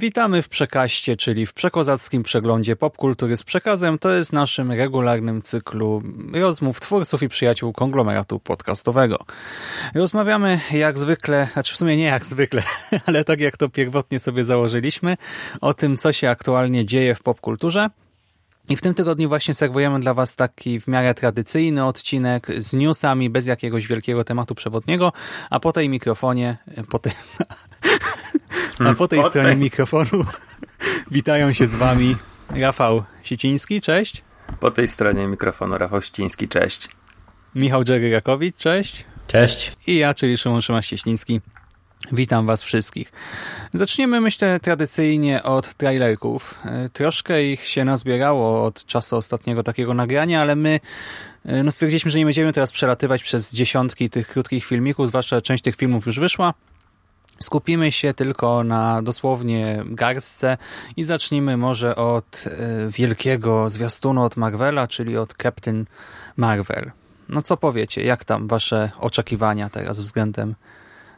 Witamy w Przekaście, czyli w przekozackim przeglądzie popkultury z przekazem. To jest naszym regularnym cyklu rozmów twórców i przyjaciół konglomeratu podcastowego. Rozmawiamy jak zwykle, znaczy w sumie nie jak zwykle, ale tak jak to pierwotnie sobie założyliśmy, o tym, co się aktualnie dzieje w popkulturze. I w tym tygodniu właśnie serwujemy dla Was taki w miarę tradycyjny odcinek z newsami, bez jakiegoś wielkiego tematu przewodniego, a po tej mikrofonie, po tej, a po tej Po stronie tej. mikrofonu witają się z Wami Rafał Siciński, cześć, Po tej stronie mikrofonu Rafał Ściński, cześć. Michał Dżery Rakowicz, cześć Cześć. i ja, czyli Szymon Szymaś-Cieśliński. Witam Was wszystkich. Zaczniemy, myślę, tradycyjnie od trailerków. E, Troszkę ich się nazbierało od czasu ostatniego takiego nagrania, ale my e, no, stwierdziliśmy, że nie będziemy teraz przelatywać przez dziesiątki tych krótkich filmików, zwłaszcza część tych filmów już wyszła. Skupimy się tylko na dosłownie garstce i zacznijmy może od e, wielkiego zwiastunu od Marvela, czyli od Captain Marvel. No co powiecie, jak tam wasze oczekiwania teraz względem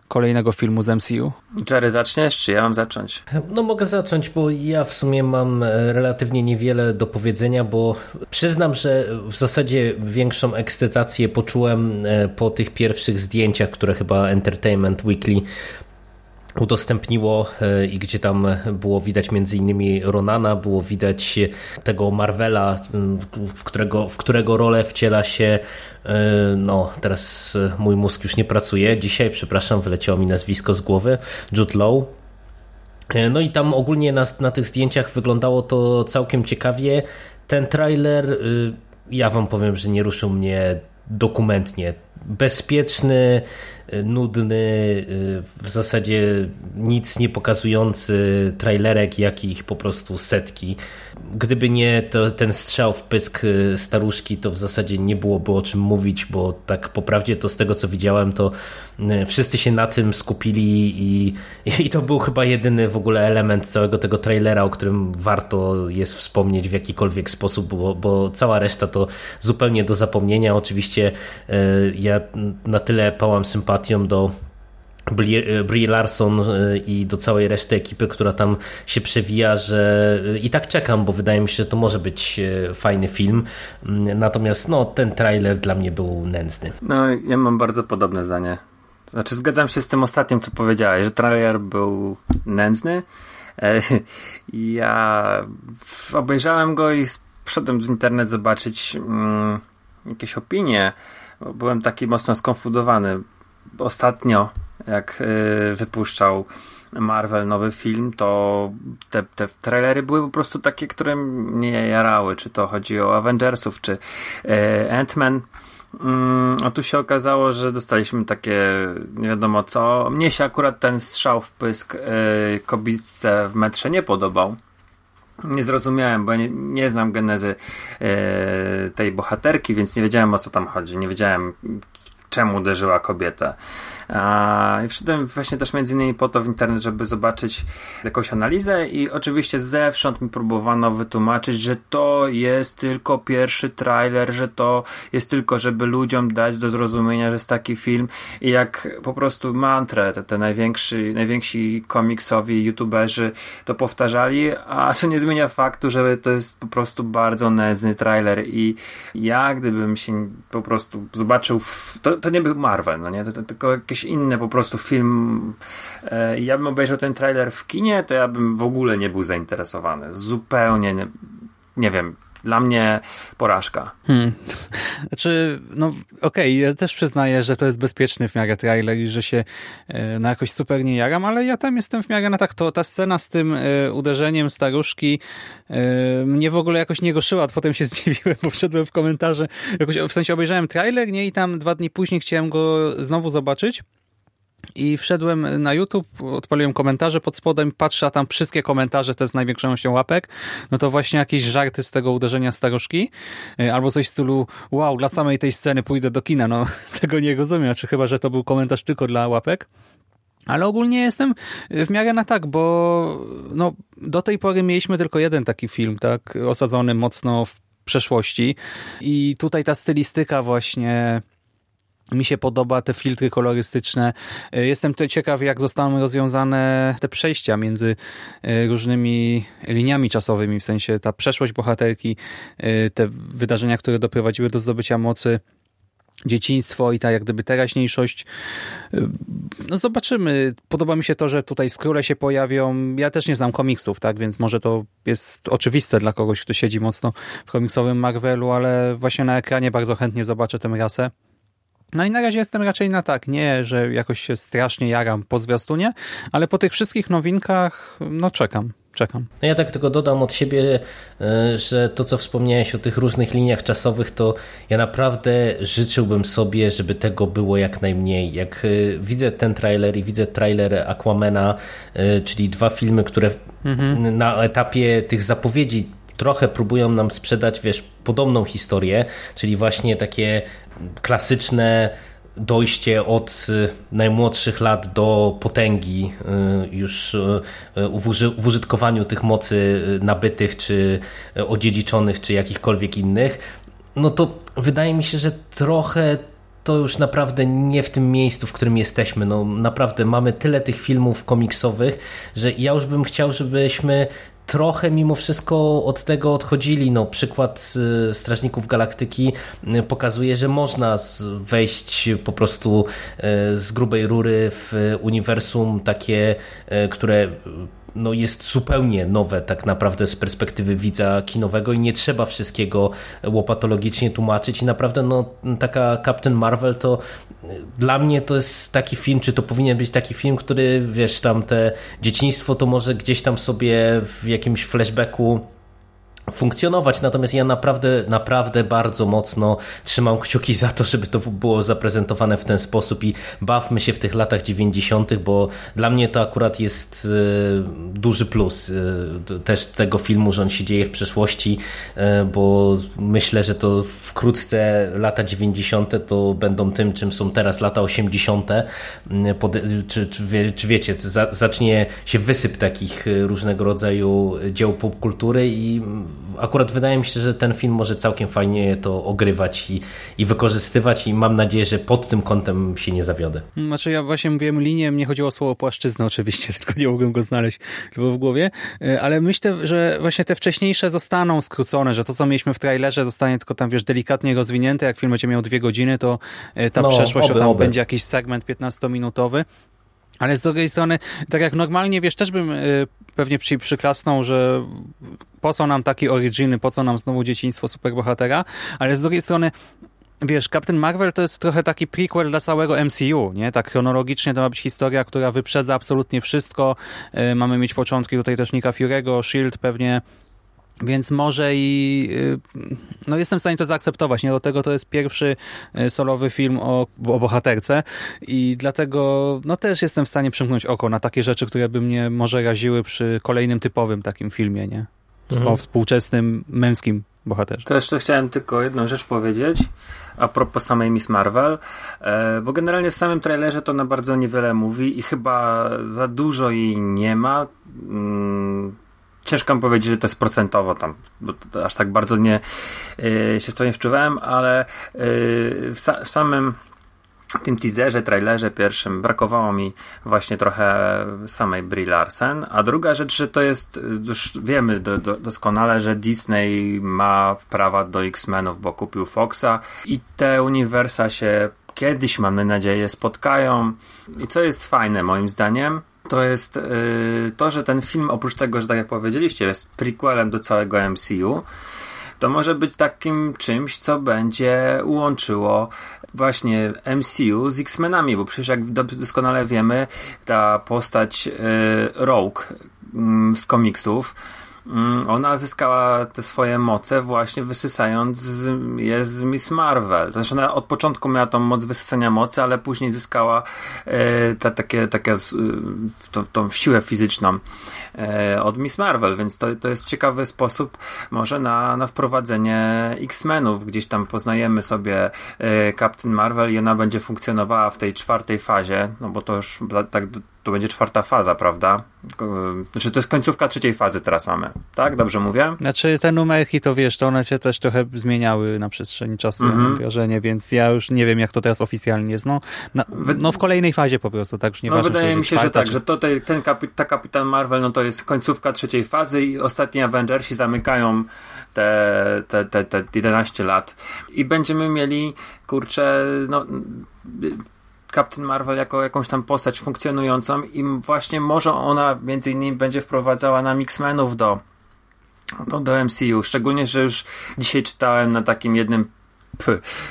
kolejnego filmu z MCU? Jerry, zaczniesz, czy ja mam zacząć? No mogę zacząć, bo ja w sumie mam e, relatywnie niewiele do powiedzenia, bo przyznam, że w zasadzie większą ekscytację poczułem e, po tych pierwszych zdjęciach, które chyba Entertainment Weekly udostępniło e, i gdzie tam było widać między innymi Ronana, było widać tego Marvela, w którego, w którego rolę wciela się e, no teraz mój mózg już nie pracuje, dzisiaj przepraszam, wyleciało mi nazwisko z głowy, Jude Law, E, no i tam ogólnie na, na tych zdjęciach wyglądało to całkiem ciekawie. Ten trailer, y, ja wam powiem, że nie ruszył mnie dokumentnie. Bezpieczny, nudny, y, w zasadzie nic nie pokazujący trailerek, jakich po prostu setki. Gdyby nie to, ten strzał w pysk y, staruszki, to w zasadzie nie byłoby o czym mówić, bo tak po prawdzie to z tego co widziałem, to y, wszyscy się na tym skupili i, i to był chyba jedyny w ogóle element całego tego trailera, o którym warto jest wspomnieć w jakikolwiek sposób, bo, bo cała reszta to zupełnie do zapomnienia. Oczywiście y, ja na tyle pałam sympatią do Brie Brie Larson y, i do całej reszty ekipy, która tam się przewija, że y, i tak czekam, bo wydaje mi się, że to może być fajny film. Mm, Natomiast no, ten trailer dla mnie był nędzny. No, ja mam bardzo podobne zdanie. Znaczy, zgadzam się z tym ostatnim, co powiedziałeś, że trailer był nędzny. E, Ja obejrzałem go i wszedłem w internet zobaczyć mm, jakieś opinie. Byłem taki mocno skonfudowany. Ostatnio, jak y, wypuszczał Marvel nowy film, to te, te trailery były po prostu takie, które mnie jarały. Czy to chodzi o Avengersów, czy y, Ant-Man. Mm, a tu się okazało, że dostaliśmy takie nie wiadomo co. Mnie się akurat ten strzał w pysk y, kobitce w metrze nie podobał. Nie zrozumiałem, bo ja nie, nie znam genezy tej bohaterki, więc nie wiedziałem o co tam chodzi. Nie wiedziałem czemu uderzyła kobietę. I wszedłem właśnie też między innymi po to w internet, żeby zobaczyć jakąś analizę i oczywiście zewsząd mi próbowano wytłumaczyć, że to jest tylko pierwszy trailer, że to jest tylko, żeby ludziom dać do zrozumienia, że jest taki film. I jak po prostu mantrę te, te najwięksi, najwięksi komiksowi youtuberzy to powtarzali, a co nie zmienia faktu, że to jest po prostu bardzo nędzny trailer. I ja gdybym się po prostu zobaczył w, to, to nie był Marvel, no nie, to, to tylko jakiś inny po prostu film e, ja bym obejrzał ten trailer w kinie, to ja bym w ogóle nie był zainteresowany. Zupełnie nie, nie wiem. Dla mnie porażka. Hmm. Znaczy, no okej, ja też przyznaję, że to jest bezpieczny w miarę trailer i że się e, no jakoś super nie jaram, ale ja tam jestem w miarę na tak. To ta scena z tym e, uderzeniem staruszki e, mnie w ogóle jakoś nie ruszyła, a potem się zdziwiłem, bo wszedłem w komentarze, jakoś, w sensie obejrzałem trailer, nie, i tam dwa dni później chciałem go znowu zobaczyć I wszedłem na YouTube, odpaliłem komentarze pod spodem, patrzę, a tam wszystkie komentarze to jest największą łapek, no to właśnie jakieś żarty z tego uderzenia starożki, y, albo coś w stylu, wow, dla samej tej sceny pójdę do kina, no tego nie rozumiem, czy chyba, że to był komentarz tylko dla łapek. Ale ogólnie jestem w miarę na tak, bo no, do tej pory mieliśmy tylko jeden taki film, tak, osadzony mocno w przeszłości. I tutaj ta stylistyka właśnie mi się podoba, te filtry kolorystyczne. Jestem tutaj ciekaw, jak zostaną rozwiązane te przejścia między e, różnymi liniami czasowymi, w sensie ta przeszłość bohaterki, e, te wydarzenia, które doprowadziły do zdobycia mocy dzieciństwo i ta jak gdyby teraźniejszość. No zobaczymy. Podoba mi się to, że tutaj skróle się pojawią. Ja też nie znam komiksów, tak, więc może to jest oczywiste dla kogoś, kto siedzi mocno w komiksowym Marvelu, ale właśnie na ekranie bardzo chętnie zobaczę tę rasę. No i na razie jestem raczej na tak, nie, że jakoś się strasznie jaram po zwiastunie, ale po tych wszystkich nowinkach, no czekam czekam. No ja tak tylko dodam od siebie, e, że to, co wspomniałeś o tych różnych liniach czasowych, to ja naprawdę życzyłbym sobie, żeby tego było jak najmniej. Jak e, widzę ten trailer i widzę trailer Aquamena, e, czyli dwa filmy, które mhm. na etapie tych zapowiedzi trochę próbują nam sprzedać, wiesz, podobną historię, czyli właśnie takie klasyczne dojście od y, najmłodszych lat do potęgi y, już y, w użytkowaniu tych mocy nabytych, czy odziedziczonych, czy jakichkolwiek innych, no to wydaje mi się, że trochę to już naprawdę nie w tym miejscu, w którym jesteśmy. No naprawdę mamy tyle tych filmów komiksowych, że ja już bym chciał, żebyśmy trochę mimo wszystko od tego odchodzili. No, przykład y, Strażników Galaktyki y, pokazuje, że można wejść po prostu y, z grubej rury w uniwersum takie, które no jest zupełnie nowe tak naprawdę z perspektywy widza kinowego i nie trzeba wszystkiego łopatologicznie tłumaczyć. I naprawdę no taka Captain Marvel to dla mnie to jest taki film, czy to powinien być taki film, który wiesz tam te dzieciństwo to może gdzieś tam sobie w jakimś flashbacku funkcjonować, natomiast ja naprawdę, naprawdę bardzo mocno trzymam kciuki za to, żeby to było zaprezentowane w ten sposób i bawmy się w tych latach 90., bo dla mnie to akurat jest e, duży plus e, też tego filmu, że on się dzieje w przeszłości, e, bo myślę, że to wkrótce lata 90. to będą tym, czym są teraz lata 80. Czy, czy, czy wiecie, zacznie się wysyp takich różnego rodzaju dzieł popkultury i akurat wydaje mi się, że ten film może całkiem fajnie to ogrywać i, i wykorzystywać i mam nadzieję, że pod tym kątem się nie zawiodę. Znaczy ja właśnie mówiłem linię, mnie chodziło o słowo płaszczyzna oczywiście, tylko nie mogłem go znaleźć w głowie, e, ale myślę, że właśnie te wcześniejsze zostaną skrócone, że to co mieliśmy w trailerze zostanie tylko tam wiesz delikatnie rozwinięte, jak film będzie miał dwie godziny, to e, ta no, przeszłość, oby, tam oby. będzie jakiś segment 15-minutowy. Ale z drugiej strony, tak jak normalnie, wiesz, też bym y, pewnie przy, przyklasnął, że po co nam takie originy, po co nam znowu dzieciństwo superbohatera, ale z drugiej strony wiesz, Captain Marvel to jest trochę taki prequel dla całego MCU, nie? Tak chronologicznie to ma być historia, która wyprzedza absolutnie wszystko. Y, mamy mieć początki tutaj też Nika Fury'ego, S.H.I.E.L.D. pewnie więc może i y, no jestem w stanie to zaakceptować. Nie do tego to jest pierwszy y, solowy film o, o bohaterce i dlatego no też jestem w stanie przymknąć oko na takie rzeczy, które by mnie może raziły przy kolejnym typowym takim filmie, nie? Mhm. O współczesnym męskim bohaterze. To jeszcze chciałem tylko jedną rzecz powiedzieć a propos samej Miss Marvel, e, bo generalnie w samym trailerze to na bardzo niewiele mówi i chyba za dużo jej nie ma. Ciężko mi powiedzieć, że to jest procentowo tam, bo aż tak bardzo nie yy, się w to nie wczuwałem, ale yy, w, sa w samym tym teaserze, trailerze pierwszym brakowało mi właśnie trochę samej Brie Larsen, a druga rzecz, że to jest, już wiemy do, do, doskonale, że Disney ma prawa do X-Menów, bo kupił Foxa i te uniwersa się kiedyś, mamy nadzieję, spotkają. I co jest fajne moim zdaniem, to jest yy, to, że ten film oprócz tego, że tak jak powiedzieliście, jest prequelem do całego MCU, to może być takim czymś, co będzie łączyło właśnie MCU z X-Menami, bo przecież jak doskonale wiemy, ta postać yy, Rogue yy, z komiksów ona zyskała te swoje moce właśnie wysysając je z Miss Marvel. To znaczy ona od początku miała tą moc wysysania mocy, ale później zyskała e, ta, takie, takie, e, tą, tą siłę fizyczną e, od Miss Marvel, więc to, to jest ciekawy sposób może na, na wprowadzenie X-Menów. Gdzieś tam poznajemy sobie e, Captain Marvel i ona będzie funkcjonowała w tej czwartej fazie, no bo to już tak to będzie czwarta faza, prawda? Znaczy to jest końcówka trzeciej fazy teraz mamy, tak? Dobrze mówię? Znaczy te numerki to wiesz, to one się też trochę zmieniały na przestrzeni czasu, mm -hmm. mam wrażenie, więc ja już nie wiem jak to teraz oficjalnie jest. No, na, no w kolejnej fazie po prostu, tak już nie No wydaje mi się, że tak, czy... że to te, ten kapi ta Kapitan Marvel, no to jest końcówka trzeciej fazy i ostatni Avengersi zamykają te, te, te, te 11 lat i będziemy mieli, kurczę, no Captain Marvel jako jakąś tam postać funkcjonującą i właśnie może ona między innymi będzie wprowadzała nam X-Menów do, do, do MCU. Szczególnie, że już dzisiaj czytałem na takim jednym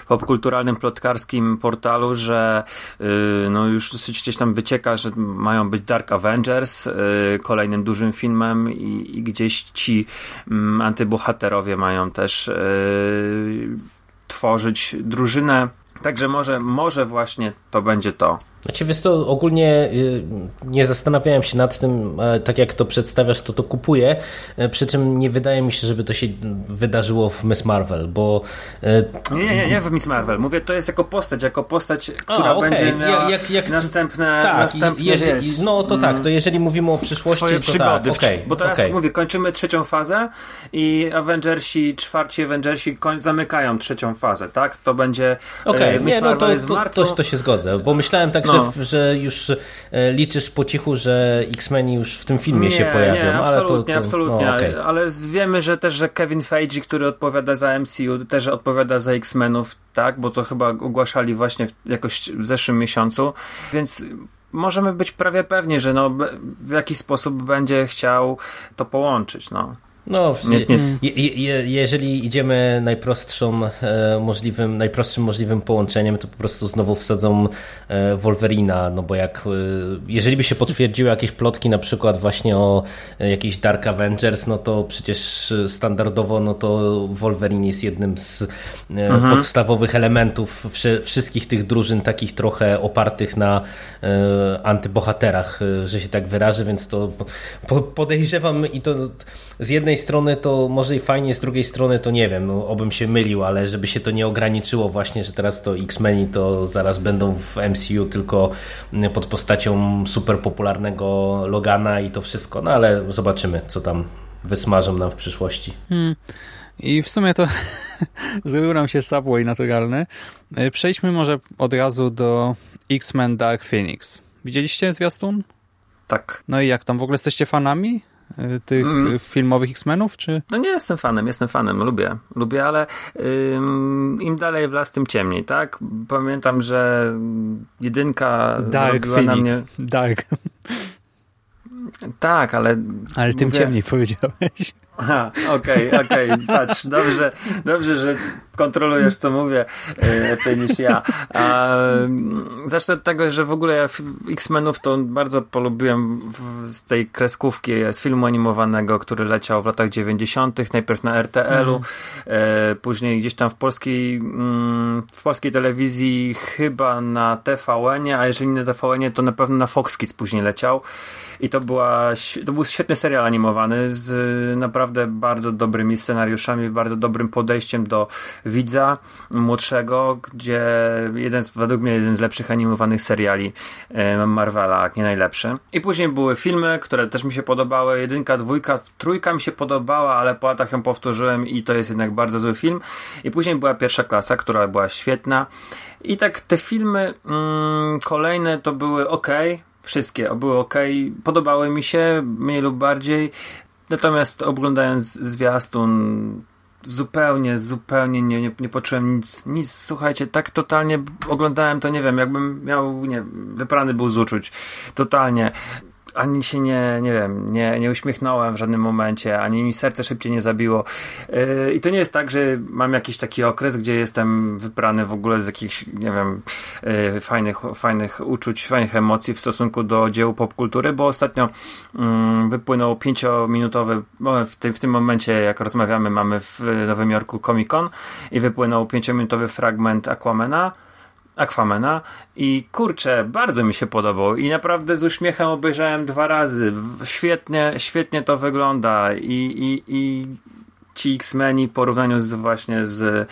popkulturalnym, plotkarskim portalu, że yy, no już dosyć gdzieś tam wycieka, że mają być Dark Avengers, yy, kolejnym dużym filmem i, i gdzieś ci yy, antybohaterowie mają też y, tworzyć drużynę Także może, może właśnie to będzie to. Znaczy, wiesz to ogólnie y, nie zastanawiałem się nad tym, tak jak to przedstawiasz, to to kupuję, e, przy czym nie wydaje mi się, żeby to się wydarzyło w Miss Marvel, bo... E, nie, nie, nie w Miss Marvel. Mówię to jest jako postać, jako postać, która A, okay. będzie miała jak, jak, następne, tak, następne jeżeli, No to tak, to mm, jeżeli mówimy o przyszłości, swoje to przygody. Tak, okay, bo teraz okay. mówię, kończymy trzecią fazę i Avengersi, czwarci Avengersi zamykają trzecią fazę, tak? To będzie okay. Miss nie, no Marvel to, jest w marcu. To, to się zgodzę, bo myślałem tak, no. że, że już e, liczysz po cichu, że X-Meni już w tym filmie nie, się pojawią. Nie, absolutnie, ale to, to, absolutnie. No, okay. Ale wiemy, że też, że Kevin Feige, który odpowiada za MCU, też odpowiada za X-Menów, tak? Bo to chyba ogłaszali właśnie w, jakoś w zeszłym miesiącu, więc możemy być prawie pewni, że no, w jakiś sposób będzie chciał to połączyć, no. No, nie, nie. Je, je, jeżeli idziemy najprostszą e, możliwym, najprostszym możliwym połączeniem, to po prostu znowu wsadzą e, Wolverina, no bo jak, e, jeżeli by się potwierdziły jakieś plotki na przykład właśnie o e, jakichś Dark Avengers, no to przecież standardowo, no to Wolverine jest jednym z e, mhm. podstawowych elementów wszy, wszystkich tych drużyn, takich trochę opartych na e, antybohaterach, że się tak wyrażę, więc to po, podejrzewam i to z jednej strony to może i fajnie, z drugiej strony to nie wiem, no, obym się mylił, ale żeby się to nie ograniczyło właśnie, że teraz to X-Meni to zaraz będą w MCU tylko pod postacią super popularnego Logana i to wszystko, no ale zobaczymy, co tam wysmażą nam w przyszłości. Hmm. I w sumie to zrobił nam się Subway naturalny. E, przejdźmy może od razu do X-Men Dark Phoenix. Widzieliście zwiastun? Tak. No i jak tam? W ogóle jesteście fanami? Y, tych mm. filmowych X-Menów, czy? No nie jestem fanem, jestem fanem, lubię, lubię, ale ym, im dalej w las, tym ciemniej, tak? Pamiętam, że jedynka Dark Phoenix. na mnie... Dark. Tak, ale... Ale tym mówię... ciemniej powiedziałeś. Aha, okej, okay, okej, okay. patrz, dobrze, dobrze, że kontrolujesz, co mówię, lepiej niż ja. A, zacznę od tego, że w ogóle ja X-Menów to bardzo polubiłem z tej kreskówki, z filmu animowanego, który leciał w latach 90., najpierw na RTL-u, mm. e, później gdzieś tam w polskiej, mm, w polskiej telewizji, chyba na TVN-ie, a jeżeli nie na TVN-ie, to na pewno na Fox Kids później leciał. I to, była, to był świetny serial animowany z naprawdę bardzo dobrymi scenariuszami, bardzo dobrym podejściem do widza młodszego, gdzie jeden z, według mnie jeden z lepszych animowanych seriali e, Marvela, nie najlepszy. I później były filmy, które też mi się podobały. Jedynka, dwójka, trójka mi się podobała, ale po latach ją powtórzyłem i to jest jednak bardzo zły film. I później była pierwsza klasa, która była świetna. I tak te filmy mm, kolejne to były ok, wszystkie były ok, podobały mi się mniej lub bardziej. Natomiast oglądając zwiastun zupełnie, zupełnie nie, nie, nie poczułem nic, nic, słuchajcie, tak totalnie oglądałem to, nie wiem, jakbym miał, nie wyprany był z uczuć, totalnie. Ani się nie, nie wiem, nie, nie uśmiechnąłem w żadnym momencie, ani mi serce szybciej nie zabiło. Yy, I to nie jest tak, że mam jakiś taki okres, gdzie jestem wyprany w ogóle z jakichś, nie wiem, yy, fajnych, fajnych uczuć, fajnych emocji w stosunku do dzieł popkultury, bo ostatnio yy, wypłynął pięciominutowy, w, tym w tym momencie, jak rozmawiamy, mamy w Nowym Jorku Comic Con i wypłynął pięciominutowy fragment Aquamena, Aquamena i kurczę, bardzo mi się podobał i naprawdę z uśmiechem obejrzałem dwa razy. Świetnie, świetnie to wygląda i, i, i ci X-Meni w porównaniu z właśnie z,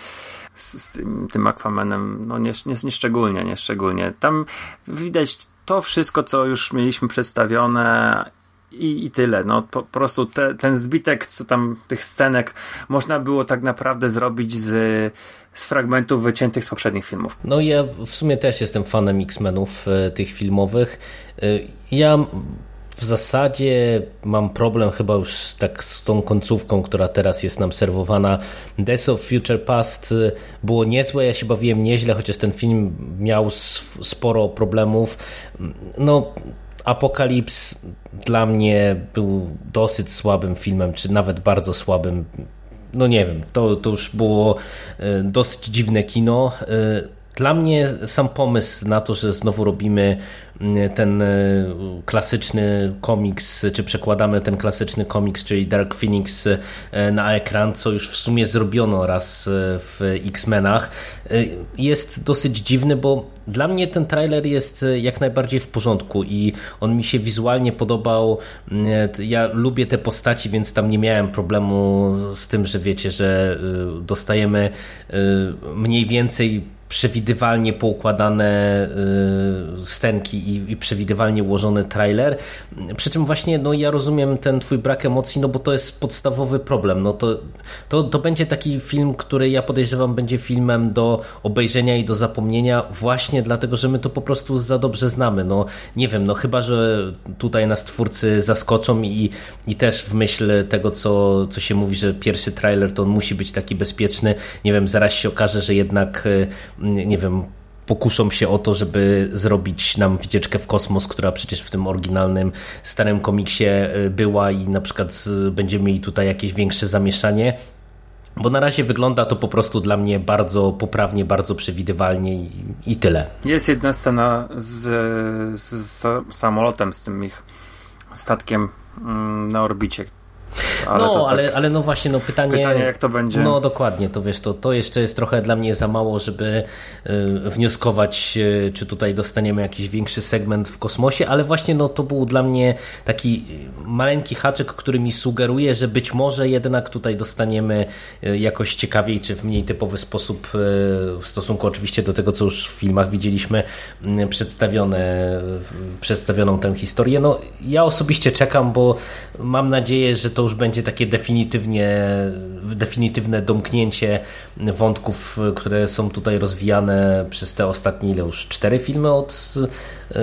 z, tym Aquamanem, no nie, nie, nie szczególnie, nie szczególnie. Tam widać to wszystko, co już mieliśmy przedstawione i, i tyle. No po, po prostu te, ten zbitek, co tam tych scenek można było tak naprawdę zrobić z, z fragmentów wyciętych z poprzednich filmów. No ja w sumie też jestem fanem X-Menów e, tych filmowych. E, ja w zasadzie mam problem chyba już z, tak z tą końcówką, która teraz jest nam serwowana. Death of Future Past e, było niezłe, ja się bawiłem nieźle, chociaż ten film miał sporo problemów. No Apokalips dla mnie był dosyć słabym filmem, czy nawet bardzo słabym. No nie wiem, to, to już było e, dosyć dziwne kino. E, dla mnie sam pomysł na to, że znowu robimy ten e, klasyczny komiks, czy przekładamy ten klasyczny komiks, czyli Dark Phoenix e, na ekran, co już w sumie zrobiono raz w X-Menach, jest dosyć dziwny, bo dla mnie ten trailer jest jak najbardziej w porządku i on mi się wizualnie podobał. Ja lubię te postaci, więc tam nie miałem problemu z tym, że wiecie, że dostajemy mniej więcej przewidywalnie poukładane y, stenki i, przewidywalnie ułożony trailer. Przy czym właśnie no, ja rozumiem ten twój brak emocji, no bo to jest podstawowy problem. No, to, to, to będzie taki film, który ja podejrzewam będzie filmem do obejrzenia i do zapomnienia właśnie dlatego, że my to po prostu za dobrze znamy. No nie wiem, no chyba, że tutaj nas twórcy zaskoczą i, i też w myśl tego, co, co się mówi, że pierwszy trailer to on musi być taki bezpieczny. Nie wiem, zaraz się okaże, że jednak y, nie wiem, pokuszą się o to, żeby zrobić nam wycieczkę w kosmos, która przecież w tym oryginalnym starym komiksie y, była i na przykład będziemy mieli tutaj jakieś większe zamieszanie. Bo na razie wygląda to po prostu dla mnie bardzo poprawnie, bardzo przewidywalnie i, i tyle. Jest jedna scena z, z, z samolotem, z tym ich statkiem mm, na orbicie, ale no, tak ale, ale no właśnie, no pytanie... Pytanie, jak to będzie. No dokładnie, to wiesz, to, to jeszcze jest trochę dla mnie za mało, żeby y, wnioskować, y, czy tutaj dostaniemy jakiś większy segment w kosmosie, ale właśnie no to był dla mnie taki maleńki haczyk, który mi sugeruje, że być może jednak tutaj dostaniemy y, jakoś ciekawiej, czy w mniej typowy sposób y, w stosunku oczywiście do tego, co już w filmach widzieliśmy, y, przedstawione, przedstawioną tę historię. No ja osobiście czekam, bo mam nadzieję, że to już będzie takie definitywnie, definitywne domknięcie wątków, które są tutaj rozwijane przez te ostatnie, ile już, cztery filmy od y,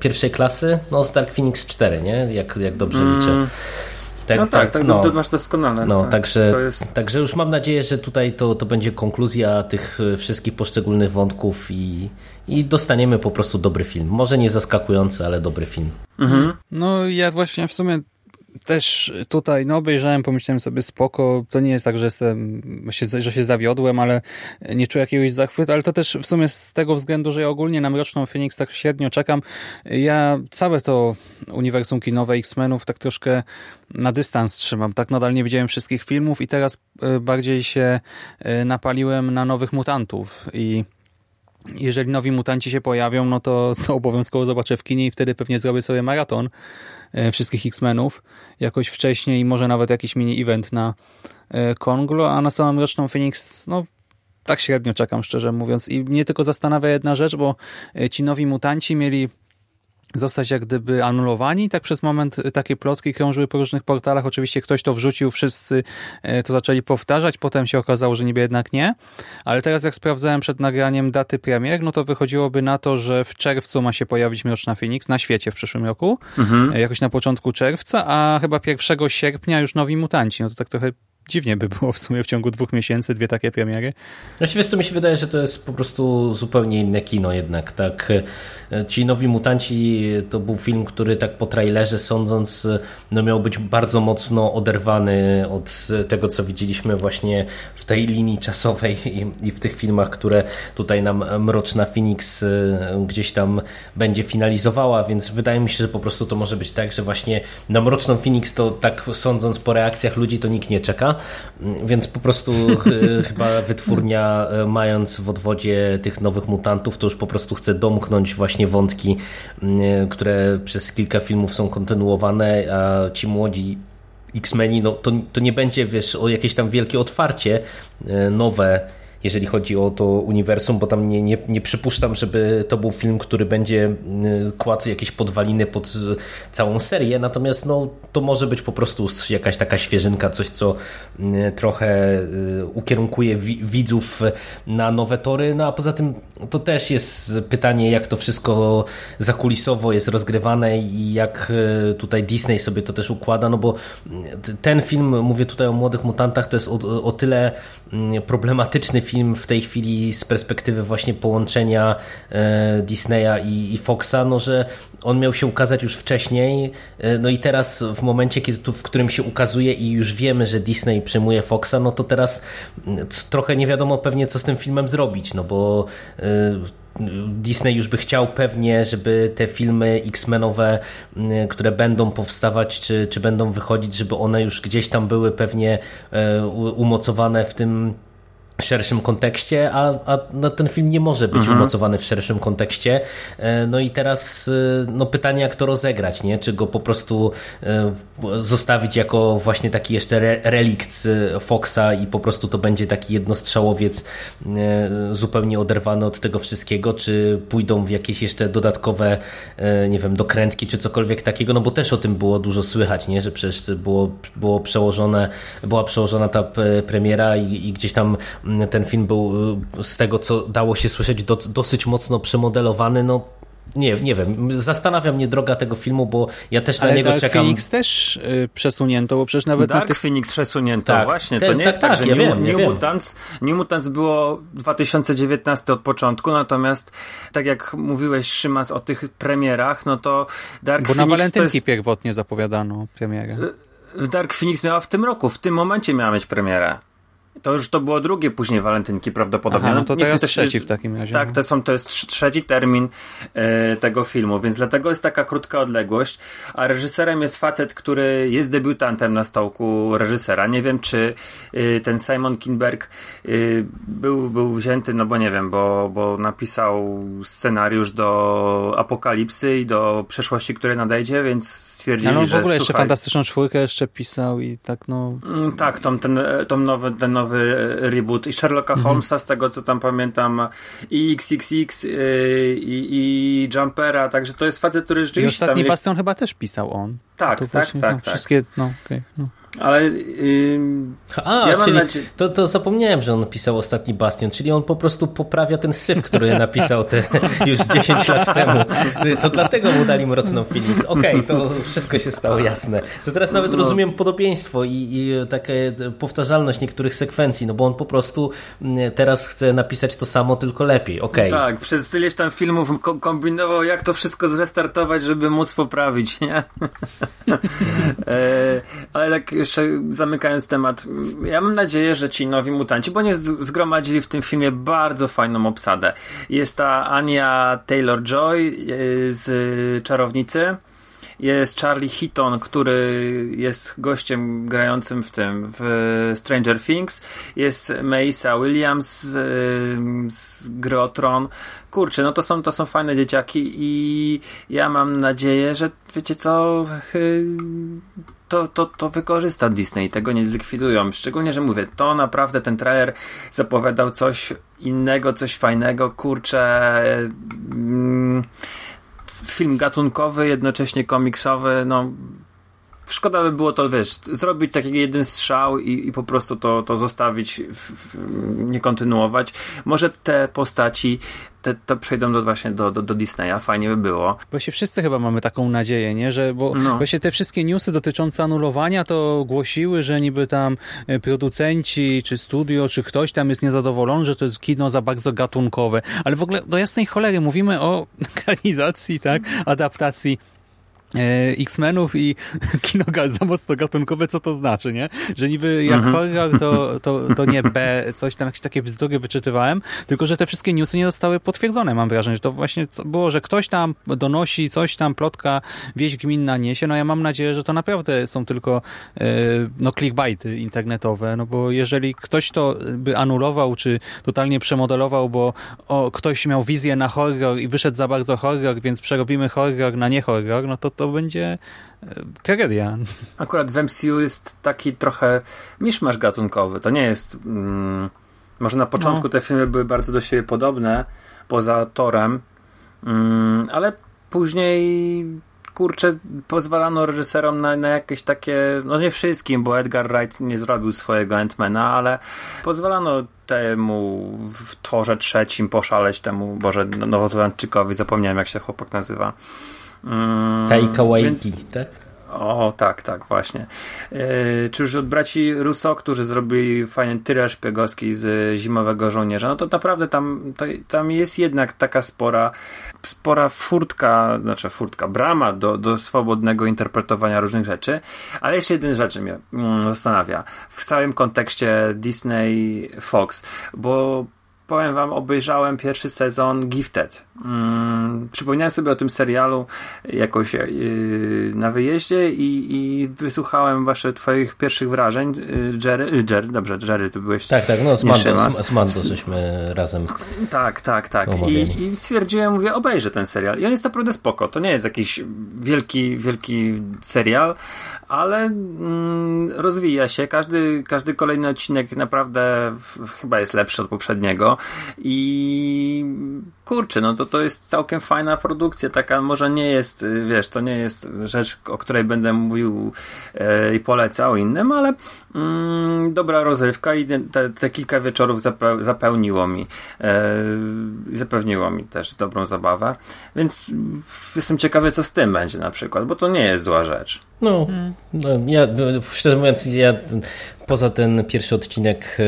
pierwszej klasy? No z Dark Phoenix 4, nie? Jak, jak dobrze mm. liczę. Tak, no tak, tak no, masz doskonale. No, tak, także, jest... także już mam nadzieję, że tutaj to, to będzie konkluzja tych wszystkich poszczególnych wątków i, i dostaniemy po prostu dobry film. Może nie zaskakujący, ale dobry film. Mhm. No ja właśnie w sumie też tutaj no, obejrzałem, pomyślałem sobie spoko, to nie jest tak, że, jestem, że się zawiodłem, ale nie czuję jakiegoś zachwytu, ale to też w sumie z tego względu, że ja ogólnie na Mroczną Phoenix tak średnio czekam. Ja całe to uniwersum kinowe X-Menów tak troszkę na dystans trzymam. Tak nadal nie widziałem wszystkich filmów i teraz e, bardziej się e, napaliłem na nowych mutantów i jeżeli nowi mutanci się pojawią, no to, to obowiązkowo zobaczę w kinie i wtedy pewnie zrobię sobie maraton wszystkich X-Menów jakoś wcześniej może nawet jakiś mini-event na e, Konglo, a na samą Roczną Phoenix, no tak średnio czekam, szczerze mówiąc. I mnie tylko zastanawia jedna rzecz, bo e, ci nowi mutanci mieli zostać jak gdyby anulowani. Tak przez moment takie plotki krążyły po różnych portalach. Oczywiście ktoś to wrzucił, wszyscy e, to zaczęli powtarzać. Potem się okazało, że niby jednak nie. Ale teraz jak sprawdzałem przed nagraniem daty premier, no to wychodziłoby na to, że w czerwcu ma się pojawić Mroczna Phoenix na świecie w przyszłym roku. Mhm. E, jakoś na początku czerwca, a chyba 1 sierpnia już nowi mutanci. No to tak trochę dziwnie by było w sumie w ciągu dwóch miesięcy dwie takie premiery. Znaczy wiesz co, mi się wydaje, że to jest po prostu zupełnie inne kino jednak, tak. Ci Nowi Mutanci to był film, który tak po trailerze sądząc, no miał być bardzo mocno oderwany od tego, co widzieliśmy właśnie w tej linii czasowej i, w tych filmach, które tutaj nam Mroczna Phoenix e, gdzieś tam będzie finalizowała, więc wydaje mi się, że po prostu to może być tak, że właśnie na Mroczną Phoenix to tak sądząc po reakcjach ludzi to nikt nie czeka, więc po prostu chyba wytwórnia e, mając w odwodzie tych nowych mutantów to już po prostu chce domknąć właśnie wątki, e, które przez kilka filmów są kontynuowane, a ci młodzi X-Meni, no to, to nie będzie, wiesz, o jakieś tam wielkie otwarcie nowe jeżeli chodzi o to uniwersum, bo tam nie, nie, nie przypuszczam, żeby to był film, który będzie y, kładł jakieś podwaliny pod całą serię, natomiast no, to może być po prostu jakaś taka świeżynka, coś co y, trochę y, ukierunkuje widzów na nowe tory, no a poza tym to też jest pytanie, jak to wszystko zakulisowo jest rozgrywane i jak tutaj Disney sobie to też układa, no bo ten film, mówię tutaj o Młodych Mutantach, to jest o, o tyle problematyczny film, film w tej chwili z perspektywy właśnie połączenia e, Disneya i, Foxa, no że on miał się ukazać już wcześniej, e, no i teraz w momencie, kiedy w którym się ukazuje i już wiemy, że Disney przejmuje Foxa, no to teraz trochę nie wiadomo pewnie, co z tym filmem zrobić, no bo e, Disney już by chciał pewnie, żeby te filmy X-Menowe, które będą powstawać, czy, czy będą wychodzić, żeby one już gdzieś tam były pewnie umocowane w tym szerszym kontekście, a, a no, ten film nie może być mhm. umocowany w szerszym kontekście. E, no i teraz e, no, pytanie, jak to rozegrać, nie? Czy go po prostu e, zostawić jako właśnie taki jeszcze relikt Foxa i po prostu to będzie taki jednostrzałowiec zupełnie oderwany od tego wszystkiego, czy pójdą w jakieś jeszcze dodatkowe, nie wiem, dokrętki, czy cokolwiek takiego, no bo też o tym było dużo słychać, nie? Że przecież było, było przełożone, była przełożona ta premiera i, i gdzieś tam ten film był y, z tego, co dało się słyszeć, do, dosyć mocno przemodelowany. No, nie, nie wiem, zastanawia mnie droga tego filmu, bo ja też Ale na niego Dark czekam. Phoenix też y, przesunięto, bo przecież nawet Dark na tych... Phoenix przesunięto, tak, właśnie. Ten, to nie tak, jest tak, tak że ja New, wiem, New, ja Mutants, New Mutants było 2019 od początku, natomiast tak jak mówiłeś, Szymas, o tych premierach, no to Dark bo Phoenix na walentynki jest... pierwotnie zapowiadano premierę. Y, Dark Phoenix miała w tym roku, w tym momencie miała mieć premierę. To już to było drugie później walentynki prawdopodobnie. Aha, no to Niech teraz trzeci w takim razie. Tak, no. to, są, to jest trzeci termin e, tego filmu, więc dlatego jest taka krótka odległość, a reżyserem jest facet, który jest debiutantem na stołku reżysera. Nie wiem, czy e, ten Simon Kinberg e, był, był wzięty, no bo nie wiem, bo, bo napisał scenariusz do Apokalipsy i do przeszłości, które nadejdzie, więc stwierdzili, no, on że w ogóle jeszcze słuchaj, fantastyczną czwórkę jeszcze pisał i tak no... Mm, Tak, tą, ten, tą nowy, ten nowy reboot i Sherlocka Mhm. Holmesa, z tego co tam pamiętam, i XXX, yy, i, i Jumpera, także to jest facet, który I rzeczywiście tam... ostatni ileś- Bastion chyba też pisał on. Tak, tak, właśnie, tak, no, tak. Wszystkie, no okej. no. Ale yy, A, Ja czyli nadzie- to, to zapomniałem, że on napisał ostatni Bastion, czyli on po prostu poprawia ten syf, który napisał te już 10 lat temu. To dlatego mu dali Mroczną Phoenix. Okej, to wszystko się stało jasne. To teraz nawet rozumiem podobieństwo i, i takie powtarzalność niektórych sekwencji, no bo on po prostu mm, teraz chce napisać to samo, tylko lepiej. Okej. tak, przez ileś tam filmów ko- kombinował, jak to wszystko zrestartować, żeby móc poprawić, nie? e, ale tak jeszcze zamykając temat, ja mam nadzieję, że ci nowi mutanci, bo nie z- zgromadzili w tym filmie bardzo fajną obsadę. Jest ta Ania Taylor-Joy e, z Czarownicy. Jest Charlie Heaton, który jest gościem grającym w tym, w Stranger Things. Jest Maisa Williams z, z gry o Tron. Kurczę, no to są, to są fajne dzieciaki i ja mam nadzieję, że wiecie co, y, to, to, to wykorzysta Disney, tego nie zlikwidują. Szczególnie, że mówię, to naprawdę ten trailer zapowiadał coś innego, coś fajnego, kurczę. Mm, film gatunkowy, jednocześnie komiksowy, no szkoda by było to, wiesz, zrobić taki jeden strzał i, i po prostu to, to zostawić, w, w, nie kontynuować. Może te postaci te, to przejdą do, właśnie do, do, do Disneya, fajnie by było. Bo się wszyscy chyba mamy taką nadzieję, nie? Że, bo No. właśnie te wszystkie newsy dotyczące anulowania to głosiły, że niby tam e, producenci, czy studio, czy ktoś tam jest niezadowolony, że to jest kino za bardzo gatunkowe. Ale w ogóle do jasnej cholery mówimy o ekranizacji, tak? Adaptacji X-Menów i kino za mocno gatunkowe, co to znaczy, nie? Że niby jak Mhm. horror, to, to, to nie B, coś tam, jakieś takie bzdury wyczytywałem, tylko że te wszystkie newsy nie zostały potwierdzone, mam wrażenie, że to właśnie było, że ktoś tam donosi, coś tam, plotka, wieść gminna niesie, no ja mam nadzieję, że to naprawdę są tylko e, no clickbaity internetowe, no bo jeżeli ktoś to by anulował, czy totalnie przemodelował, bo o, ktoś miał wizję na horror i wyszedł za bardzo horror, więc przerobimy horror na nie horror, no to to będzie e, tragedia. Akurat w MCU jest taki trochę miszmasz gatunkowy. To nie jest. Mm, może na początku No. te filmy były bardzo do siebie podobne, poza Torem, mm, ale później. Kurczę, pozwalano reżyserom na, na jakieś takie, no nie wszystkim, bo Edgar Wright nie zrobił swojego Ant-Mana, ale pozwalano temu w torze trzecim poszaleć temu, Boże, Nowozelandczykowi, zapomniałem jak się chłopak nazywa. Mm, Taika Waititi, więc- tak? o, tak, tak, właśnie. Yy, czy już od braci Russo, którzy zrobili fajny tyrę szpiegowski z Zimowego Żołnierza, no to naprawdę tam, to, tam jest jednak taka spora, spora furtka, znaczy furtka, brama do, do swobodnego interpretowania różnych rzeczy, ale jeszcze jedna rzecz mnie mm, zastanawia w całym kontekście Disney Fox, bo powiem wam, obejrzałem pierwszy sezon Gifted. Mm, przypomniałem sobie o tym serialu jakoś yy, na wyjeździe i, i wysłuchałem wasze twoich pierwszych wrażeń. Yy, Jerry, yy, Jerry, dobrze, Jerry, ty byłeś. Tak, tak, no z Mando, z, z Mando żeśmy razem Tak, tak, tak. I, I stwierdziłem, mówię, obejrzę ten serial. I on jest naprawdę spoko. To nie jest jakiś wielki, wielki serial, ale mm, rozwija się. Każdy, każdy kolejny odcinek naprawdę w, chyba jest lepszy od poprzedniego. I kurczę, no to to jest całkiem fajna produkcja. Taka może nie jest, y, wiesz, to nie jest rzecz, o której będę mówił e, i polecał innym, ale mm, dobra rozrywka i te, te kilka wieczorów zape, zapełniło mi e, i zapewniło mi też dobrą zabawę. Więc jestem ciekawy, co z tym będzie na przykład, bo to nie jest zła rzecz. No, no ja szczerze mówiąc, ja poza ten pierwszy odcinek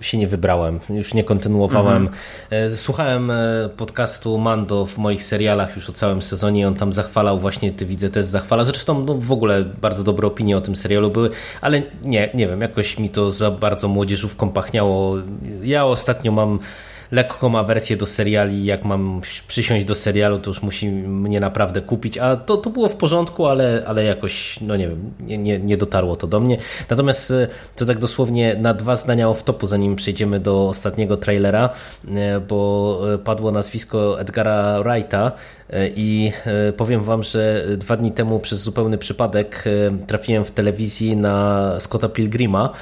e, się nie wybrałem, już nie kontynuowałem. E, Słuchałem podcastu Mando w moich serialach już o całym sezonie. On tam zachwalał, właśnie ty widzę też zachwala. Zresztą no, w ogóle bardzo dobre opinie o tym serialu były, ale nie, nie wiem, jakoś mi to za bardzo młodzieżówką pachniało. Ja ostatnio mam lekką awersję do seriali, jak mam przysiąść do serialu, to już musi mnie naprawdę kupić, a to, to było w porządku, ale, ale jakoś, no nie wiem, nie, nie, nie dotarło to do mnie. Natomiast e, to tak dosłownie na dwa zdania off-topu, zanim przejdziemy do ostatniego trailera, e, bo e, padło nazwisko Edgara Wrighta e, i e, powiem wam, że dwa dni temu przez zupełny przypadek e, trafiłem w telewizji na Scotta Pilgrima,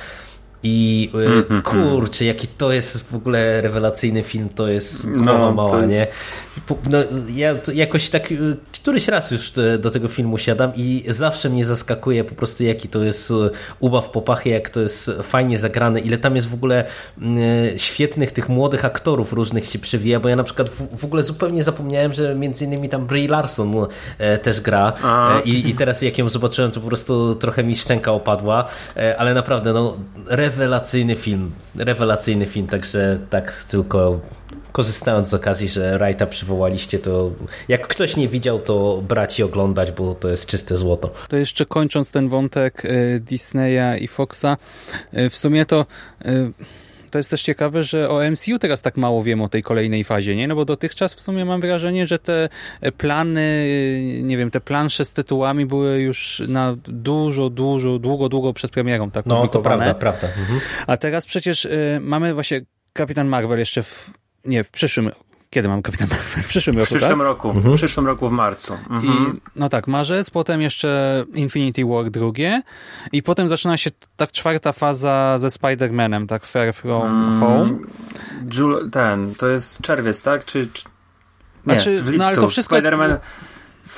i y, kurczę, jaki to jest w ogóle rewelacyjny film, to jest No, to mała, jest- nie? No, ja jakoś tak y, któryś raz już do, tego filmu siadam i zawsze mnie zaskakuje po prostu jaki to jest y, ubaw popachy, jak to jest fajnie zagrane, ile tam jest w ogóle świetnych tych młodych aktorów różnych się przewija, bo ja na przykład w, w ogóle zupełnie zapomniałem, że między innymi tam Brie Larson e, też gra A. E, i, i teraz jak ją zobaczyłem, to po prostu trochę mi szczęka opadła, e, ale naprawdę no rewelacyjny film, rewelacyjny film, także tak tylko korzystając z okazji, że Wrighta przywołaliście, to jak ktoś nie widział, to brać i oglądać, bo to jest czyste złoto. To jeszcze kończąc ten wątek y, Disneya i Foxa, y, w sumie to y, to jest też ciekawe, że o MCU teraz tak mało wiem o tej kolejnej fazie, nie? No bo dotychczas w sumie mam wrażenie, że te plany, nie wiem, te plansze z tytułami były już na dużo, dużo, długo, długo przed premierą tak No to prawda, prawda. Mhm. A teraz przecież y, mamy właśnie Kapitan Marvel jeszcze w, nie, w przyszłym kiedy mam Kapitan Marvel? W przyszłym W roku, przyszłym tak? roku, w przyszłym roku w marcu. Mhm. I, no tak, marzec, potem jeszcze Infinity War drugie i potem zaczyna się tak czwarta faza ze Spider-Manem, tak Far From Mm, Home. Jul, ten, to jest czerwiec, tak? Czy, czy... Nie, Znaczy, w lipcu. no ale to wszystko jest- Spider-Man,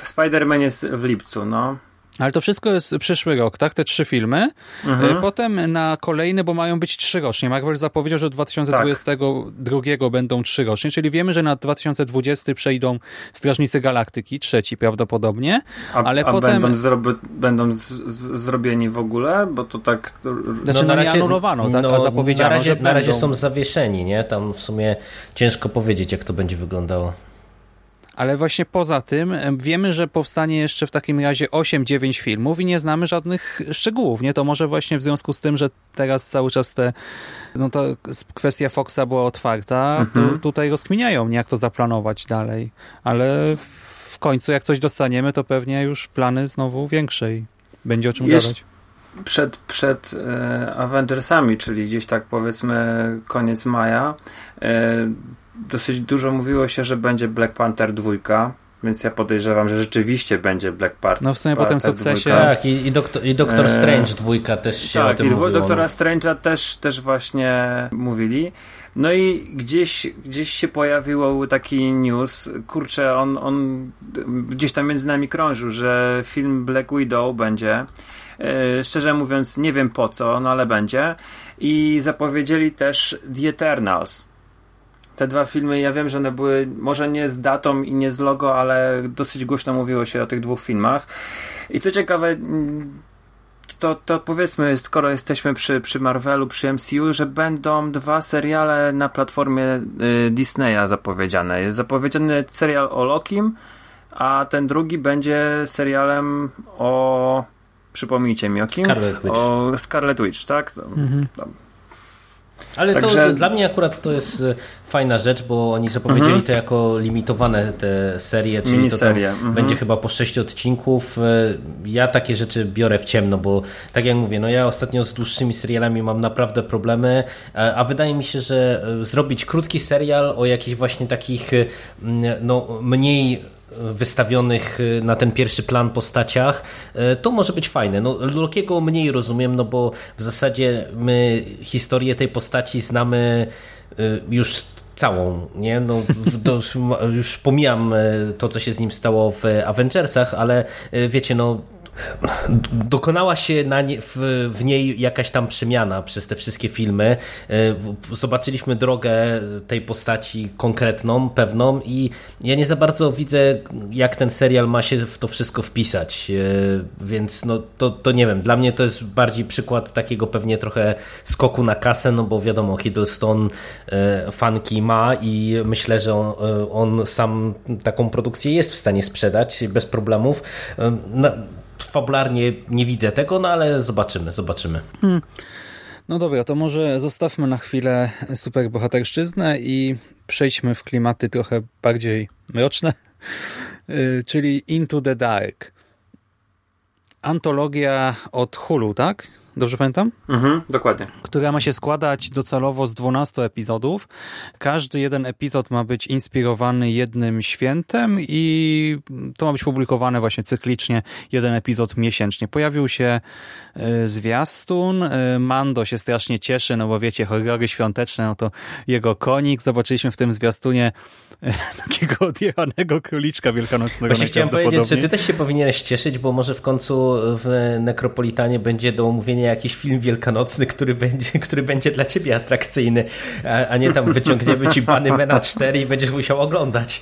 Spider-Man jest w lipcu, no. Ale to wszystko jest przyszły rok, tak? Te trzy filmy. Mhm. E, Potem na kolejne, bo mają być trzorocznie. Marvel zapowiedział, że 2022 Tak. będą trzorocznie, czyli wiemy, że na 2020 przejdą Strażnicy Galaktyki, trzeci prawdopodobnie. A, Ale a potem- będą, zrobi, będą z, z, zrobieni w ogóle? Bo to tak... Znaczy, no nie anulowano, tak? A zapowiedziano, na razie, na razie są zawieszeni, nie? Tam w sumie ciężko powiedzieć, jak to będzie wyglądało. Ale właśnie poza tym em, wiemy, że powstanie jeszcze w takim razie 8-9 filmów i nie znamy żadnych szczegółów, nie? To może właśnie w związku z tym, że teraz cały czas te, no to kwestia Foxa była otwarta, Mhm. tutaj rozkminiają, nie? Jak to zaplanować dalej. Ale w końcu jak coś dostaniemy, to pewnie już plany znowu większe i będzie o czym Jeszcze- gadać. przed, przed e, Avengersami, czyli gdzieś tak powiedzmy koniec maja, e, dosyć dużo mówiło się, że będzie Black Panther 2, więc ja podejrzewam, że rzeczywiście będzie Black Panther. No w sumie po tym sukcesie... dwójka. Tak, i, i, doktor, i Doktor E, Strange dwójka też się o Tak, tym i mówiło. no. Doktora Strange'a też, też właśnie mówili. No i gdzieś, gdzieś się pojawił taki news, kurczę, on, on gdzieś tam między nami krążył, że film Black Widow będzie. E, Szczerze mówiąc, nie wiem po co, no ale będzie. I zapowiedzieli też The Eternals. Te dwa filmy, ja wiem, że one były może nie z datą i nie z logo, ale dosyć głośno mówiło się o tych dwóch filmach. I co ciekawe, mm, to, to powiedzmy, skoro jesteśmy przy, przy Marvelu, przy MCU, że będą dwa seriale na platformie y, Disneya zapowiedziane. Jest zapowiedziany serial o Lokim, a ten drugi będzie serialem o. Przypomnijcie mi o kim? Scarlet Witch. O Scarlet Witch, tak? Mhm. Ale to, Także- to dla mnie akurat to jest e, fajna rzecz, bo oni zapowiedzieli Mhm. to jako limitowane te serie, czyli to Miniserie, mhm. będzie chyba po sześć odcinków. E, Ja takie rzeczy biorę w ciemno, bo tak jak mówię, no ja ostatnio z dłuższymi serialami mam naprawdę problemy, a wydaje mi się, że e, zrobić krótki serial o jakichś właśnie takich no, mniej wystawionych y, na ten pierwszy plan postaciach, y, to może być fajne. No, Lokiego mniej rozumiem, no bo w zasadzie my historię tej postaci znamy y, już całą, nie? No, do, już pomijam to, co się z nim stało w Avengersach, ale wiecie, no dokonała się nie, w, w niej jakaś tam przemiana przez te wszystkie filmy. E, Zobaczyliśmy drogę tej postaci konkretną, pewną i ja nie za bardzo widzę, jak ten serial ma się w to wszystko wpisać. E, Więc no to, to nie wiem, dla mnie to jest bardziej przykład takiego pewnie trochę skoku na kasę, no bo wiadomo, Hiddleston e, fanki ma i myślę, że on, on sam taką produkcję jest w stanie sprzedać bez problemów. Na, fabularnie nie widzę tego, no ale zobaczymy, zobaczymy. No dobra, to może zostawmy na chwilę superbohaterszczyznę i przejdźmy w klimaty trochę bardziej mroczne, y, czyli Into the Dark. Antologia od Hulu, tak? Dobrze pamiętam? Mhm, dokładnie. która ma się składać docelowo z 12 epizodów. Każdy jeden epizod ma być inspirowany jednym świętem i to ma być publikowane właśnie cyklicznie, jeden epizod miesięcznie. Pojawił się y, zwiastun, y, Mando się strasznie cieszy, no bo wiecie, horrory świąteczne, no to jego konik. Zobaczyliśmy w tym zwiastunie y, takiego odjechanego króliczka wielkanocnego. Właśnie chciałem powiedzieć, najprawdopodobniej. ty też się powinieneś cieszyć, bo może w końcu w Nekropolitanie będzie do omówienia jakiś film wielkanocny, który będzie, który będzie dla ciebie atrakcyjny, a, a nie tam wyciągniemy ci Bany Mena 4 i będziesz musiał oglądać.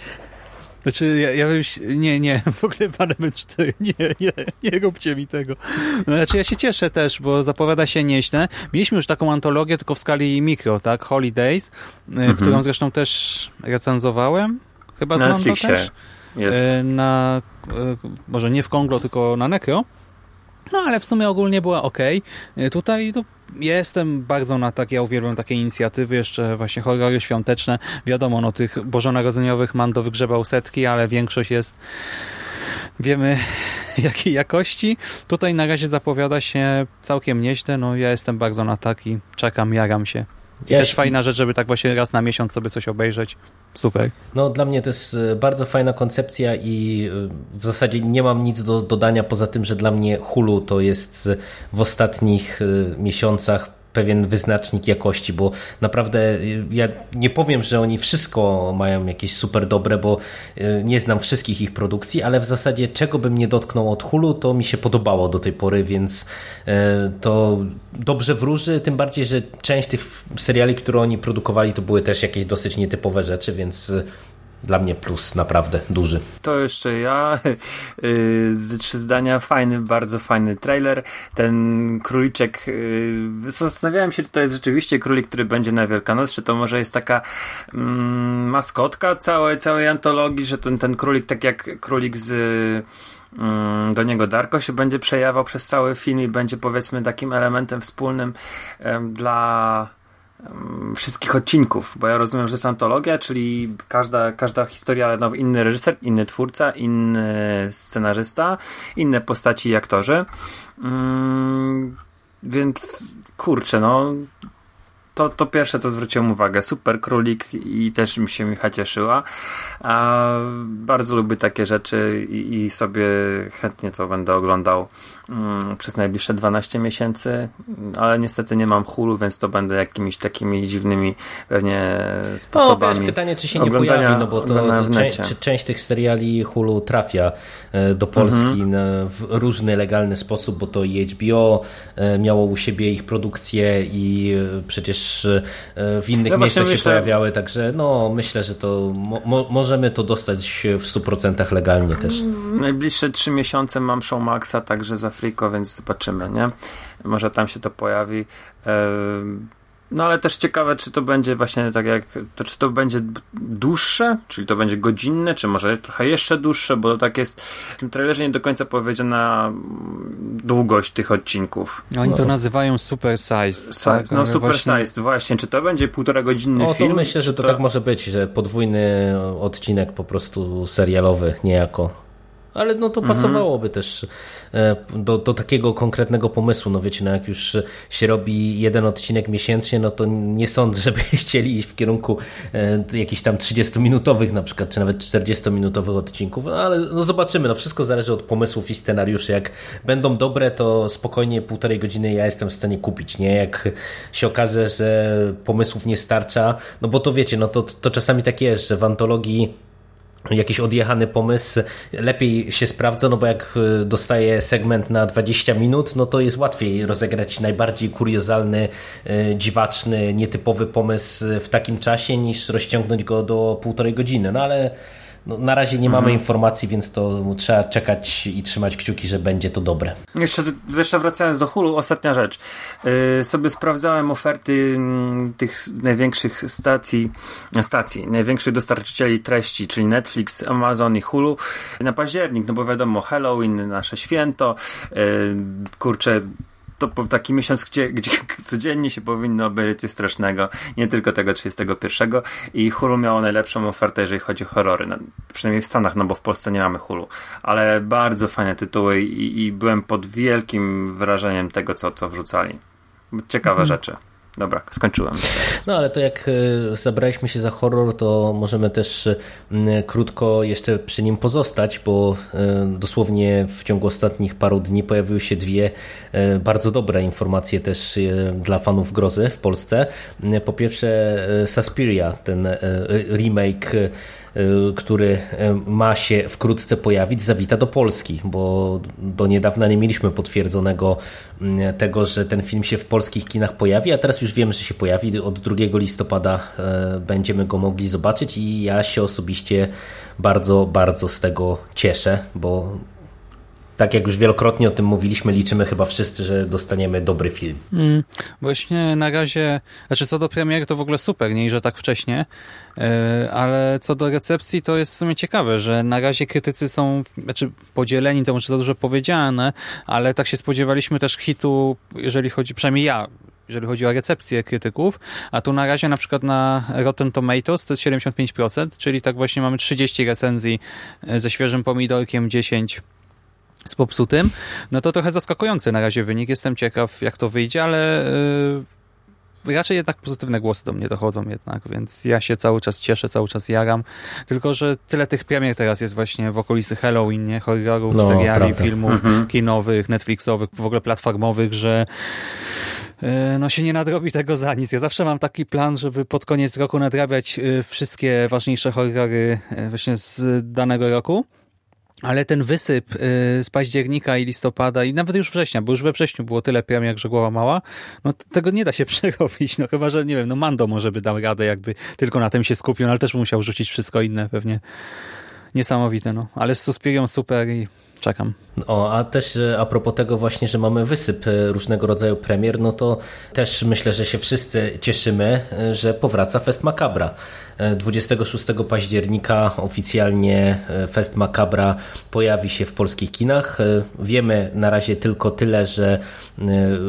Znaczy, ja, ja bym się, nie, nie, w ogóle panem 4, nie, nie, nie róbcie mi tego. Znaczy, ja się cieszę też, bo zapowiada się nieźle. Mieliśmy już taką antologię, tylko w skali mikro, tak, Holidays, mhm. którą zresztą też recenzowałem, chyba Na znam to Netflixie też. jest. E, Na, e, może nie w Konglo, tylko na Necro. No, ale w sumie ogólnie była ok. Tutaj no, ja jestem bardzo na tak, ja uwielbiam takie inicjatywy, jeszcze właśnie horrory świąteczne. Wiadomo, no tych bożonarodzeniowych Mando wygrzebał setki, ale większość jest wiemy jakiej jakości. Tutaj na razie zapowiada się całkiem nieźle, no ja jestem bardzo na taki, czekam, jaram się. I Ja też się- fajna rzecz, żeby tak właśnie raz na miesiąc sobie coś obejrzeć. Super. No dla mnie to jest e, bardzo fajna koncepcja i e, w zasadzie nie mam nic do dodania poza tym, że dla mnie Hulu to jest e, w ostatnich miesiącach pewien wyznacznik jakości, bo naprawdę y, ja nie powiem, że oni wszystko mają jakieś super dobre, bo y, nie znam wszystkich ich produkcji, ale w zasadzie czego bym nie dotknął od Hulu, to mi się podobało do tej pory, więc y, to dobrze wróży, tym bardziej, że część tych seriali, które oni produkowali, to były też jakieś dosyć nietypowe rzeczy, więc dla mnie plus naprawdę duży. To jeszcze ja. Yy, trzy zdania. Fajny, bardzo fajny trailer. Ten króliczek. Yy, zastanawiałem się, czy to jest rzeczywiście królik, który będzie na Wielkanoc, czy to może jest taka mm, maskotka całej, całej antologii, że ten, ten królik, tak jak królik z mm, do niego Darko się będzie przejawiał przez cały film i będzie powiedzmy takim elementem wspólnym dla wszystkich odcinków, bo ja rozumiem, że jest antologia, czyli każda, każda historia, no, inny reżyser, inny twórca, inny scenarzysta, inne postaci i aktorzy. Mm, więc kurczę, no to, to pierwsze, co zwróciłem uwagę. Super królik i też mi się Micha cieszyła. A bardzo lubię takie rzeczy i, i sobie chętnie to będę oglądał przez najbliższe 12 miesięcy, ale niestety nie mam hulu, więc to będę jakimiś takimi dziwnymi pewnie sposobami. No, wiesz, pytanie, czy się nie pojawi, no bo to, to część, czy część tych seriali hulu trafia e, do Polski mhm. w różny legalny sposób, bo to i HBO e, miało u siebie ich produkcję i e, przecież w innych no miejscach się myślę... pojawiały, także no myślę, że to mo możemy to dostać w 100% legalnie też. Najbliższe trzy miesiące mam Showmaxa także z Afriko, więc zobaczymy, nie? Może tam się to pojawi. No ale też ciekawe, czy to będzie właśnie tak jak, to czy to będzie dłuższe, czyli to będzie godzinne, czy może trochę jeszcze dłuższe, bo tak jest w tym trailerze nie do końca powiedziana długość tych odcinków. Oni no. to nazywają super sized. Tak? No super właśnie... sized, właśnie. Czy to będzie półtora godzinny no, film? myślę, że to, to tak może być, że podwójny odcinek po prostu serialowy niejako ale no to mhm. pasowałoby też e, do, do takiego konkretnego pomysłu. No wiecie, no jak już się robi jeden odcinek miesięcznie, no to nie sądzę, żeby chcieli iść w kierunku e, jakichś tam 30-minutowych na przykład, czy nawet 40-minutowych odcinków, no ale no zobaczymy, no wszystko zależy od pomysłów i scenariuszy. Jak będą dobre, to spokojnie półtorej godziny ja jestem w stanie kupić, nie? Jak się okaże, że pomysłów nie starcza, no bo to wiecie, no to, to czasami tak jest, że w antologii jakiś odjechany pomysł lepiej się sprawdza, no bo jak y, dostaje segment na 20 minut, no to jest łatwiej rozegrać najbardziej kuriozalny, y, dziwaczny, nietypowy pomysł w takim czasie niż rozciągnąć go do półtorej godziny. No ale no, na razie nie mamy mhm. informacji, więc to trzeba czekać i trzymać kciuki, że będzie to dobre. Jeszcze, jeszcze wracając do Hulu, ostatnia rzecz. Yy, sobie sprawdzałem oferty yy, tych największych stacji, stacji, największych dostarczycieli treści, czyli Netflix, Amazon i Hulu na październik, no bo wiadomo, Halloween, nasze święto, yy, kurczę, to taki miesiąc, gdzie, gdzie codziennie się powinno obejrzeć coś strasznego, nie tylko tego 31 i Hulu miało najlepszą ofertę, jeżeli chodzi o horrory, no, przynajmniej w Stanach, no bo w Polsce nie mamy Hulu, ale bardzo fajne tytuły i, i byłem pod wielkim wrażeniem tego, co, co wrzucali. Ciekawe mhm. rzeczy. Dobra, skończyłem. No ale to jak e, zabraliśmy się za horror, to możemy też krótko jeszcze przy nim pozostać, bo e, dosłownie w ciągu ostatnich paru dni pojawiły się dwie e, bardzo dobre informacje też dla fanów grozy w Polsce. Po pierwsze Suspiria, ten remake który y, ma się wkrótce pojawić, zawita do Polski, bo do niedawna nie mieliśmy potwierdzonego mm, tego, że ten film się w polskich kinach pojawi, a teraz już wiemy, że się pojawi. Od 2 listopada y, będziemy go mogli zobaczyć i ja się osobiście bardzo, bardzo z tego cieszę, bo tak jak już wielokrotnie o tym mówiliśmy, liczymy chyba wszyscy, że dostaniemy dobry film. Mm, właśnie na razie, znaczy co do premiery to w ogóle super, nie, że tak wcześnie, yy, ale co do recepcji to jest w sumie ciekawe, że na razie krytycy są, znaczy podzieleni, to może za dużo powiedziane, ale tak się spodziewaliśmy też hitu, jeżeli chodzi, przynajmniej ja, jeżeli chodzi o recepcję krytyków, a tu na razie na przykład na Rotten Tomatoes to jest 75%, czyli tak właśnie mamy 30 recenzji e, ze świeżym pomidorkiem, 10 z popsutym, no to trochę zaskakujący na razie wynik. Jestem ciekaw, jak to wyjdzie, ale yy, raczej jednak pozytywne głosy do mnie dochodzą jednak, więc ja się cały czas cieszę, cały czas jaram. Tylko, że tyle tych premier teraz jest właśnie w okolicy Halloween, nie? Horrorów, no, seriali, prawda. filmów mhm. kinowych, Netflixowych, w ogóle platformowych, że e, no się nie nadrobi tego za nic. Ja zawsze mam taki plan, żeby pod koniec roku nadrabiać e, wszystkie ważniejsze horrory właśnie z danego roku. Ale ten wysyp z października i listopada i nawet już września, bo już we wrześniu było tyle premier, że głowa mała, no tego nie da się przerobić. No chyba, że nie wiem, no Mando może by dał radę, jakby tylko na tym się skupił, no ale też musiał rzucić wszystko inne pewnie. Niesamowite, no. Ale z Suspirią super i czekam. O, a też a propos tego właśnie, że mamy wysyp e, różnego rodzaju premier, no to też myślę, że się wszyscy cieszymy, że powraca Fest Macabra. 26 e, października oficjalnie Fest Macabra pojawi się w polskich kinach. Wiemy na razie tylko tyle, że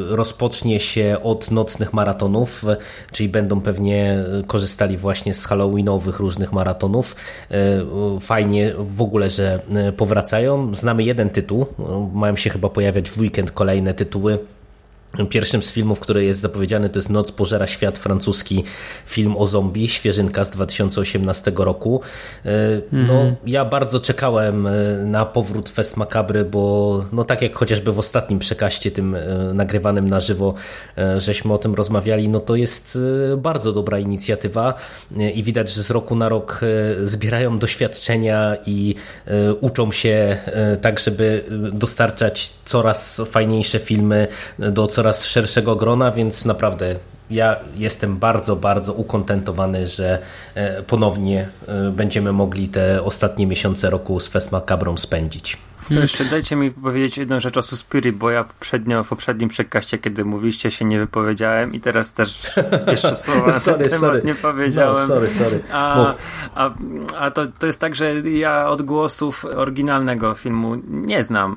rozpocznie się od nocnych maratonów, czyli będą pewnie korzystali właśnie z halloweenowych różnych maratonów. Fajnie w ogóle, że powracają. Znamy jeden tytuł, mają się chyba pojawiać w weekend kolejne tytuły Pierwszym z filmów, który jest zapowiedziany, to jest Noc pożera świat, francuski film o zombie, świeżynka z 2018 roku. E, no, mm. ja bardzo czekałem e, na powrót Fest Macabry, bo no tak jak chociażby w ostatnim przekaście, tym e, nagrywanym na żywo, żeśmy o tym rozmawiali, no to jest bardzo dobra inicjatywa i widać, że z roku na rok zbierają doświadczenia i uczą się tak, żeby dostarczać coraz fajniejsze filmy do coraz coraz szerszego grona, więc naprawdę ja jestem bardzo, bardzo ukontentowany, że e, ponownie e, będziemy mogli te ostatnie miesiące roku z Fest Macabrą spędzić. To jeszcze dajcie mi powiedzieć jedną rzecz o Suspiri, bo ja poprzednio, w poprzednim przekaście, kiedy mówiliście, się nie wypowiedziałem i teraz też jeszcze słowa na ten temat sorry. nie powiedziałem. No, sorry, sorry. A, a, a to, to jest tak, że ja odgłosów oryginalnego filmu nie znam.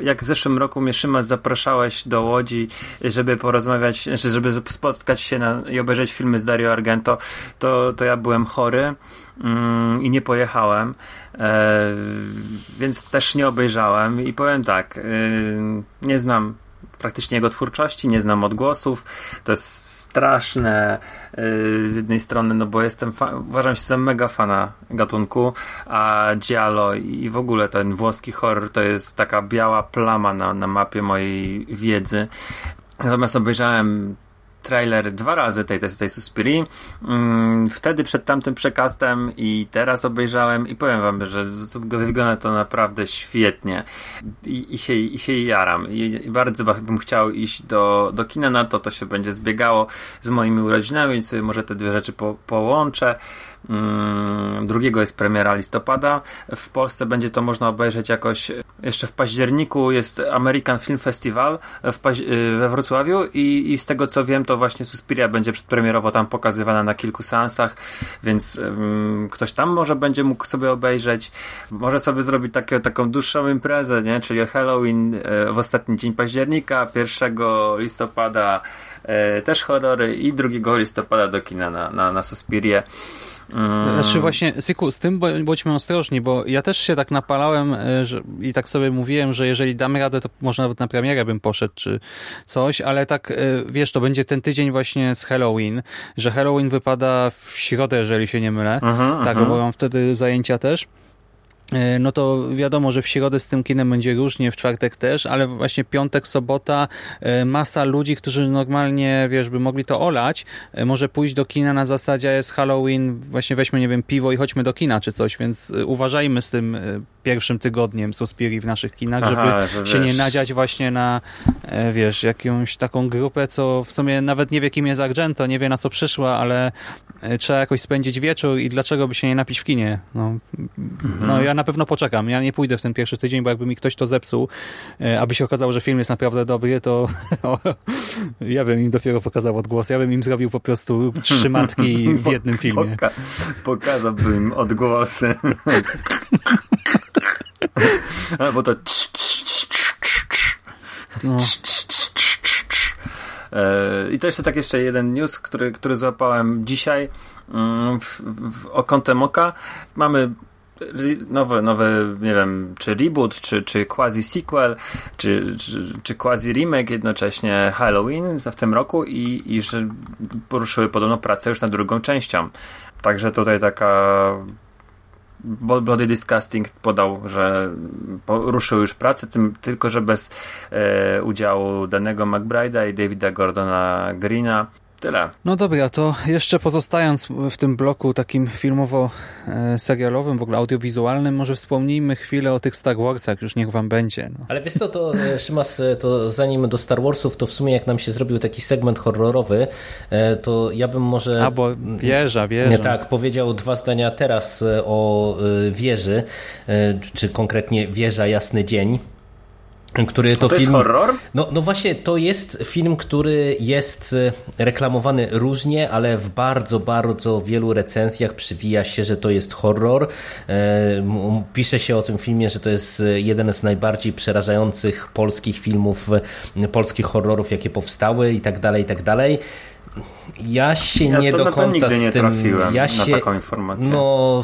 Jak w zeszłym roku mnie Szymas zapraszałeś do Łodzi, żeby porozmawiać, znaczy żeby spotkać się na, i obejrzeć filmy z Dario Argento, to, to ja byłem chory i nie pojechałem, e, więc też nie obejrzałem i powiem tak, e, nie znam praktycznie jego twórczości, nie znam odgłosów, to jest straszne e, z jednej strony, no bo jestem, uważam się za mega fana gatunku, a Giallo i w ogóle ten włoski horror to jest taka biała plama na, na mapie mojej wiedzy. Natomiast obejrzałem trailer dwa razy tej, tej, tej Suspiri. Mm, wtedy przed tamtym przekastem i teraz obejrzałem i powiem wam, że wygląda to naprawdę świetnie i, i, się, i się jaram I, i bardzo bym chciał iść do, do kina na to, to się będzie zbiegało z moimi urodzinami, więc sobie może te dwie rzeczy po, połączę. Mm, drugiego jest premiera listopada. W Polsce będzie to można obejrzeć jakoś jeszcze w październiku jest American Film Festival y, we Wrocławiu i, i z tego co wiem to właśnie Suspiria będzie przedpremierowo tam pokazywana na kilku seansach, więc um, ktoś tam może będzie mógł sobie obejrzeć. Może sobie zrobić takie, taką dłuższą imprezę, nie? czyli Halloween e, w ostatni dzień października, 1 listopada e, też horrory i 2 listopada do kina na, na, na Suspirię. Mm. Znaczy właśnie, Syku, z tym bądźmy ostrożni, bo ja też się tak napalałem e, że, i tak sobie mówiłem, że jeżeli damy radę, to może nawet na premierę bym poszedł, czy coś, ale tak, e, wiesz, to będzie ten tydzień właśnie z Halloween, że Halloween wypada w środę, jeżeli się nie mylę. Aha, tak, aha. bo mam wtedy zajęcia też. E, no to wiadomo, że w środę z tym kinem będzie różnie, w czwartek też, ale właśnie piątek, sobota e, masa ludzi, którzy normalnie, wiesz, by mogli to olać, e, może pójść do kina na zasadzie jest Halloween, właśnie weźmy, nie wiem, piwo i chodźmy do kina czy coś, więc uważajmy z tym pierwszym tygodniem Suspiri w naszych kinach, Aha, żeby się nie nadziać właśnie na, wiesz, jakąś taką grupę, co w sumie nawet nie wie, kim jest Argento, nie wie na co przyszła, ale trzeba jakoś spędzić wieczór i dlaczego by się nie napić w kinie. No, mhm. no ja na pewno poczekam. Ja nie pójdę w ten pierwszy tydzień, bo jakby mi ktoś to zepsuł, e, aby się okazało, że film jest naprawdę dobry, to ja bym im dopiero pokazał odgłos. Ja bym im zrobił po prostu trzy matki w jednym filmie. Poka pokazałbym odgłosy. Albo to no. E, I to jeszcze tak jeszcze jeden news, który, który złapałem dzisiaj mm, w, w, o kątem oka. Mamy nowe, nowe, nie wiem, czy reboot, czy, czy quasi sequel, czy, czy, czy quasi remake jednocześnie Halloween w tym roku i, i że poruszyły podobno pracę już nad drugą częścią. Także tutaj taka Bloody Disgusting podał, że ruszył już pracę, tym, tylko że bez e, udziału danego McBride'a i Davida Gordona Greena. Tyle. No dobra, to jeszcze pozostając w tym bloku takim filmowo-serialowym, w ogóle audiowizualnym, może wspomnijmy chwilę o tych Star Warsach, już niech wam będzie. No. Ale wiesz to, to e, Szymas, e, to zanim do Star Warsów, to w sumie jak nam się zrobił taki segment horrorowy, e, to ja bym może... A, bo wieża, wieża. Nie, tak, powiedział dwa zdania teraz o wieży, czy konkretnie wieża Jasny Dzień, który to, to film. Jest horror? No, no właśnie, to jest film, który jest e, reklamowany różnie, ale w bardzo, bardzo wielu recenzjach przywija się, że to jest horror. E, pisze się o tym filmie, że to jest e, jeden z najbardziej przerażających polskich filmów, polskich horrorów, jakie powstały i tak dalej, i tak dalej. Ja się ja nie to, do no końca nigdy nie z tym, trafiłem ja na się, taką informację. No,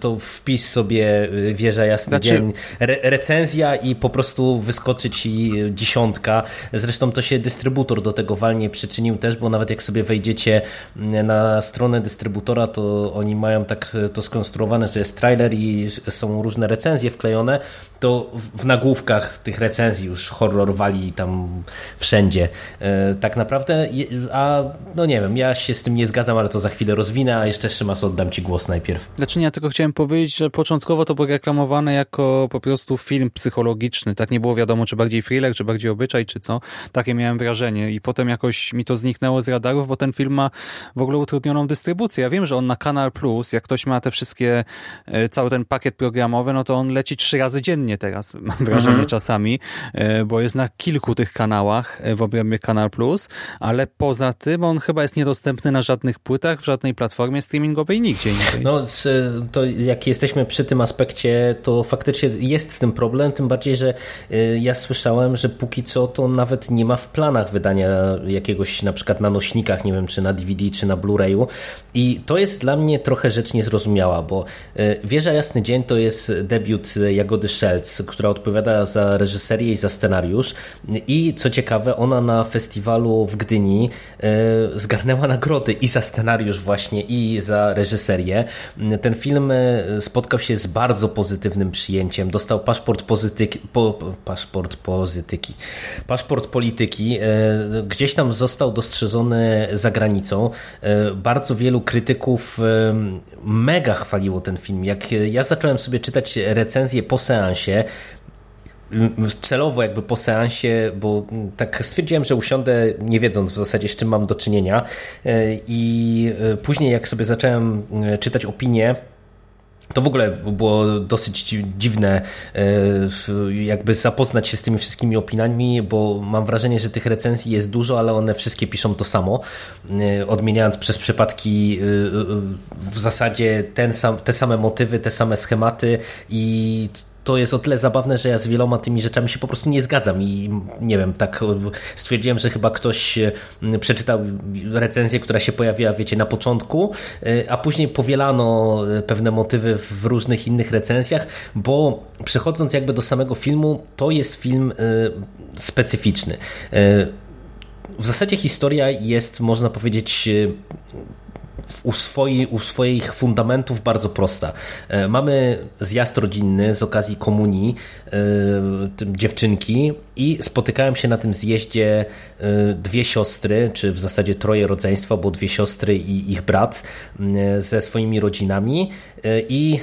to wpisz sobie y, wieża jasny znaczy... dzień, re recenzja i po prostu wyskoczy ci dziesiątka. Zresztą to się dystrybutor do tego walnie przyczynił też, bo nawet jak sobie wejdziecie mm, na stronę dystrybutora, to oni mają tak to skonstruowane, że jest trailer i są różne recenzje wklejone, to w nagłówkach tych recenzji już horror wali tam wszędzie. E, tak naprawdę, a no nie wiem, ja się z tym nie zgadzam, ale to za chwilę rozwinę, a jeszcze Szymas oddam Ci głos najpierw. Znaczy nie, ja tylko chciałem powiedzieć, że początkowo to było reklamowane jako po prostu film psychologiczny, tak nie było wiadomo, czy bardziej thriller, czy bardziej obyczaj, czy co. Takie miałem wrażenie i potem jakoś mi to zniknęło z radarów, bo ten film ma w ogóle utrudnioną dystrybucję. Ja wiem, że on na Kanal Plus, jak ktoś ma te wszystkie, e, cały ten pakiet programowy, no to on leci trzy razy dziennie teraz, mam wrażenie mhm. czasami, e, bo jest na kilku tych kanałach e, w obrębie Kanal Plus, ale poza tym on chyba jest niedostępny na żadnych płytach, w żadnej platformie streamingowej, nigdzie indziej. No, to jak jesteśmy przy tym aspekcie, to faktycznie jest z tym problem, tym bardziej, że y, ja słyszałem, że póki co to nawet nie ma w planach wydania jakiegoś na przykład na nośnikach, nie wiem, czy na DVD, czy na Blu-rayu i to jest dla mnie trochę rzecz niezrozumiała, bo y, Wieża Jasny Dzień to jest debiut Jagody Szelc, która odpowiada za reżyserię i za scenariusz i co ciekawe, ona na festiwalu w Gdyni y, zgarnęła nagrody i za scenariusz właśnie i za reżyserię. Ten film e, spotkał się z bardzo pozytywnym przyjęciem. Dostał paszport pozytyki, po, paszport pozytyki, paszport polityki. E, gdzieś tam został dostrzeżony za granicą. E, bardzo wielu krytyków mega chwaliło ten film. Jak ja zacząłem sobie czytać recenzję po seansie, celowo jakby po seansie, bo tak stwierdziłem, że usiądę nie wiedząc w zasadzie z czym mam do czynienia e, i e, później jak sobie zacząłem e, czytać opinie to w ogóle było dosyć dziwne jakby zapoznać się z tymi wszystkimi opiniami, bo mam wrażenie, że tych recenzji jest dużo, ale one wszystkie piszą to samo, odmieniając przez przypadki w zasadzie ten sam, te same motywy, te same schematy i to jest o tyle zabawne, że ja z wieloma tymi rzeczami się po prostu nie zgadzam i nie wiem, tak stwierdziłem, że chyba ktoś e, przeczytał recenzję, która się pojawiła, wiecie, na początku, e, a później powielano e, pewne motywy w różnych innych recenzjach, bo przechodząc jakby do samego filmu, to jest film specyficzny. W zasadzie historia jest, można powiedzieć, u, swoi, u swoich fundamentów bardzo prosta. E, mamy zjazd rodzinny z okazji komunii e, dziewczynki i spotykałem się na tym zjeździe e, dwie siostry, czy w zasadzie troje rodzeństwa, bo dwie siostry i ich brat ze swoimi rodzinami i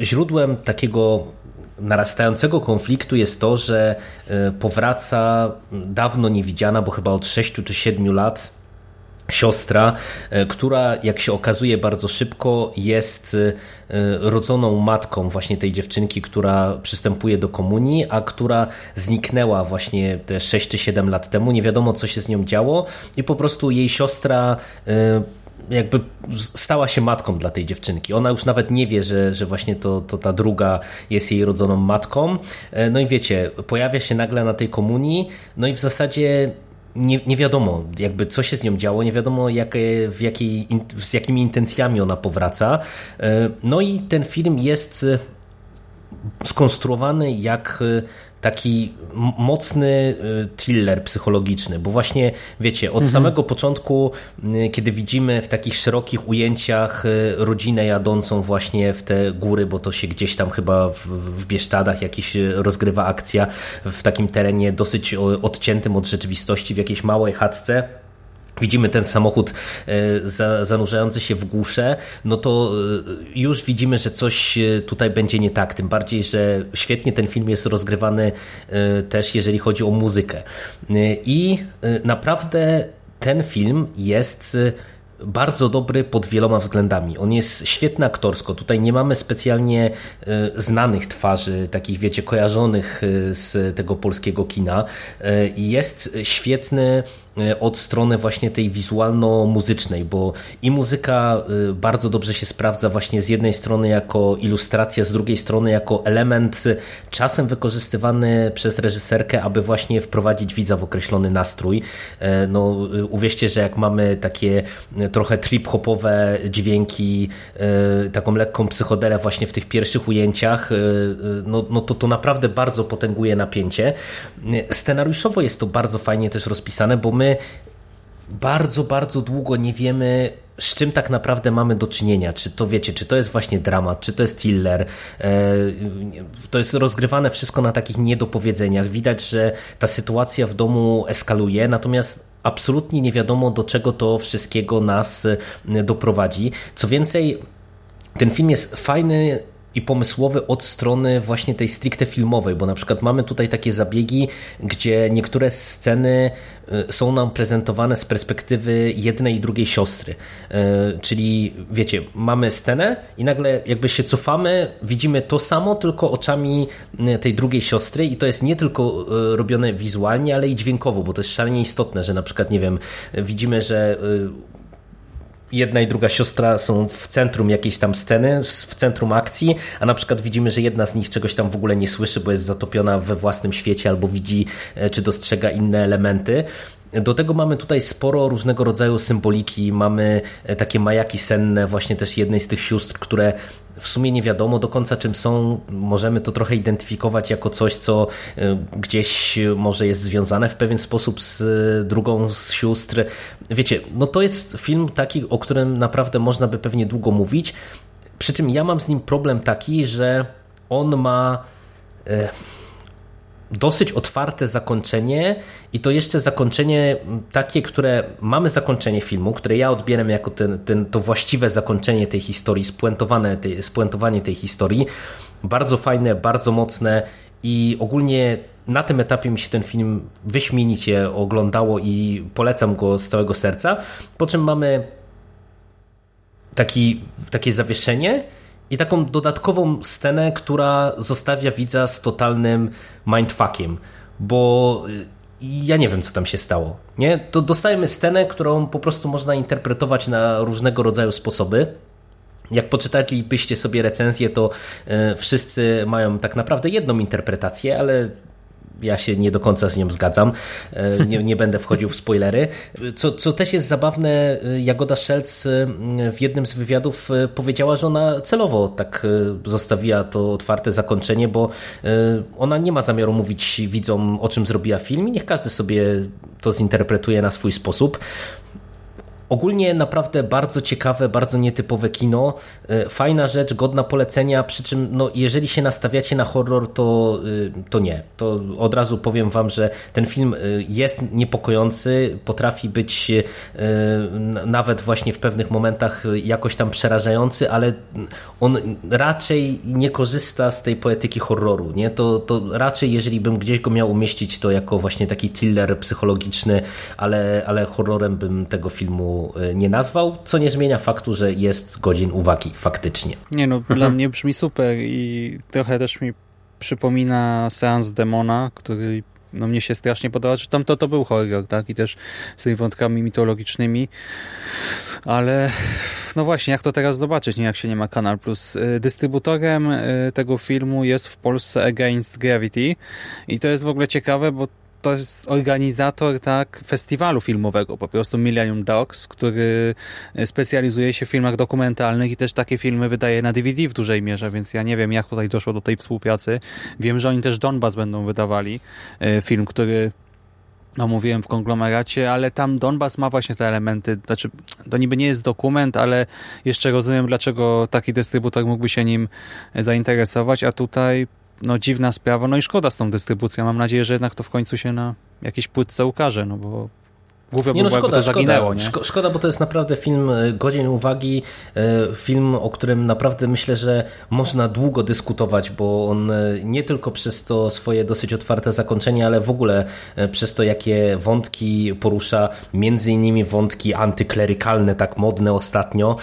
źródłem takiego narastającego konfliktu jest to, że powraca dawno niewidziana, bo chyba od 6 czy 7 lat siostra, e, która jak się okazuje bardzo szybko jest e, rodzoną matką właśnie tej dziewczynki, która przystępuje do komunii, a która zniknęła właśnie te 6 czy 7 lat temu. Nie wiadomo co się z nią działo i po prostu jej siostra e, jakby stała się matką dla tej dziewczynki. Ona już nawet nie wie, że, że właśnie to, to ta druga jest jej rodzoną matką. No i wiecie, pojawia się nagle na tej komunii, no i w zasadzie nie, nie wiadomo jakby co się z nią działo, nie wiadomo jak, w jakiej, z jakimi intencjami ona powraca. E, no i ten film jest e, skonstruowany jak e, taki mocny thriller psychologiczny, bo właśnie wiecie, od mhm. samego początku, kiedy widzimy w takich szerokich ujęciach rodzinę jadącą właśnie w te góry, bo to się gdzieś tam chyba w, w Biesztadach jakiś rozgrywa akcja w takim terenie dosyć odciętym od rzeczywistości, w jakiejś małej chatce widzimy ten samochód e, zanurzający się w głusze, no to e, już widzimy, że coś e, tutaj będzie nie tak. Tym bardziej, że świetnie ten film jest rozgrywany też, jeżeli chodzi o muzykę. I naprawdę ten film jest bardzo dobry pod wieloma względami. On jest świetny aktorsko. Tutaj nie mamy specjalnie znanych twarzy, takich wiecie, kojarzonych z tego polskiego kina. Jest świetny od strony właśnie tej wizualno-muzycznej, bo i muzyka e, bardzo dobrze się sprawdza właśnie z jednej strony jako ilustracja, z drugiej strony jako element czasem wykorzystywany przez reżyserkę, aby właśnie wprowadzić widza w określony nastrój. E, no, uwierzcie, że jak mamy takie trochę trip-hopowe dźwięki, taką lekką psychodelę właśnie w tych pierwszych ujęciach, no, no to to naprawdę bardzo potęguje napięcie. Scenariuszowo jest to bardzo fajnie też rozpisane, bo my my bardzo, bardzo długo nie wiemy, z czym tak naprawdę mamy do czynienia. Czy to wiecie, czy to jest właśnie dramat, czy to jest thriller. E, to jest rozgrywane wszystko na takich niedopowiedzeniach. Widać, że ta sytuacja w domu eskaluje, natomiast absolutnie nie wiadomo, do czego to wszystkiego nas e, doprowadzi. Co więcej, ten film jest fajny i pomysłowy od strony właśnie tej stricte filmowej, bo na przykład mamy tutaj takie zabiegi, gdzie niektóre sceny y, są nam prezentowane z perspektywy jednej i drugiej siostry. Y, czyli wiecie, mamy scenę i nagle jakby się cofamy, widzimy to samo, tylko oczami y, tej drugiej siostry i to jest nie tylko robione wizualnie, ale i dźwiękowo, bo to jest szalenie istotne, że na przykład, nie wiem, widzimy, że jedna i druga siostra są w centrum jakiejś tam sceny, w centrum akcji, a na przykład widzimy, że jedna z nich czegoś tam w ogóle nie słyszy, bo jest zatopiona we własnym świecie albo widzi e, czy dostrzega inne elementy. Do tego mamy tutaj sporo różnego rodzaju symboliki, mamy e, takie majaki senne właśnie też jednej z tych sióstr, które w sumie nie wiadomo do końca czym są. Możemy to trochę identyfikować jako coś, co e, gdzieś może jest związane w pewien sposób z e, drugą z sióstr. Wiecie, no to jest film taki, o którym naprawdę można by pewnie długo mówić. Przy czym ja mam z nim problem taki, że on ma dosyć otwarte zakończenie i to jeszcze zakończenie takie, które mamy zakończenie filmu, które ja odbieram jako ten, ten, to właściwe zakończenie tej historii, spuentowane tej, spuentowanie tej historii. Bardzo fajne, bardzo mocne i ogólnie na tym etapie mi się ten film wyśmienicie oglądało i polecam go z całego serca. Po czym mamy taki, takie zawieszenie i taką dodatkową scenę, która zostawia widza z totalnym mindfuckiem, bo y, ja nie wiem, co tam się stało. Nie? To dostajemy scenę, którą po prostu można interpretować na różnego rodzaju sposoby. Jak poczytalibyście sobie recenzję, to y, wszyscy mają tak naprawdę jedną interpretację, ale ja się nie do końca z nią zgadzam. E, nie, nie będę wchodził w spoilery. Co, co też jest zabawne, e, Jagoda Szelc e, w jednym z wywiadów powiedziała, że ona celowo tak zostawiła to otwarte zakończenie, bo ona nie ma zamiaru mówić widzom, o czym zrobiła film i niech każdy sobie to zinterpretuje na swój sposób. Ogólnie naprawdę bardzo ciekawe, bardzo nietypowe kino. E, fajna rzecz, godna polecenia, przy czym no, jeżeli się nastawiacie na horror, to, e, to nie. To od razu powiem wam, że ten film e, jest niepokojący, potrafi być nawet właśnie w pewnych momentach jakoś tam przerażający, ale on raczej nie korzysta z tej poetyki horroru. Nie? To, to raczej, jeżeli bym gdzieś go miał umieścić, to jako właśnie taki thriller psychologiczny, ale, ale horrorem bym tego filmu E, nie nazwał, co nie zmienia faktu, że jest godzin uwagi faktycznie. Nie no, dla mnie brzmi super i trochę też mi przypomina seans Demona, który no mnie się strasznie podoba, że tam to, to był horror, tak, i też z tymi wątkami mitologicznymi, ale no właśnie, jak to teraz zobaczyć, nie? Jak się nie ma Kanal Plus. E, dystrybutorem e, tego filmu jest w Polsce Against Gravity. I to jest w ogóle ciekawe, bo to jest organizator tak festiwalu filmowego, po prostu Millennium Dogs, który specjalizuje się w filmach dokumentalnych i też takie filmy wydaje na DVD w dużej mierze, więc ja nie wiem jak tutaj doszło do tej współpracy. Wiem, że oni też Donbass będą wydawali, e, film, który omówiłem w konglomeracie, ale tam Donbass ma właśnie te elementy, znaczy to niby nie jest dokument, ale jeszcze rozumiem dlaczego taki dystrybutor mógłby się nim zainteresować, a tutaj no dziwna sprawa, no i szkoda z tą dystrybucją. Mam nadzieję, że jednak to w końcu się na jakiejś płytce ukaże, no bo Głupio nie, no szkoda, zaginęło, szkoda, nie? szkoda, bo to jest naprawdę film e, godzien uwagi, e, film, o którym naprawdę myślę, że można długo dyskutować, bo on e, nie tylko przez to swoje dosyć otwarte zakończenie, ale w ogóle przez to, jakie wątki porusza, między innymi wątki antyklerykalne, tak modne ostatnio.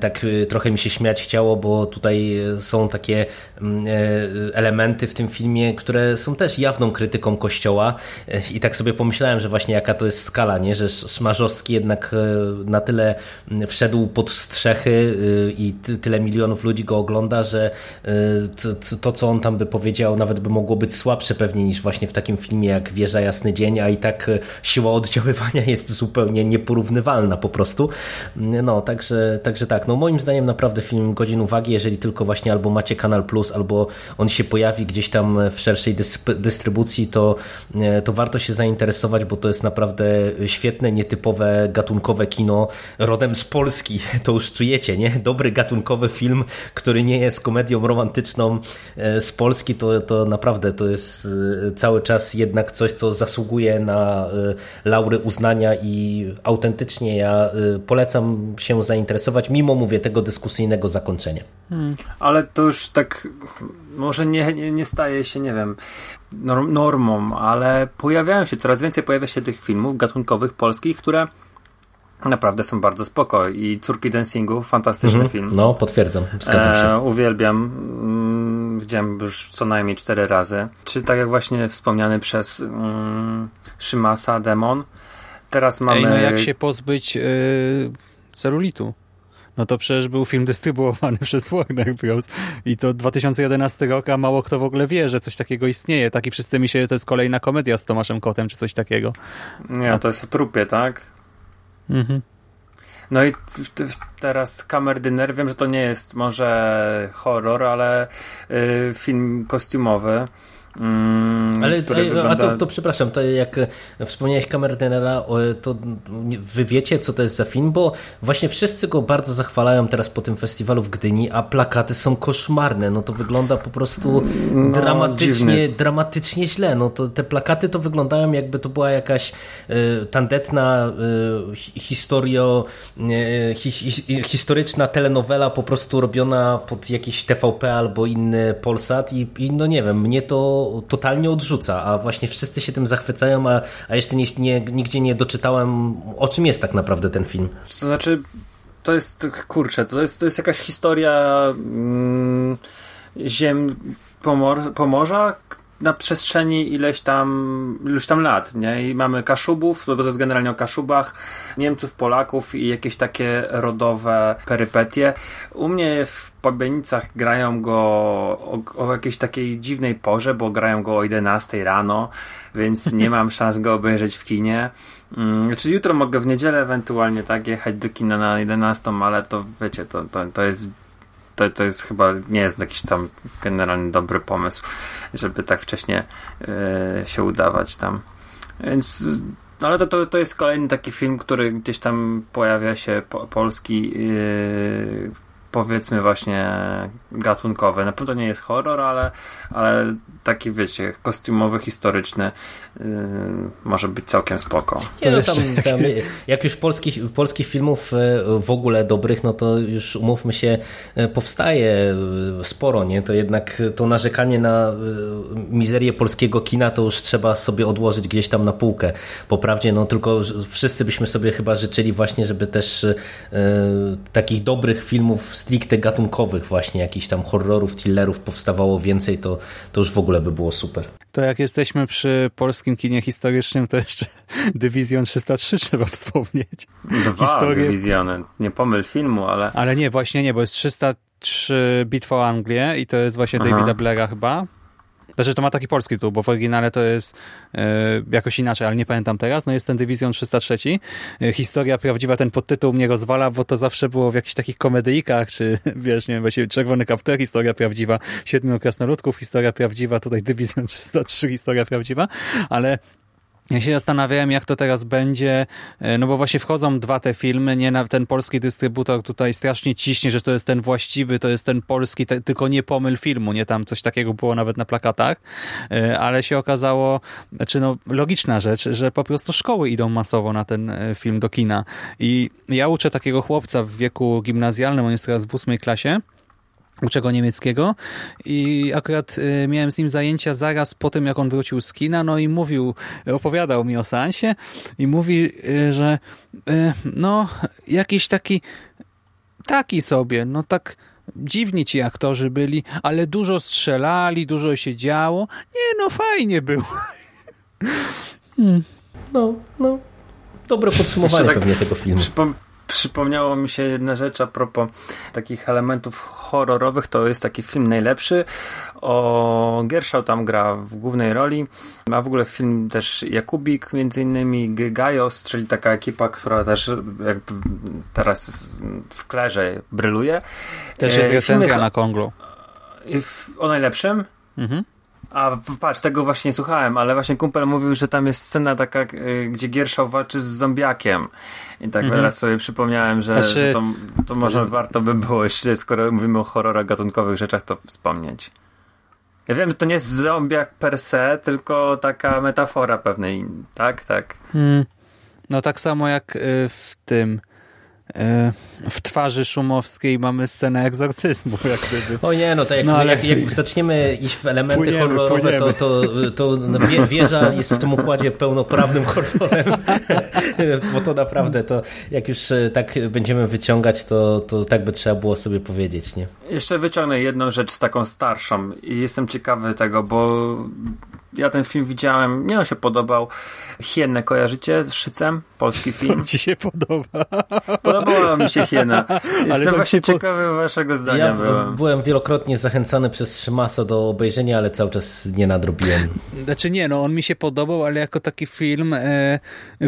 Tak trochę mi się śmiać chciało, bo tutaj są takie mm, elementy w tym filmie, które są też jawną krytyką Kościoła i tak sobie pomyślałem, że właśnie jaka to jest skala, nie? Nie? że Smarzowski jednak e, na tyle wszedł pod strzechy e, i tyle milionów ludzi go ogląda, że e, to, co on tam by powiedział, nawet by mogło być słabsze pewnie niż właśnie w takim filmie jak Wieża Jasny Dzień, a i tak siła oddziaływania jest zupełnie nieporównywalna po prostu. No, także, także tak, no moim zdaniem naprawdę film godzin uwagi, jeżeli tylko właśnie albo macie Kanal Plus, albo on się pojawi gdzieś tam w szerszej dystrybucji, to, to warto się zainteresować, bo to jest naprawdę świetne, nietypowe, gatunkowe kino rodem z Polski. To już czujecie, nie? Dobry gatunkowy film, który nie jest komedią romantyczną e, z Polski, to, to naprawdę to jest e, cały czas jednak coś, co zasługuje na e, laury uznania i autentycznie ja polecam się zainteresować, mimo mówię tego dyskusyjnego zakończenia. Hmm. Ale to już tak może nie, nie, nie staje się, nie wiem, normą, ale pojawiają się, coraz więcej pojawia się tych filmów gatunkowych polskich, które naprawdę są bardzo spoko i Córki Dancingu, fantastyczny -hmm. film. No, potwierdzam, zgadzam się. E, uwielbiam. Mm, widziałem już co najmniej cztery razy. Czy tak jak właśnie wspomniany przez mm, Szymasa Demon, teraz mamy... Ej, no jak się pozbyć yy, celulitu? No to przecież był film dystrybuowany przez Warner Bros. I to 2011 rok, a mało kto w ogóle wie, że coś takiego istnieje. Tak i wszyscy myśleli, że to jest kolejna komedia z Tomaszem Kotem, czy coś takiego. Nie, to jest o trupie, tak? Mhm. No i teraz Kamerdyner, wiem, że to nie jest może horror, ale y, film kostiumowy. Mm, Ale to, wygląda... a to, to, przepraszam, to jak wspomniałeś Kamerdynera, to wy wiecie, co to jest za film, bo właśnie wszyscy go bardzo zachwalają teraz po tym festiwalu w Gdyni, a plakaty są koszmarne. No to wygląda po prostu no, dramatycznie, dziwny. dramatycznie źle. No to te plakaty to wyglądają jakby to była jakaś y, tandetna y, historio, y, hi, hi, historyczna telenowela po prostu robiona pod jakiś TVP albo inny Polsat i, i no nie wiem, mnie to totalnie odrzuca, a właśnie wszyscy się tym zachwycają, a, a jeszcze nie, nie, nigdzie nie doczytałem, o czym jest tak naprawdę ten film. To znaczy, to jest, kurczę, to jest, to jest jakaś historia mm, ziem Pomor, Pomorza, na przestrzeni ileś tam, ileś tam lat, nie? I mamy Kaszubów, bo to jest generalnie o Kaszubach, Niemców, Polaków i jakieś takie rodowe perypetie. U mnie w Pobienicach grają go o, o, jakiejś takiej dziwnej porze, bo grają go o 11 rano, więc nie mam szans go obejrzeć w kinie. Mm, znaczy jutro mogę w niedzielę ewentualnie tak jechać do kina na 11, ale to wiecie, to, to, to jest to, to jest chyba, nie jest jakiś tam generalnie dobry pomysł, żeby tak wcześnie e, się udawać tam. Więc no ale to, to, to jest kolejny taki film, który gdzieś tam pojawia się po, polski yy, powiedzmy właśnie gatunkowe. Na pewno nie jest horror, ale, ale taki wiecie, kostiumowy, historyczny yy, może być całkiem spoko. Nie, no tam, tam, jak już polskich, polskich filmów yy, w ogóle dobrych, no to już umówmy się, yy, powstaje yy, sporo, nie? To jednak to narzekanie na mizerię polskiego kina to już trzeba sobie odłożyć gdzieś tam na półkę. Poprawdzie, no tylko wszyscy byśmy sobie chyba życzyli właśnie, żeby też takich dobrych filmów stricte gatunkowych właśnie, jakichś tam horrorów, thrillerów powstawało więcej, to, to już w ogóle by było super. To jak jesteśmy przy polskim kinie historycznym, to jeszcze Dywizjon 303 trzeba wspomnieć. Dwa Historię... Dywizjony. Nie pomyl filmu, ale... Ale nie, właśnie nie, bo jest 303 Bitwa o Anglię i to jest właśnie Aha. Davida Blaira chyba. Znaczy to ma taki polski tytuł, bo w oryginale to jest e, jakoś inaczej, ale nie pamiętam teraz. No jest ten Dywizjon 303. E, historia prawdziwa, ten podtytuł mnie rozwala, bo to zawsze było w jakichś takich komedyjkach, czy wiesz, nie wiem, właśnie Czerwony Kaptur, historia prawdziwa, Siedmiu Krasnoludków, historia prawdziwa, tutaj Dywizjon 303, historia prawdziwa, ale ja się zastanawiałem, jak to teraz będzie, e, no bo właśnie wchodzą dwa te filmy, nie na ten polski dystrybutor tutaj strasznie ciśnie, że to jest ten właściwy, to jest ten polski, te, tylko nie pomyl filmu, nie tam coś takiego było nawet na plakatach, e, ale się okazało, znaczy no logiczna rzecz, że po prostu szkoły idą masowo na ten e, film do kina. I ja uczę takiego chłopca w wieku gimnazjalnym, on jest teraz w ósmej klasie, uczę go niemieckiego i akurat y, miałem z nim zajęcia zaraz po tym, jak on wrócił z kina, no i mówił, opowiadał mi o seansie i mówi, y, że y, no jakiś taki taki sobie, no tak dziwni ci aktorzy byli, ale dużo strzelali, dużo się działo. Nie, no fajnie było. Hmm. No, no, dobre podsumowanie tak pewnie tego filmu. Przypom przypomniało mi się jedna rzecz a propos takich elementów horrorowych. To jest taki film najlepszy. O Gershał tam gra w głównej roli. A w ogóle film też Jakubik, między innymi Gajos, czyli taka ekipa, która też jakby teraz w klerze bryluje. Też jest e, recenzja jest... na Konglu. O najlepszym? Mhm. A patrz, tego właśnie nie słuchałem, ale właśnie kumpel mówił, że tam jest scena taka, y, gdzie Gierszał walczy z zombiakiem. I tak mhm. teraz sobie przypomniałem, że, znaczy... że to, to może warto by było jeszcze, skoro mówimy o horrorach gatunkowych rzeczach, to wspomnieć. Ja wiem, że to nie jest zombiak per se, tylko taka metafora pewnej, tak? Tak. Hmm. No tak samo jak y, w tym w twarzy Szumowskiej mamy scenę egzorcyzmu. Jak gdyby. O nie, no to jak, no, ale... jak, jak zaczniemy iść w elementy płyniemy, horrorowe, płyniemy. to, to, to wie, wieża jest w tym układzie pełnoprawnym horrorem, bo to naprawdę, to jak już e, tak będziemy wyciągać, to, to tak by trzeba było sobie powiedzieć. nie? Jeszcze wyciągnę jedną rzecz taką starszą i jestem ciekawy tego, bo ja ten film widziałem, mnie on się podobał. Hiennę kojarzycie z Szycem? Polski film. Ci się podoba. Podobała mi się Hiena. Jestem ale właśnie ciekawy po... waszego zdania. Ja byłem. byłem wielokrotnie zachęcany przez Szymasa do obejrzenia, ale cały czas nie nadrobiłem. Znaczy nie, no on mi się podobał, ale jako taki film, e,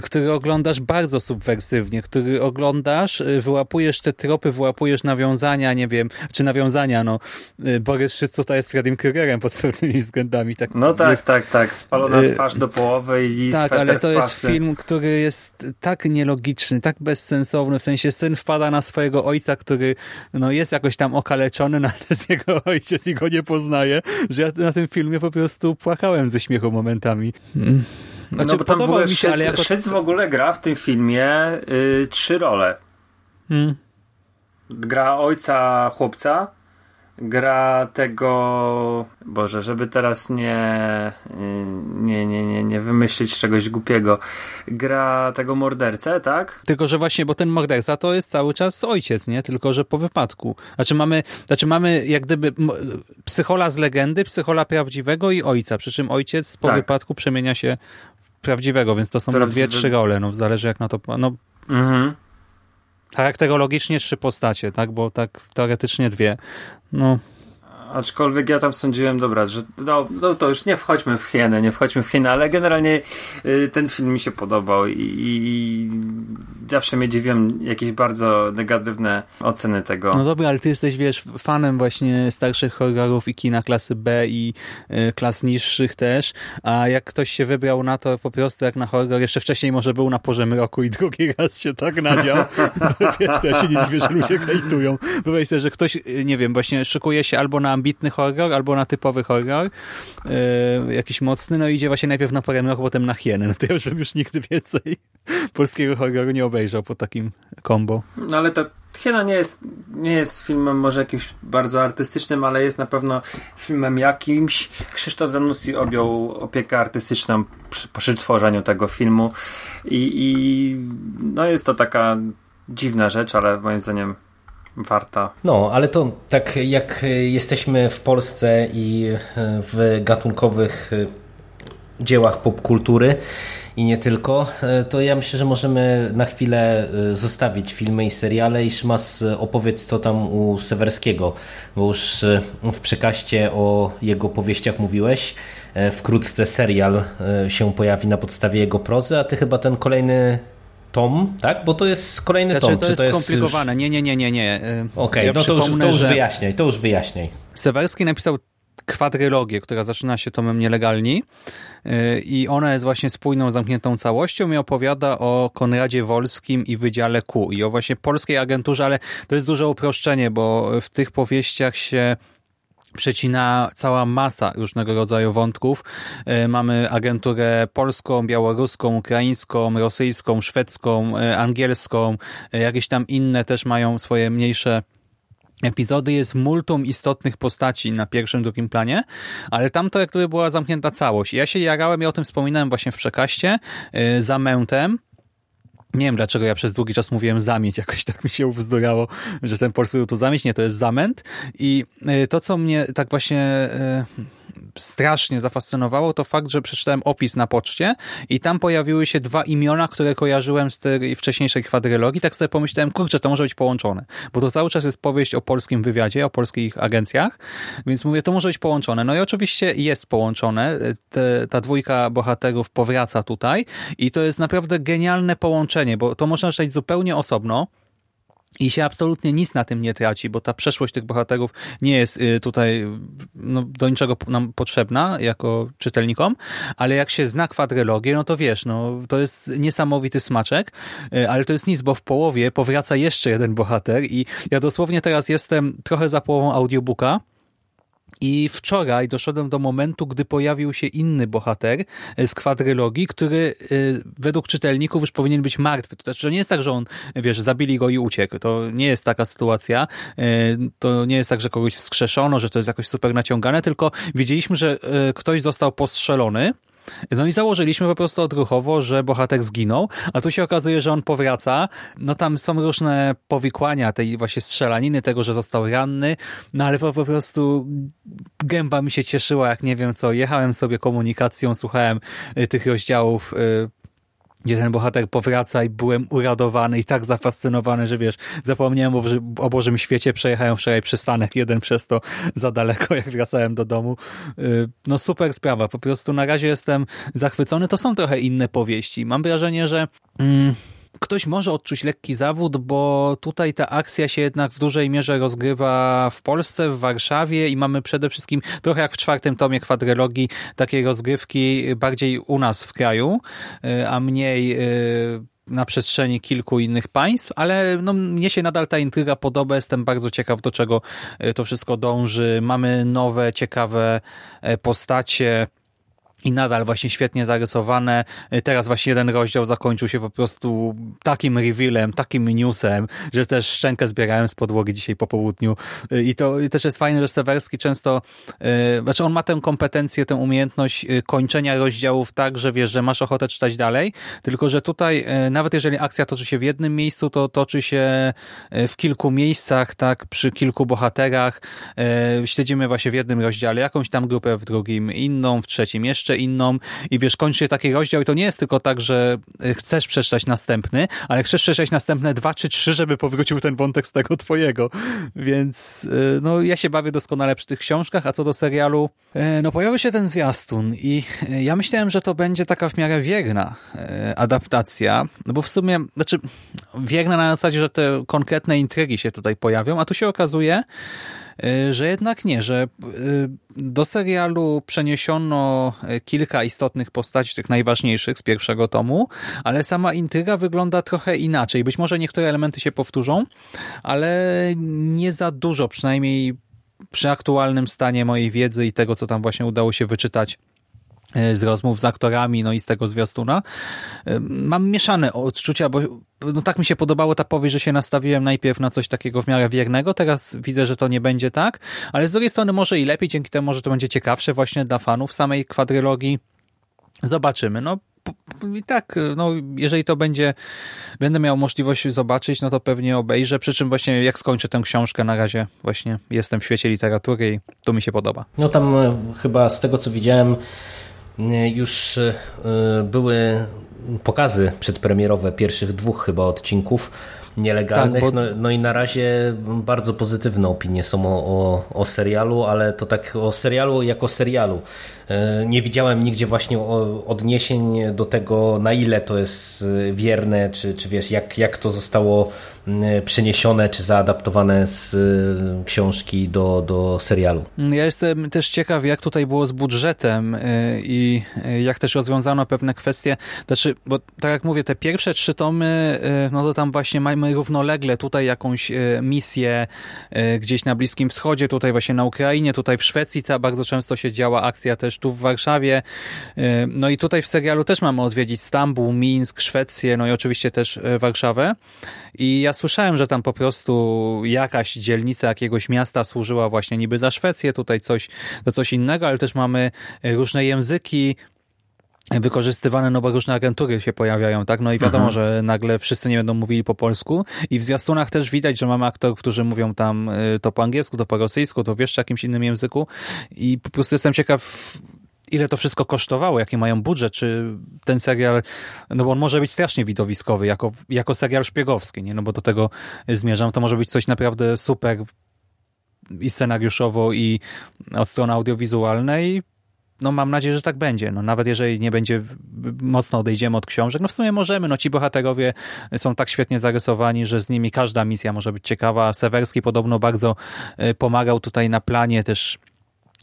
który oglądasz bardzo subwersywnie, który oglądasz, e, wyłapujesz te tropy, wyłapujesz nawiązania, nie wiem, czy nawiązania, no e, Borys Szyc tutaj jest Freddym Kruegerem pod pewnymi względami. Tak, no tak, jest, tak, tak. Spalona e, twarz do połowy i Tak, ale to jest film, który jest tak nielogiczny, tak bezsensowny, w sensie syn wpada na swojego ojca, który no, jest jakoś tam okaleczony, no, ale jest jego ojciec i go nie poznaje, że ja na tym filmie po prostu płakałem ze śmiechu momentami. Hmm. Znaczy, no bo tam w ogóle mi się, ale jako... Szyc w ogóle gra w tym filmie y, trzy role. Hmm. Gra ojca chłopca, gra tego, Boże, żeby teraz nie, nie, nie, nie, nie wymyślić czegoś głupiego, gra tego mordercę, tak? Tylko, że właśnie, bo ten morderca to jest cały czas ojciec, nie? Tylko, że po wypadku. Znaczy mamy, znaczy mamy jak gdyby psychola z legendy, psychola prawdziwego i ojca, przy czym ojciec po tak. wypadku przemienia się w prawdziwego, więc to są Prawdziwy... dwie, trzy role, no zależy jak na to, no mhm charakterologicznie trzy postacie, tak? Bo tak teoretycznie dwie. No, Aczkolwiek ja tam sądziłem, dobra, że no, no to już nie wchodźmy w hienę, nie wchodźmy w hienę, ale generalnie y, ten film mi się podobał i, i, zawsze mnie dziwią jakieś bardzo negatywne oceny tego. No dobra, ale ty jesteś, wiesz, fanem właśnie starszych horrorów i kina klasy B i y, klas niższych też, a jak ktoś się wybrał na to po prostu jak na horror, jeszcze wcześniej może był na porze mroku i drugi raz się tak nadział, to wiesz, to ja się nie dziwię, że ludzie hejtują. Wyobraź sobie, że ktoś, y, nie wiem, właśnie szykuje się albo na ambitny horror, albo na typowy horror, yy, jakiś mocny, no idzie właśnie najpierw na porę mroku, potem na hieny. No to ja już bym już nigdy więcej polskiego horroru nie obejrzał po takim kombo. No ale to Hiena nie jest, nie jest filmem może jakimś bardzo artystycznym, ale jest na pewno filmem jakimś. Krzysztof Zanussi objął opiekę artystyczną przy, przy tworzeniu tego filmu i, i no jest to taka dziwna rzecz, ale moim zdaniem warta. No, ale to tak jak jesteśmy w Polsce i w gatunkowych dziełach popkultury i nie tylko, to ja myślę, że możemy na chwilę zostawić filmy i seriale i Szymas opowiedz co tam u Sewerskiego, bo już w przekaście o jego powieściach mówiłeś. Wkrótce serial się pojawi na podstawie jego prozy, a ty chyba ten kolejny tom, tak? Bo to jest kolejny znaczy, tom. To jest to skomplikowane. Już... Nie, nie, nie, nie, nie. Okej, okay, ja no to już, to już wyjaśniaj, to już wyjaśniaj. Sewerski napisał kwadrylogię, która zaczyna się tomem Nielegalni y, i ona jest właśnie spójną, zamkniętą całością i opowiada o Konradzie Wolskim i Wydziale Q i o właśnie polskiej agenturze, ale to jest duże uproszczenie, bo w tych powieściach się przecina cała masa różnego rodzaju wątków. E, mamy agenturę polską, białoruską, ukraińską, rosyjską, szwedzką, e, angielską, e, jakieś tam inne też mają swoje mniejsze epizody jest multum istotnych postaci na pierwszym, drugim planie, ale tamto jak gdyby była zamknięta całość. Ja się jarałem i o tym wspominałem właśnie w przekaście, za mętem, nie wiem dlaczego ja przez długi czas mówiłem zamieć, jakoś tak mi się ubzdurało, że ten polski to zamieć, nie, to jest zamęt. I y, to, co mnie tak właśnie y, strasznie zafascynowało, to fakt, że przeczytałem opis na poczcie i tam pojawiły się dwa imiona, które kojarzyłem z tej wcześniejszej kwadrylogii. Tak sobie pomyślałem, kurczę, to może być połączone, bo to cały czas jest powieść o polskim wywiadzie, o polskich agencjach, więc mówię, to może być połączone. No i oczywiście jest połączone. Te, ta dwójka bohaterów powraca tutaj i to jest naprawdę genialne połączenie, bo to można czytać zupełnie osobno, i się absolutnie nic na tym nie traci, bo ta przeszłość tych bohaterów nie jest y, tutaj no, do niczego nam potrzebna jako czytelnikom, ale jak się zna kwadrylogię, no to wiesz, no, to jest niesamowity smaczek, y, ale to jest nic, bo w połowie powraca jeszcze jeden bohater i ja dosłownie teraz jestem trochę za połową audiobooka, i wczoraj doszedłem do momentu, gdy pojawił się inny bohater e, z kwadrylogii, który e, według czytelników już powinien być martwy. To znaczy, to nie jest tak, że on, wiesz, zabili go i uciekł. To nie jest taka sytuacja. E, to nie jest tak, że kogoś wskrzeszono, że to jest jakoś super naciągane, tylko widzieliśmy, że ktoś został postrzelony no i założyliśmy po prostu odruchowo, że bohater zginął, a tu się okazuje, że on powraca. No tam są różne powikłania tej właśnie strzelaniny, tego, że został ranny, no ale po, po prostu gęba mi się cieszyła, jak nie wiem co. Jechałem sobie komunikacją, słuchałem y, tych rozdziałów y, gdzie ten bohater powraca i byłem uradowany i tak zafascynowany, że wiesz, zapomniałem o, o Bożym świecie, przejechałem wczoraj przystanek jeden przez to za daleko, jak wracałem do domu. Y, no super sprawa, po prostu na razie jestem zachwycony. To są trochę inne powieści. Mam wrażenie, że... Mm, ktoś może odczuć lekki zawód, bo tutaj ta akcja się jednak w dużej mierze rozgrywa w Polsce, w Warszawie i mamy przede wszystkim, trochę jak w czwartym tomie kwadrylogii, takie rozgrywki bardziej u nas w kraju, y, a mniej y, na przestrzeni kilku innych państw, ale no, mnie się nadal ta intryga podoba, jestem bardzo ciekaw, do czego y, to wszystko dąży. Mamy nowe, ciekawe postacie, i nadal właśnie świetnie zarysowane. Teraz właśnie jeden rozdział zakończył się po prostu takim revealem, takim newsem, że też szczękę zbierałem z podłogi dzisiaj po południu. I to też jest fajne, że Sewerski często, yy, znaczy on ma tę kompetencję, tę umiejętność kończenia rozdziałów tak, że wiesz, że masz ochotę czytać dalej, tylko że tutaj nawet jeżeli akcja toczy się w jednym miejscu, to toczy się w kilku miejscach, tak, przy kilku bohaterach. Śledzimy właśnie w jednym rozdziale jakąś tam grupę, w drugim inną, w trzecim jeszcze jeszcze inną i wiesz, kończy się taki rozdział i to nie jest tylko tak, że e, chcesz przeczytać następny, ale chcesz przeczytać następne dwa czy trzy, żeby powrócił ten wątek z tego twojego. Więc e, no ja się bawię doskonale przy tych książkach, a co do serialu, e, no pojawił się ten zwiastun i ja myślałem, że to będzie taka w miarę wierna adaptacja, no bo w sumie, znaczy wierna na zasadzie, że te konkretne intrygi się tutaj pojawią, a tu się okazuje, Y, że jednak nie, że y, do serialu przeniesiono y, kilka istotnych postaci, tych najważniejszych z pierwszego tomu, ale sama intryga wygląda trochę inaczej. Być może niektóre elementy się powtórzą, ale nie za dużo, przynajmniej przy aktualnym stanie mojej wiedzy i tego, co tam właśnie udało się wyczytać z rozmów z aktorami, no i z tego zwiastuna. E, mam mieszane odczucia, bo no tak mi się podobało ta powieść, że się nastawiłem najpierw na coś takiego w miarę wiernego, teraz widzę, że to nie będzie tak, ale z drugiej strony może i lepiej, dzięki temu może to będzie ciekawsze właśnie dla fanów samej kwadrylogii. Zobaczymy. No i tak, no, jeżeli to będzie, będę miał możliwość zobaczyć, no to pewnie obejrzę, przy czym właśnie jak skończę tę książkę, na razie właśnie jestem w świecie literatury i to mi się podoba. No tam e, chyba z tego, co widziałem, już e, były pokazy przedpremierowe pierwszych dwóch chyba odcinków nielegalnych. Tak, bo... no, no, i na razie bardzo pozytywne opinie są o, o, o, serialu, ale to tak o serialu jako serialu. E, nie widziałem nigdzie właśnie odniesień do tego, na ile to jest wierne, czy, czy wiesz, jak, jak to zostało przeniesione czy zaadaptowane z y, książki do, do serialu. Ja jestem też ciekaw, jak tutaj było z budżetem i jak też rozwiązano pewne kwestie. Znaczy, bo tak jak mówię, te pierwsze trzy tomy, no to tam właśnie mamy równolegle tutaj jakąś misję gdzieś na Bliskim Wschodzie, tutaj właśnie na Ukrainie, tutaj w Szwecji bardzo często się działa akcja też tu w Warszawie. No i tutaj w serialu też mamy odwiedzić Stambuł, Mińsk, Szwecję, no i oczywiście też Warszawę. I ja słyszałem, że tam po prostu jakaś dzielnica jakiegoś miasta służyła właśnie niby za Szwecję, tutaj coś, to coś innego, ale też mamy różne języki, wykorzystywane, no bo różne agentury się pojawiają, tak? No i wiadomo, mhm. że nagle wszyscy nie będą mówili po polsku i w zwiastunach też widać, że mamy aktorów, którzy mówią tam y, to po angielsku, to po rosyjsku, to w jeszcze jakimś innym języku i po prostu jestem ciekaw, ile to wszystko kosztowało, jaki mają budżet, czy ten serial, no bo on może być strasznie widowiskowy, jako, jako serial szpiegowski, nie? no bo do tego zmierzam, to może być coś naprawdę super i scenariuszowo, i od strony audiowizualnej, no mam nadzieję, że tak będzie. No nawet jeżeli nie będzie mocno odejdziemy od książek, no w sumie możemy. No ci bohaterowie są tak świetnie zarysowani, że z nimi każda misja może być ciekawa. Sewerski podobno bardzo y, pomagał tutaj na planie też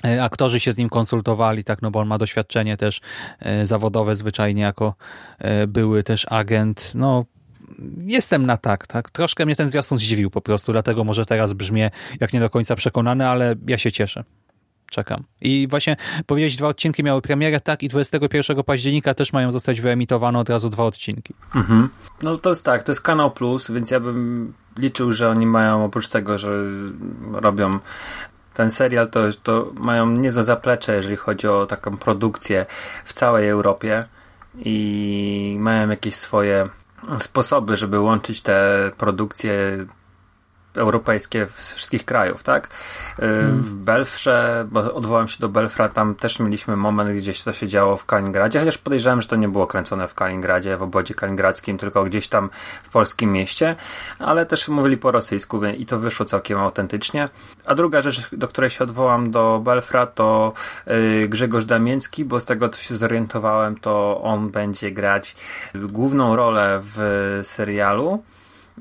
E, aktorzy się z nim konsultowali, tak, no bo on ma doświadczenie też e, zawodowe zwyczajnie jako e, były też agent. No, jestem na tak, tak. Troszkę mnie ten zwiastun zdziwił po prostu, dlatego może teraz brzmię jak nie do końca przekonany, ale ja się cieszę. Czekam. I właśnie powiedzieć, dwa odcinki miały premierę, tak, i 21 października też mają zostać wyemitowane od razu dwa odcinki. Mhm. No to jest tak, to jest Kanał Plus, więc ja bym liczył, że oni mają oprócz tego, że robią ten serial to, to mają niezłe zaplecze, jeżeli chodzi o taką produkcję w całej Europie i mają jakieś swoje sposoby, żeby łączyć te produkcje europejskie wszystkich krajów, tak? Hmm. W Belfrze, bo odwołam się do Belfra, tam też mieliśmy moment, gdzieś to się działo w Kaliningradzie, chociaż podejrzewam, że to nie było kręcone w Kaliningradzie, w obodzie kaliningradzkim, tylko gdzieś tam w polskim mieście, ale też mówili po rosyjsku i to wyszło całkiem autentycznie. A druga rzecz, do której się odwołam do Belfra, to y, Grzegorz Damięcki, bo z tego, co się zorientowałem, to on będzie grać główną rolę w serialu.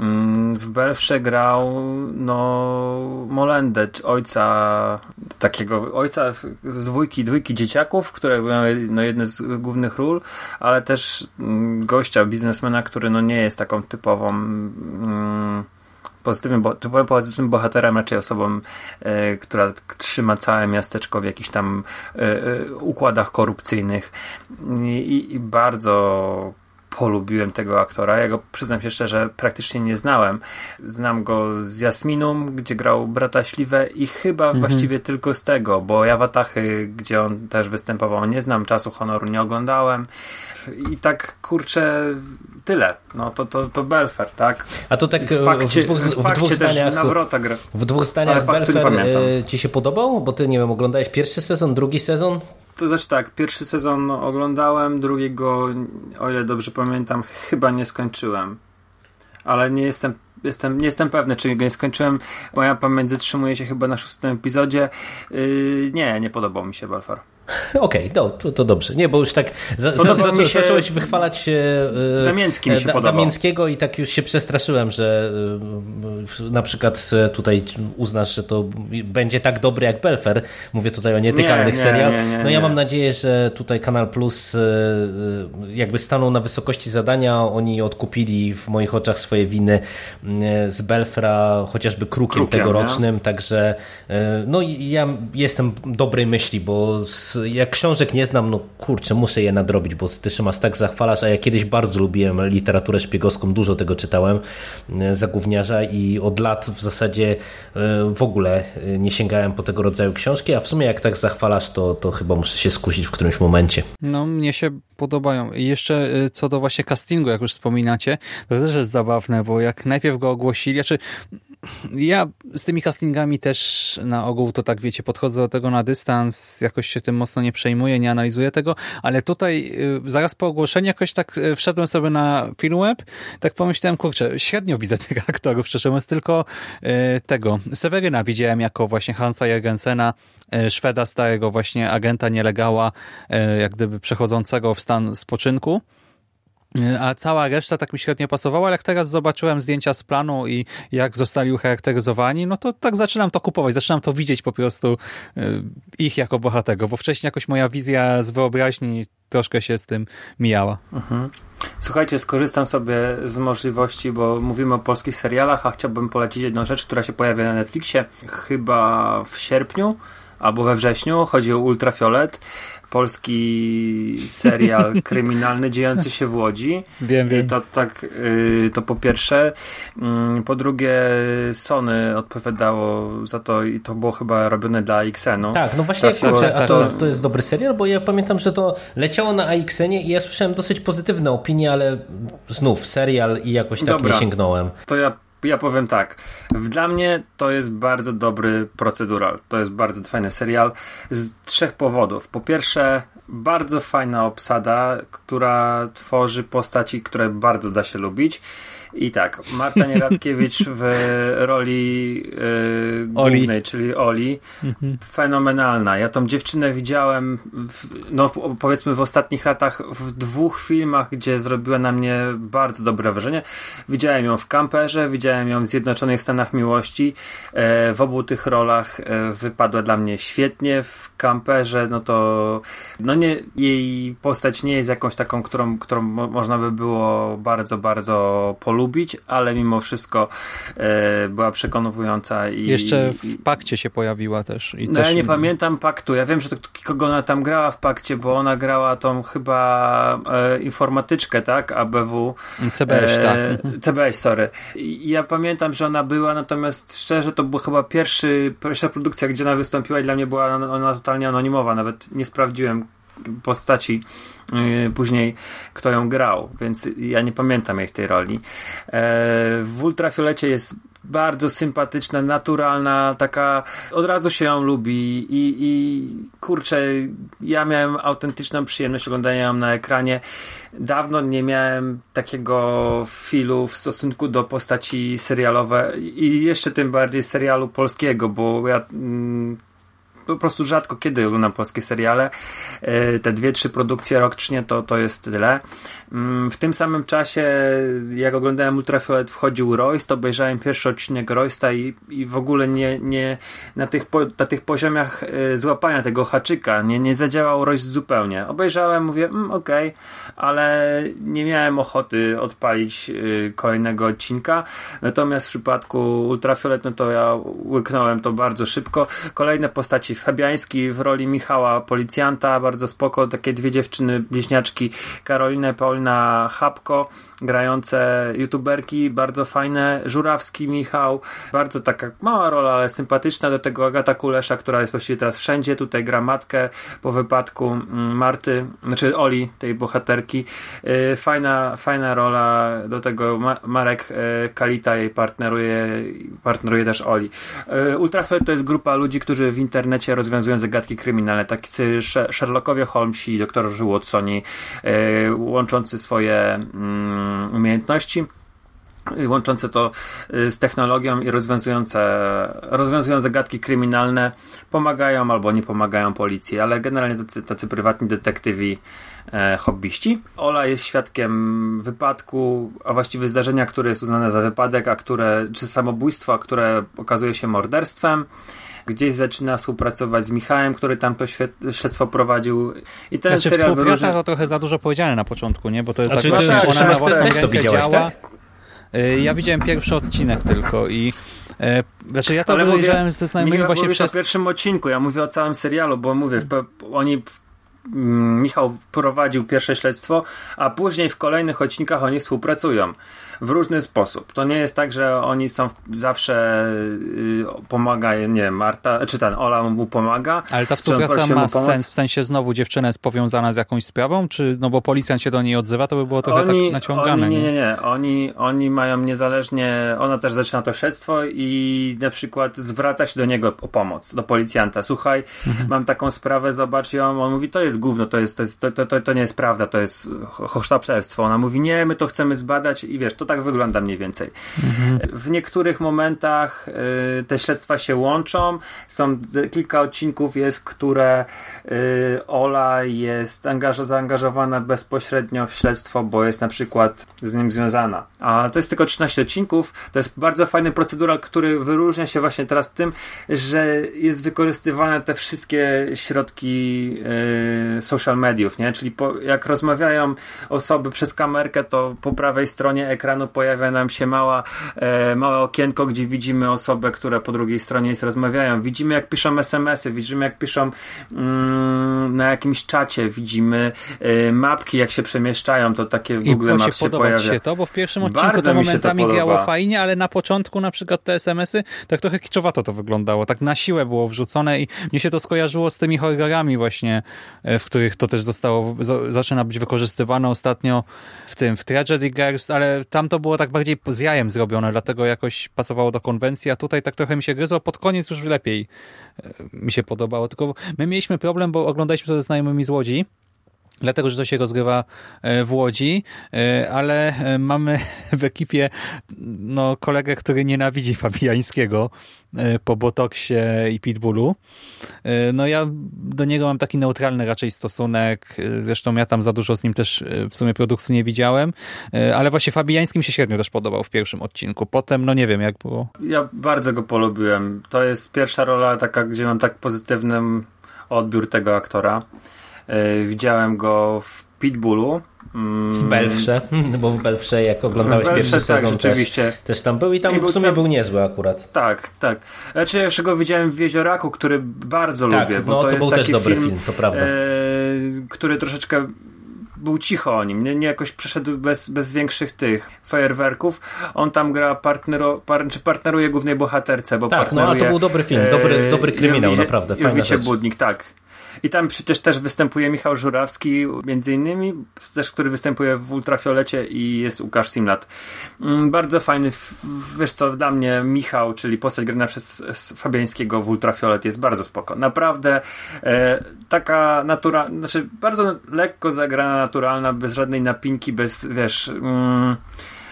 Mm, w Belfrze grał no Molendę, ojca takiego ojca z dwójki, dwójki dzieciaków, które miały no, jedne z głównych ról, ale też mm, gościa, biznesmena, który no nie jest taką typową mm, pozytywnym, typowym pozytywnym bohaterem, raczej osobą, e, która trzyma całe miasteczko w jakichś tam e, e, układach korupcyjnych. I, i bardzo polubiłem tego aktora. Ja go przyznam się szczerze, praktycznie nie znałem. Znam go z Jasminum, gdzie grał brata Śliwę i chyba mhm. właściwie tylko z tego, bo ja Watachy, gdzie on też występował, nie znam, czasu honoru nie oglądałem. I tak kurczę, tyle. No to, to, to Belfer, tak? A to tak w, pakcie, w dwóch, w w dwóch zdaniach. Nawrota gra. W dwóch zdaniach Belfer e, ci się podobał? Bo ty, nie wiem, oglądałeś pierwszy sezon, drugi sezon? To znaczy tak, pierwszy sezon oglądałem, drugiego, o ile dobrze pamiętam, chyba nie skończyłem. Ale nie jestem, jestem, nie jestem pewny, czy go nie skończyłem. Moja pamięć zatrzymuje się chyba na szóstym epizodzie. Yy, nie, nie podobał mi się Balfour. Okej, okay, to, to dobrze. Nie, bo już tak za, za, za, się... zacząłeś wychwalać e, Damięcki mi się da, podobał. Damięckiego i tak już się przestraszyłem, że e, na przykład e, tutaj uznasz, że to będzie tak dobry jak Belfer. Mówię tutaj o nietykalnych serialach. No ja mam nadzieję, że tutaj Kanal Plus jakby stanął na wysokości zadania. Oni odkupili w moich oczach swoje winy z Belfra, chociażby Krukiem, Krukiem tegorocznym, nie? także no ja jestem dobrej myśli, bo z jak książek nie znam, no kurczę, muszę je nadrobić, bo ty Szymas tak zachwalasz, a ja kiedyś bardzo lubiłem literaturę szpiegowską, dużo tego czytałem e, za gówniarza i od lat w zasadzie e, w ogóle e, nie sięgałem po tego rodzaju książki, a w sumie jak tak zachwalasz, to, to chyba muszę się skusić w którymś momencie. No, mnie się podobają. I jeszcze co do właśnie castingu, jak już wspominacie, to też jest zabawne, bo jak najpierw go ogłosili, znaczy ja z tymi castingami też na ogół to tak wiecie, podchodzę do tego na dystans, jakoś się tym mocno nie przejmuję, nie analizuję tego, ale tutaj y, zaraz po ogłoszeniu jakoś tak y, wszedłem sobie na Filmweb, tak pomyślałem, kurczę, średnio widzę tych aktorów, szczerze mówiąc, tylko y, tego, Seweryna widziałem jako właśnie Hansa Jürgensena, Szweda starego właśnie agenta nielegała, jak gdyby przechodzącego w stan spoczynku, a cała reszta tak mi średnio pasowała, ale jak teraz zobaczyłem zdjęcia z planu i jak zostali ucharakteryzowani, no to tak zaczynam to kupować, zaczynam to widzieć po prostu y, ich jako bohaterów, bo wcześniej jakoś moja wizja z wyobraźni troszkę się z tym mijała. Mhm. Słuchajcie, skorzystam sobie z możliwości, bo mówimy o polskich serialach, a chciałbym polecić jedną rzecz, która się pojawia na Netflixie chyba w sierpniu albo we wrześniu. Chodzi o Ultrafiolet polski serial kryminalny dziejący się w Łodzi. Wiem, wiem. To tak, y, to po pierwsze. Mm, po drugie, Sony odpowiadało za to i to było chyba robione dla AXN-u. Tak, no właśnie, kurczę, a to, to jest dobry serial, bo ja pamiętam, że to leciało na AXN-ie i ja słyszałem dosyć pozytywne opinie, ale znów serial i jakoś tak Dobra, nie sięgnąłem. To ja ja powiem tak. Dla mnie to jest bardzo dobry procedural. To jest bardzo fajny serial z trzech powodów. Po pierwsze, bardzo fajna obsada, która tworzy postaci, które bardzo da się lubić. I tak, Marta Nieradkiewicz w roli yy, głównej, Oli. czyli Oli, mhm. fenomenalna. Ja tą dziewczynę widziałem, w, no powiedzmy w ostatnich latach w dwóch filmach, gdzie zrobiła na mnie bardzo dobre wrażenie. Widziałem ją w Kamperze, widziałem ją w Zjednoczonych Stanach Miłości. E, w obu tych rolach e, wypadła dla mnie świetnie. W Kamperze, no to no nie, jej postać nie jest jakąś taką, którą, którą można by było bardzo, bardzo polubić lubić, ale mimo wszystko e, była przekonująca. I, Jeszcze w pakcie się pojawiła też. No też... ja nie pamiętam paktu. Ja wiem, że to, kogo ona tam grała w pakcie, bo ona grała tą chyba e, informatyczkę, tak? ABW. CBS, e, tak. CBS, sorry. I ja pamiętam, że ona była, natomiast szczerze to była chyba pierwszy, pierwsza produkcja, gdzie ona wystąpiła i dla mnie była ona totalnie anonimowa. Nawet nie sprawdziłem postaci później kto ją grał, więc ja nie pamiętam jej w tej roli. E, w Ultrafiolecie jest bardzo sympatyczna, naturalna, taka od razu się ją lubi i, i kurczę, ja miałem autentyczną przyjemność oglądania ją na ekranie. Dawno nie miałem takiego filu w stosunku do postaci serialowe i jeszcze tym bardziej serialu polskiego, bo ja mm, po prostu rzadko kiedy oglądam polskie seriale. E, te dwie, trzy produkcje rocznie to, to jest tyle. Mm, w tym samym czasie, jak oglądałem Ultrafiolet, wchodził Royce, to obejrzałem pierwszy odcinek Roysta i, i w ogóle nie, nie na, tych po, na tych poziomach e, złapania tego haczyka nie, nie zadziałał Royce zupełnie. Obejrzałem, mówię, mm, okej, okay, ale nie miałem ochoty odpalić e, kolejnego odcinka. Natomiast w przypadku Ultrafiolet, no to ja łyknąłem to bardzo szybko. Kolejne postaci Fabiański w roli Michała Policjanta, bardzo spoko, takie dwie dziewczyny, bliźniaczki, Karolina Paul Paulina Chapko, grające youtuberki, bardzo fajne. Żurawski Michał, bardzo taka mała rola, ale sympatyczna. Do tego Agata Kulesza, która jest właściwie teraz wszędzie. Tutaj gra matkę po wypadku mm, Marty, znaczy Oli, tej bohaterki. Y, fajna, fajna rola. Do tego Marek y, Kalita jej partneruje, partneruje też Oli. Y, Ultrafed to jest grupa ludzi, którzy w internecie rozwiązują zagadki kryminalne. Tacy Sherlockowie Holmesi, doktor Watsoni, łączący swoje mm, umiejętności łączące to y, z technologią i rozwiązujące, rozwiązują zagadki kryminalne, pomagają albo nie pomagają policji, ale generalnie tacy, tacy prywatni detektywi, e, hobbyści. Ola jest świadkiem wypadku, a właściwie zdarzenia, które jest uznane za wypadek, a które, czy samobójstwo, a które okazuje się morderstwem gdzieś zaczyna współpracować z Michałem, który tam to śledztwo prowadził. I ten znaczy, serial współpraca wyróżnia... to trochę za dużo powiedziane na początku, nie? Bo to jest znaczy, tak, że ona na własną też to widziałeś, działa. tak? Y, ja widziałem pierwszy odcinek tylko i e, znaczy ja to Ale ze znajomymi właśnie przez... o pierwszym odcinku, ja mówię o całym serialu, bo mówię, oni mm, Michał prowadził pierwsze śledztwo, a później w kolejnych odcinkach oni współpracują w różny sposób. To nie jest tak, że oni są zawsze y, pomaga, nie wiem, Marta, czy ten Ola mu pomaga. Ale ta współpraca ma sens, w sensie znowu dziewczyna jest powiązana z jakąś sprawą, czy no bo policjant się do niej odzywa, to by było trochę oni, tak naciągane. Oni, nie, nie, nie. Oni, oni mają niezależnie, ona też zaczyna to śledztwo i na przykład zwraca się do niego o pomoc, do policjanta. Słuchaj, mhm. mam taką sprawę, zobacz ją. On mówi, to jest gówno, to jest, to, jest, to, to, to, to nie jest prawda, to jest hosztapszerstwo. Ona mówi, nie, my to chcemy zbadać i wiesz, to tak wygląda mniej więcej. W niektórych momentach y, te śledztwa się łączą. Są kilka odcinków jest, które y, Ola jest angaż zaangażowana bezpośrednio w śledztwo, bo jest na przykład z nim związana. A to jest tylko 13 odcinków. To jest bardzo fajny procedural, który wyróżnia się właśnie teraz tym, że jest wykorzystywane te wszystkie środki y, social mediów, nie? Czyli po, jak rozmawiają osoby przez kamerkę, to po prawej stronie ekranu pojawia nam się mała, e, małe okienko, gdzie widzimy osobę, która po drugiej stronie jest, rozmawiają. Widzimy, jak piszą SMS-y, widzimy, jak piszą mm, na jakimś czacie, widzimy e, mapki, jak się przemieszczają, to takie w Google Maps się, się pojawia. się to, bo w pierwszym odcinku Bardzo to momentami to grało fajnie, ale na początku na przykład te SMS-y, tak trochę kiczowato to wyglądało, tak na siłę było wrzucone i mnie się to skojarzyło z tymi horrorami właśnie, e, w których to też zostało, zaczyna być wykorzystywane ostatnio w tym, w Tragedy Girls, ale tam to było tak bardziej z jajem zrobione, dlatego jakoś pasowało do konwencji, a tutaj tak trochę mi się gryzło, pod koniec już lepiej e, mi się podobało. Tylko my mieliśmy problem, bo oglądaliśmy to ze znajomymi z Łodzi, dlatego, że to się rozgrywa e, w Łodzi, e, ale mamy w ekipie no, kolegę, który nienawidzi Fabiańskiego po Botoksie i Pitbullu. No ja do niego mam taki neutralny raczej stosunek, zresztą ja tam za dużo z nim też w sumie produkcji nie widziałem, ale właśnie Fabiańskim się średnio też podobał w pierwszym odcinku. Potem, no nie wiem jak było. Ja bardzo go polubiłem. To jest pierwsza rola taka, gdzie mam tak pozytywny odbiór tego aktora. Widziałem go w Pitbullu, w Belfrze, bo w Belfrze jak oglądałeś Belfrze, pierwszy tak, sezon też, też tam był i tam I w sumie był niezły akurat. Tak, tak. Znaczy jeszcze go widziałem w Wiezioraku, który bardzo tak, lubię, bo no, to, to był też dobry film, film to prawda. E, który troszeczkę był cicho o nim, nie, nie jakoś przeszedł bez, bez większych tych fajerwerków. On tam gra partnero, par, czy partneruje głównej bohaterce, bo tak, partneruje... no a to był dobry film, dobry, dobry kryminał, Jowicie, naprawdę, fajna Jowicie Budnik, tak. I tam przecież też występuje Michał Żurawski, między innymi, też, który występuje w Ultrafiolecie i jest Łukasz Simlat. Mm, bardzo fajny, wiesz co, dla mnie Michał, czyli postać grana przez Fabiańskiego w Ultrafiolet jest bardzo spoko. Naprawdę e, taka naturalna, znaczy bardzo lekko zagrana, naturalna, bez żadnej napinki, bez, wiesz... Mm,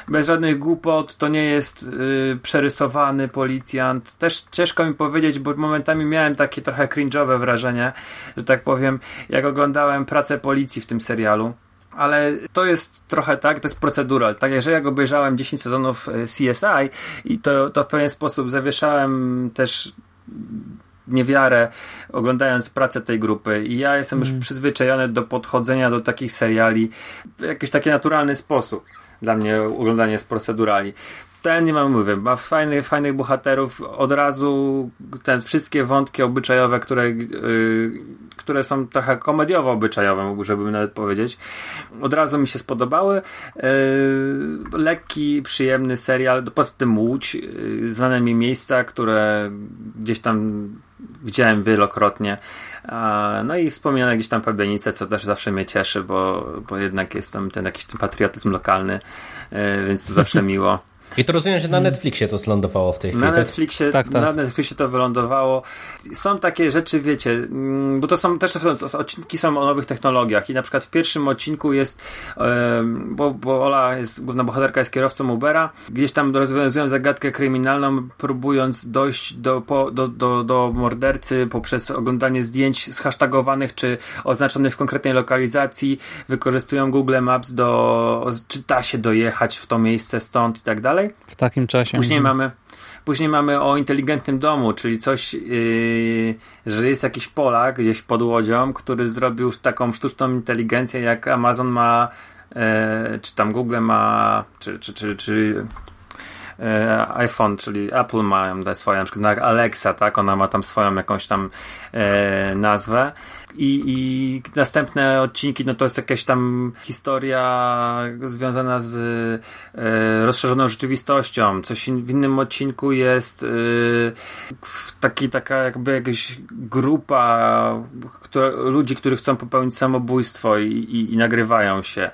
bez żadnych głupot, to nie jest yy, przerysowany policjant. Też ciężko mi powiedzieć, bo momentami miałem takie trochę cringe'owe wrażenie, że tak powiem, jak oglądałem pracę policji w tym serialu. Ale to jest trochę tak, to jest procedural. Tak, jeżeli jak obejrzałem 10 sezonów y, CSI i to, to w pewien sposób zawieszałem też niewiarę oglądając pracę tej grupy i ja jestem mm. już przyzwyczajony do podchodzenia do takich seriali w jakiś taki naturalny sposób dla mnie oglądanie z procedurali. Ten nie mam mówię, ma fajnych, fajnych bohaterów, od razu te wszystkie wątki obyczajowe, które, yy, które są trochę komediowo obyczajowe, żeby nawet powiedzieć, od razu mi się spodobały. Yy, lekki, przyjemny serial, poza tym Łódź, yy, znane mi miejsca, które gdzieś tam widziałem wielokrotnie. No i wspomniane gdzieś tam Pabianice, co też zawsze mnie cieszy, bo, bo jednak jest tam ten jakiś ten patriotyzm lokalny, e, więc to zawsze miło. I to rozumiem, że na mm. Netflixie to zlądowało w tej chwili. Na tak? Netflixie, tak, tak. na Netflixie to wylądowało. Są takie rzeczy, wiecie, mm, bo to są też odcinki są o nowych technologiach i na przykład w pierwszym odcinku jest, bo, bo Ola jest, główna bohaterka jest kierowcą Ubera, gdzieś tam rozwiązują zagadkę kryminalną, próbując dojść do, po, do, do, do mordercy poprzez oglądanie zdjęć zhashtagowanych czy oznaczonych w konkretnej lokalizacji, wykorzystują Google Maps do, czy da się dojechać w to miejsce stąd i tak dalej w takim czasie. Później mhm. mamy Później mamy o inteligentnym domu, czyli coś, yy, że jest jakiś Polak gdzieś pod łodzią, który zrobił taką sztuczną inteligencję, jak Amazon ma, yy, czy tam Google ma, czy, czy, czy, czy iPhone, czyli Apple mają te swoje, na przykład Alexa, tak, ona ma tam swoją jakąś tam e, nazwę. I, I następne odcinki, no to jest jakaś tam historia związana z e, rozszerzoną rzeczywistością. Coś in, w innym odcinku jest e, taki, taka jakby jakaś grupa która, ludzi, którzy chcą popełnić samobójstwo i, i, i nagrywają się.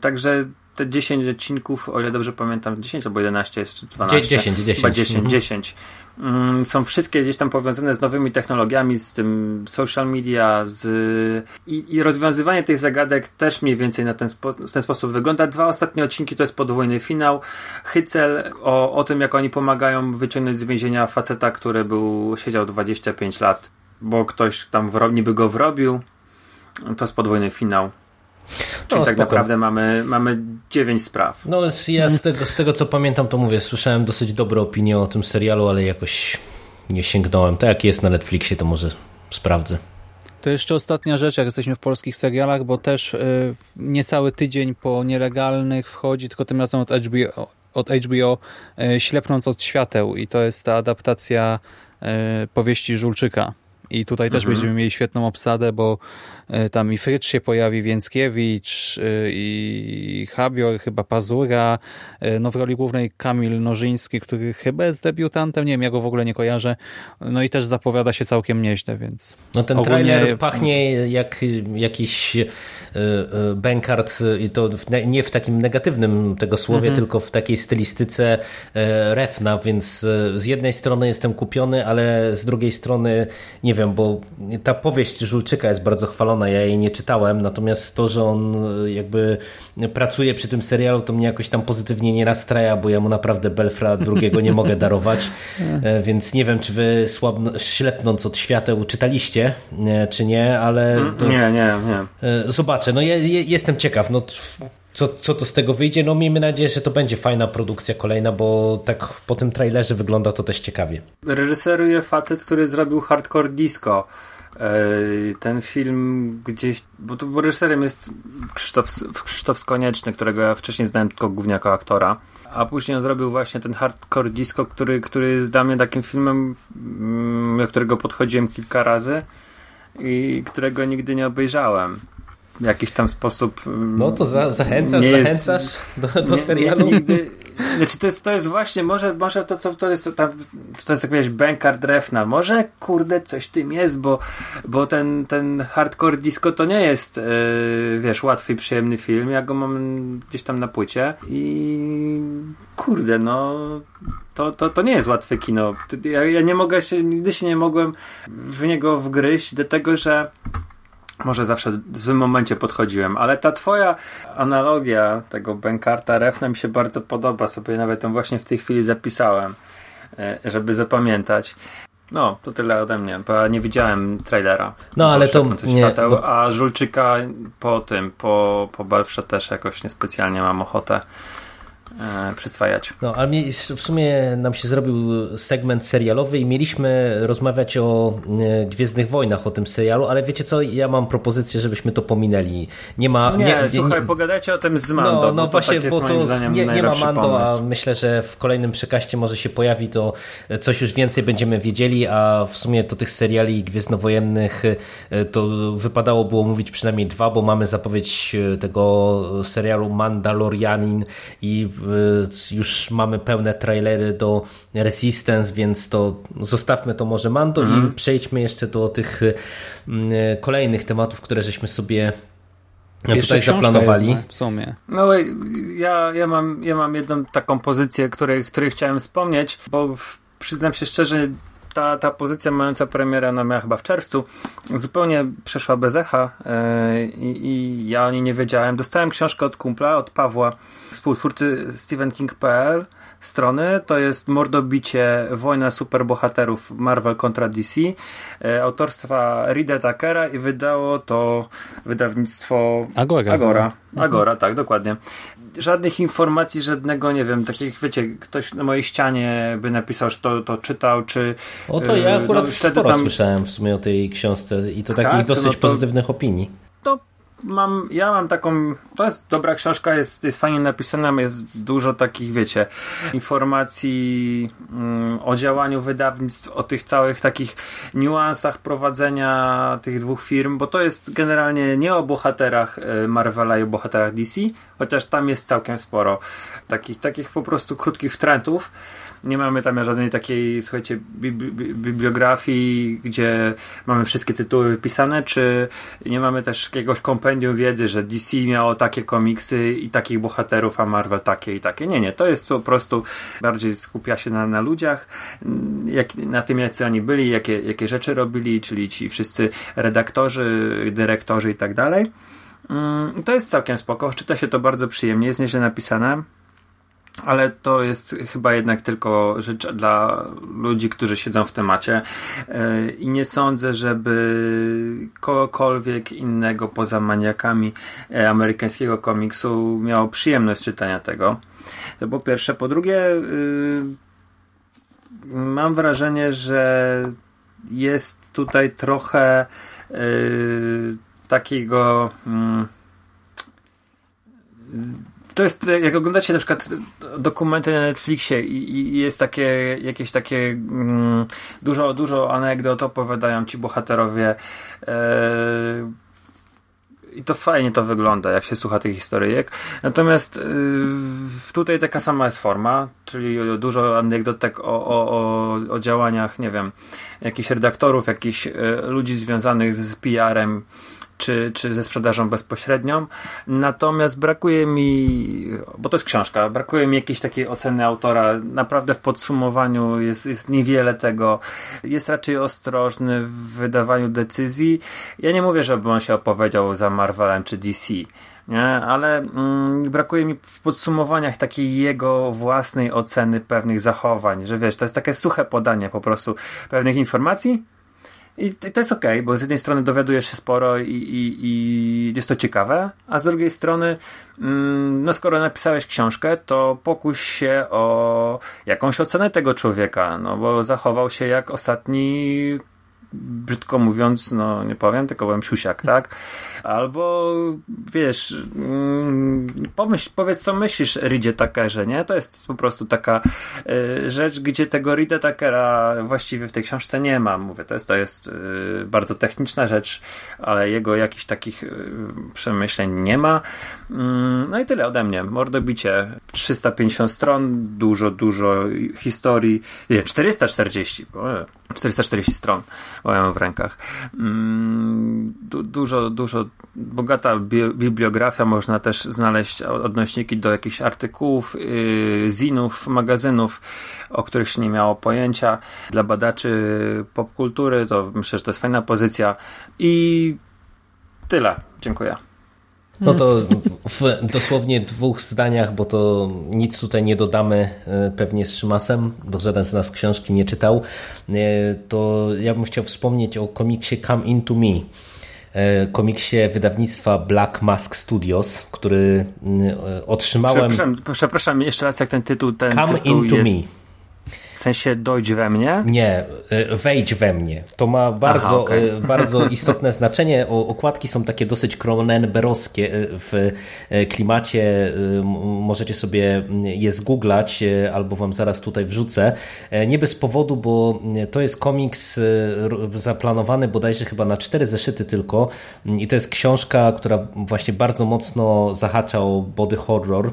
Także te 10 odcinków, o ile dobrze pamiętam, 10 albo 11 jest, czy 12? 10, 10. Chyba 10, mhm. 10. Mm, są wszystkie gdzieś tam powiązane z nowymi technologiami, z tym social media, z i, i rozwiązywanie tych zagadek też mniej więcej na ten, spo, ten sposób wygląda. Dwa ostatnie odcinki to jest podwójny finał. Hycel o, o tym, jak oni pomagają wyciągnąć z więzienia faceta, który był, siedział 25 lat, bo ktoś tam wro, niby go wrobił. To jest podwójny finał. Czyli no, tak spoko. naprawdę mamy, mamy dziewięć spraw. No ja z tego, z tego co pamiętam to mówię, słyszałem dosyć dobre opinie o tym serialu, ale jakoś nie sięgnąłem. To jak jest na Netflixie to może sprawdzę. To jeszcze ostatnia rzecz, jak jesteśmy w polskich serialach, bo też y, niecały tydzień po nielegalnych wchodzi, tylko tym razem od HBO, od HBO y, Ślepnąc od świateł i to jest ta adaptacja y, powieści Żulczyka. I tutaj też mhm. będziemy mieli świetną obsadę, bo tam i Frycz się pojawi, Więckiewicz e, i Habior, chyba Pazura, e, no w roli głównej Kamil Nożyński, który chyba jest debiutantem, nie wiem, ja go w ogóle nie kojarzę, no i też zapowiada się całkiem nieźle, więc... No ten ogólnie... trailer pachnie jak jakiś bankart i to nie w takim negatywnym tego słowie, mhm. tylko w takiej stylistyce refna, więc z jednej strony jestem kupiony, ale z drugiej strony nie wiem, wiem, bo ta powieść Żulczyka jest bardzo chwalona, ja jej nie czytałem, natomiast to, że on e, jakby pracuje przy tym serialu, to mnie jakoś tam pozytywnie nie nastraja, bo ja mu naprawdę Belfra drugiego nie mogę darować, e, więc nie wiem, czy wy słabno, ślepnąc od świateł czytaliście, czy nie, ale... Mm, to, nie, nie, nie. E, zobaczę, no ja, ja jestem ciekaw, no co, co to z tego wyjdzie? No miejmy nadzieję, że to będzie fajna produkcja kolejna, bo tak po tym trailerze wygląda to też ciekawie. Reżyseruje facet, który zrobił Hardcore Disco. E, ten film gdzieś, bo tu reżyserem jest Krzysztof, Krzysztof Skonieczny, którego ja wcześniej znałem tylko głównie jako aktora, a później on zrobił właśnie ten Hardcore Disco, który, który jest dla mnie takim filmem, mm, do którego podchodziłem kilka razy i którego nigdy nie obejrzałem w jakiś tam sposób. Mm, no to za, zachęcasz, zachęcasz jest, do, do nie, serialu. Nie, nigdy, znaczy to jest, to jest właśnie, może, może to, co to jest, tam, to jest powiedzieć, Benkar Drefna. Może kurde coś tym jest, bo, bo ten, ten hardcore disco to nie jest, yy, wiesz, łatwy i przyjemny film. Ja go mam gdzieś tam na płycie i kurde, no to, to, to nie jest łatwe kino. Ja, ja nie mogę się, nigdy się nie mogłem w niego wgryźć, dlatego że może zawsze w złym momencie podchodziłem, ale ta twoja analogia tego Benkarta Refna mi się bardzo podoba, sobie nawet ją właśnie w tej chwili zapisałem, e, żeby zapamiętać. No, to tyle ode mnie, bo ja nie widziałem trailera. No, ale to nie, świateł, bo... A Żulczyka po tym, po, po Balfrze też jakoś niespecjalnie mam ochotę przyswajać. No, ale w sumie nam się zrobił segment serialowy i mieliśmy rozmawiać o e, Gwiezdnych Wojnach, o tym serialu, ale wiecie co, ja mam propozycję, żebyśmy to pominęli. Nie ma... Nie, nie słuchaj, nie, pogadajcie o tym z Mando, No, no bo właśnie, tak bo to nie, nie ma Mando, pomysł. a myślę, że w kolejnym przekaście może się pojawi to coś już więcej będziemy wiedzieli, a w sumie to tych seriali gwiezdnowojennych e, to wypadało było mówić przynajmniej dwa, bo mamy zapowiedź e, tego serialu Mandalorianin i już mamy pełne trailery do Resistance, więc to zostawmy to może Mando mhm. i przejdźmy jeszcze do tych y, y, kolejnych tematów, które żeśmy sobie jeszcze tutaj zaplanowali. w sumie. No ja, ja, mam, ja mam jedną taką pozycję, której, której chciałem wspomnieć, bo przyznam się szczerze, ta, ta pozycja mająca premierę, ona miała chyba w czerwcu, zupełnie przeszła bez echa yy, i ja o niej nie wiedziałem. Dostałem książkę od kumpla, od Pawła, współtwórcy StephenKing.pl strony, to jest Mordobicie Wojna Superbohaterów Marvel kontra DC e, autorstwa Rida Takera i wydało to wydawnictwo Agora. Agora, Agora tak, dokładnie. Żadnych informacji, żadnego, nie wiem, takich, wiecie, ktoś na mojej ścianie by napisał, że to, to czytał, czy... O to ja e, akurat no, sporo tam... słyszałem w sumie o tej książce i to takich tak, dosyć no to... pozytywnych opinii. Mam, ja mam taką, to jest dobra książka, jest, jest fajnie napisana, jest dużo takich, wiecie, informacji mm, o działaniu wydawnictw, o tych całych takich niuansach prowadzenia tych dwóch firm, bo to jest generalnie nie o bohaterach y, Marvela i o bohaterach DC, chociaż tam jest całkiem sporo takich, takich po prostu krótkich wtrętów, nie mamy tam żadnej takiej, słuchajcie, bibliografii, gdzie mamy wszystkie tytuły wypisane, czy nie mamy też jakiegoś kompendium wiedzy, że DC miało takie komiksy i takich bohaterów, a Marvel takie i takie. Nie, nie, to jest po prostu bardziej skupia się na, na ludziach, jak, na tym, jacy oni byli, jakie, jakie rzeczy robili, czyli ci wszyscy redaktorzy, dyrektorzy i tak dalej. Mm, to jest całkiem spoko, czyta się to bardzo przyjemnie, jest nieźle napisane ale to jest chyba jednak tylko rzecz dla ludzi, którzy siedzą w temacie e, i nie sądzę, żeby kogokolwiek innego poza maniakami e, amerykańskiego komiksu miało przyjemność czytania tego. To po pierwsze. Po drugie, y, mam wrażenie, że jest tutaj trochę y, takiego mm, to jest, jak oglądacie na przykład dokumenty na Netflixie i, i jest takie, jakieś takie mm, dużo, dużo anegdot opowiadają ci bohaterowie e, i to fajnie to wygląda, jak się słucha tych historyjek. Natomiast y, tutaj taka sama jest forma, czyli dużo anegdotek o, o, o, o działaniach, nie wiem, jakichś redaktorów, jakichś y, ludzi związanych z PR-em, czy, czy ze sprzedażą bezpośrednią. Natomiast brakuje mi, bo to jest książka, brakuje mi jakiejś takiej oceny autora. Naprawdę w podsumowaniu jest, jest niewiele tego. Jest raczej ostrożny w wydawaniu decyzji. Ja nie mówię, żeby on się opowiedział za Marvelem czy DC. Nie? ale mm, brakuje mi w podsumowaniach takiej jego własnej oceny pewnych zachowań, że wiesz, to jest takie suche podanie po prostu pewnych informacji, i to jest ok, bo z jednej strony dowiadujesz się sporo i, i, i jest to ciekawe, a z drugiej strony, mm, no skoro napisałeś książkę, to pokuś się o jakąś ocenę tego człowieka, no bo zachował się jak ostatni brzydko mówiąc, no nie powiem, tylko powiem siusiak, tak? Albo wiesz, mm, pomyśl, powiedz co myślisz Ridzie Takerze, nie? To jest po prostu taka y, rzecz, gdzie tego Rida Takera właściwie w tej książce nie ma. Mówię, to jest, to jest y, bardzo techniczna rzecz, ale jego jakichś takich y, przemyśleń nie ma. Mm, no i tyle ode mnie. Mordobicie 350 stron, dużo, dużo historii. Nie, 440. 440 stron mam w rękach. Mm, du dużo, dużo bogata bi bibliografia. Można też znaleźć odnośniki do jakichś artykułów, yy, zinów, magazynów, o których się nie miało pojęcia. Dla badaczy popkultury to myślę, że to jest fajna pozycja. I tyle. Dziękuję. No to w dosłownie dwóch zdaniach, bo to nic tutaj nie dodamy e, pewnie z Szymasem, bo żaden z nas książki nie czytał, e, to ja bym chciał wspomnieć o komiksie Come Into Me e, komiksie wydawnictwa Black Mask Studios, który otrzymałem... Przepraszam, przepraszam jeszcze raz, jak ten tytuł ten Come tytuł Into jest... Me. W sensie dojdź we mnie? Nie, e, wejdź we mnie. To ma bardzo, Aha, okay. bardzo istotne znaczenie. Okładki są takie dosyć Cronenberowskie e, w e, klimacie. Możecie sobie je zgooglać, albo wam zaraz tutaj wrzucę. Nie bez powodu, bo to jest komiks zaplanowany bodajże chyba na cztery zeszyty tylko. I to jest książka, która właśnie bardzo mocno zahacza o body horror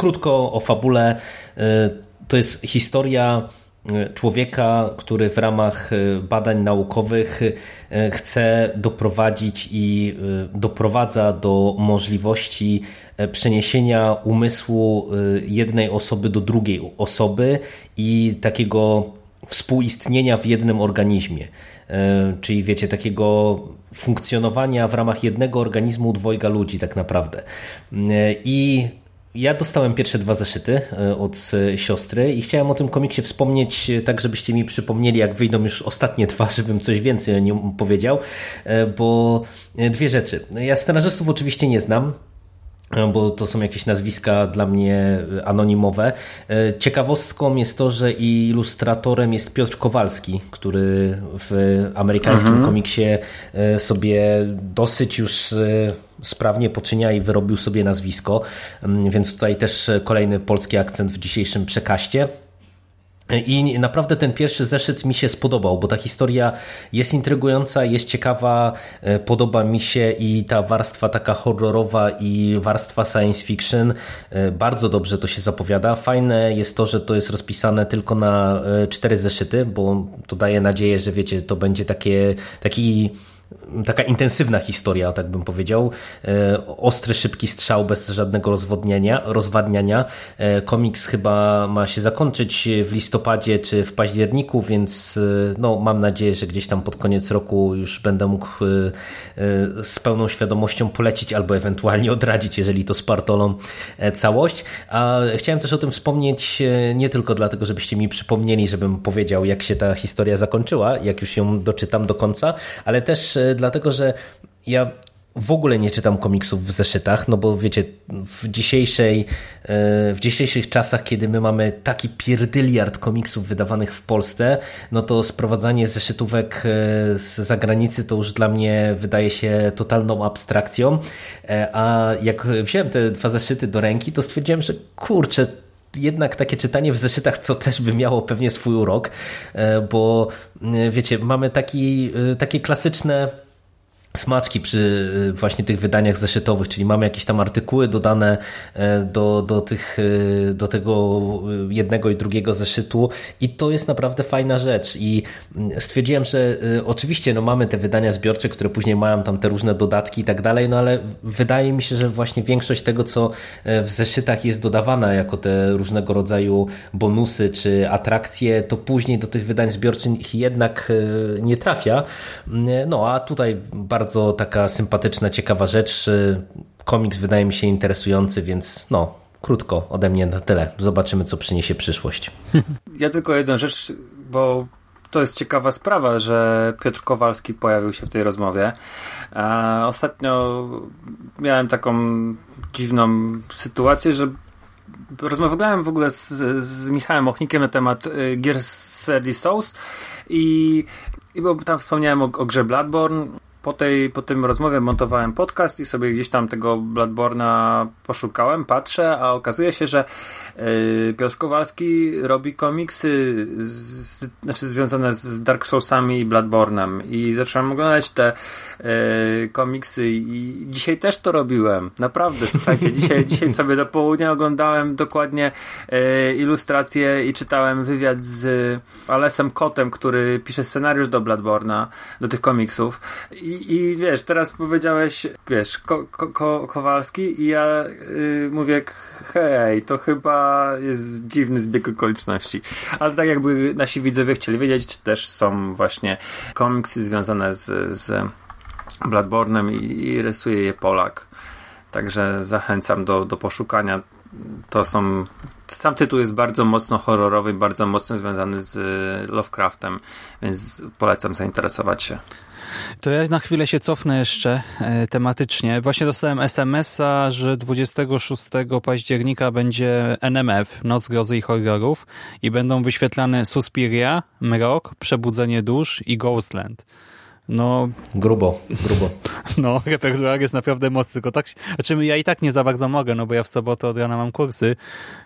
Krótko o fabule. E, to jest historia e, człowieka, który w ramach e, badań naukowych chce doprowadzić i doprowadza do możliwości przeniesienia umysłu jednej osoby do drugiej osoby i takiego współistnienia w jednym organizmie. Czyli wiecie, takiego funkcjonowania w ramach jednego organizmu dwojga ludzi, tak naprawdę. I ja dostałem pierwsze dwa zeszyty e, od e, siostry i chciałem o tym komiksie wspomnieć, e, tak żebyście mi przypomnieli, jak wyjdą już ostatnie dwa, żebym coś więcej o nim powiedział, bo dwie rzeczy. Ja scenarzystów oczywiście nie znam, bo to są jakieś nazwiska dla mnie anonimowe. Ciekawostką jest to, że ilustratorem jest Piotr Kowalski, który w amerykańskim mhm. komiksie sobie dosyć już sprawnie poczynia i wyrobił sobie nazwisko, mm, więc tutaj też kolejny polski akcent w dzisiejszym przekaście. I naprawdę ten pierwszy zeszyt mi się spodobał, bo ta historia jest intrygująca, jest ciekawa, e, podoba mi się i ta warstwa taka horrorowa i warstwa science fiction e, bardzo dobrze to się zapowiada. Fajne jest to, że to jest rozpisane tylko na e, cztery zeszyty, bo to daje nadzieję, że wiecie, to będzie takie, taki taka intensywna historia, tak bym powiedział. E, ostry, szybki strzał bez żadnego rozwodnienia, rozwadniania. E, komiks chyba ma się zakończyć w listopadzie czy w październiku, więc e, no, mam nadzieję, że gdzieś tam pod koniec roku już będę mógł z pełną świadomością polecić albo ewentualnie odradzić, jeżeli to spartolą całość. A chciałem też o tym wspomnieć nie tylko dlatego, żebyście mi przypomnieli, żebym powiedział, jak się ta historia zakończyła, jak już ją doczytam do końca, ale też dlatego że ja w ogóle nie czytam komiksów w zeszytach, no bo wiecie, w, dzisiejszej, e, w dzisiejszych czasach, kiedy my mamy taki pierdyliard komiksów wydawanych w Polsce, no to sprowadzanie zeszytówek e, z zagranicy to już dla mnie wydaje się totalną abstrakcją, e, a jak wziąłem te dwa zeszyty do ręki, to stwierdziłem, że kurczę, jednak takie czytanie w zeszytach, co też by miało pewnie swój urok, bo wiecie, mamy taki, takie klasyczne smaczki przy y, właśnie tych wydaniach zeszytowych, czyli mamy jakieś tam artykuły dodane e, do, do, tych, y, do tego jednego i drugiego zeszytu i to jest naprawdę fajna rzecz i mm, stwierdziłem, że oczywiście no mamy te wydania zbiorcze, które później mają tam te różne dodatki i tak dalej, no ale wydaje mi się, że właśnie większość tego, co e, w zeszytach jest dodawana jako te różnego rodzaju bonusy czy atrakcje, to później do tych wydań zbiorczych jednak e, nie trafia. Mm, no a tutaj bardzo bardzo taka sympatyczna, ciekawa rzecz. Komiks wydaje mi się interesujący, więc no, krótko ode mnie na tyle. Zobaczymy, co przyniesie przyszłość. Ja tylko jedną rzecz, bo to jest ciekawa sprawa, że Piotr Kowalski pojawił się w tej rozmowie. A ostatnio miałem taką dziwną sytuację, że rozmawiałem w ogóle z, z Michałem Ochnikiem na temat y, gier z Souls i, i bo tam wspomniałem o, o grze Bloodborne po tej, po tym rozmowie montowałem podcast i sobie gdzieś tam tego Bloodborna poszukałem, patrzę, a okazuje się, że yy, Piotr Kowalski robi komiksy z, znaczy związane z Dark Soulsami i Bloodbornem i zacząłem oglądać te yy, komiksy i dzisiaj też to robiłem. Naprawdę, słuchajcie, dzisiaj, dzisiaj sobie do południa oglądałem dokładnie yy, ilustracje i czytałem wywiad z Alesem Kotem, który pisze scenariusz do Bloodborna, do tych komiksów i, i wiesz, teraz powiedziałeś, wiesz, ko, ko, Kowalski i ja y, mówię, hej, to chyba jest dziwny zbieg okoliczności. Ale tak jakby nasi widzowie chcieli wiedzieć, też są właśnie komiksy związane z, z Bloodborne'em i, i rysuje je Polak. Także zachęcam do, do poszukania. To są. Sam tytuł jest bardzo mocno horrorowy, bardzo mocno związany z Lovecraftem, więc polecam zainteresować się. To ja na chwilę się cofnę jeszcze e, tematycznie. Właśnie dostałem SMS-a, że 26 października będzie NMF, Noc Grozy i Horrorów i będą wyświetlane Suspiria, Mrok, Przebudzenie Dusz i Ghostland. No. Grubo, grubo. No, repertuar jest naprawdę mocny, tylko tak, znaczy ja i tak nie za bardzo mogę, no bo ja w sobotę od rana mam kursy,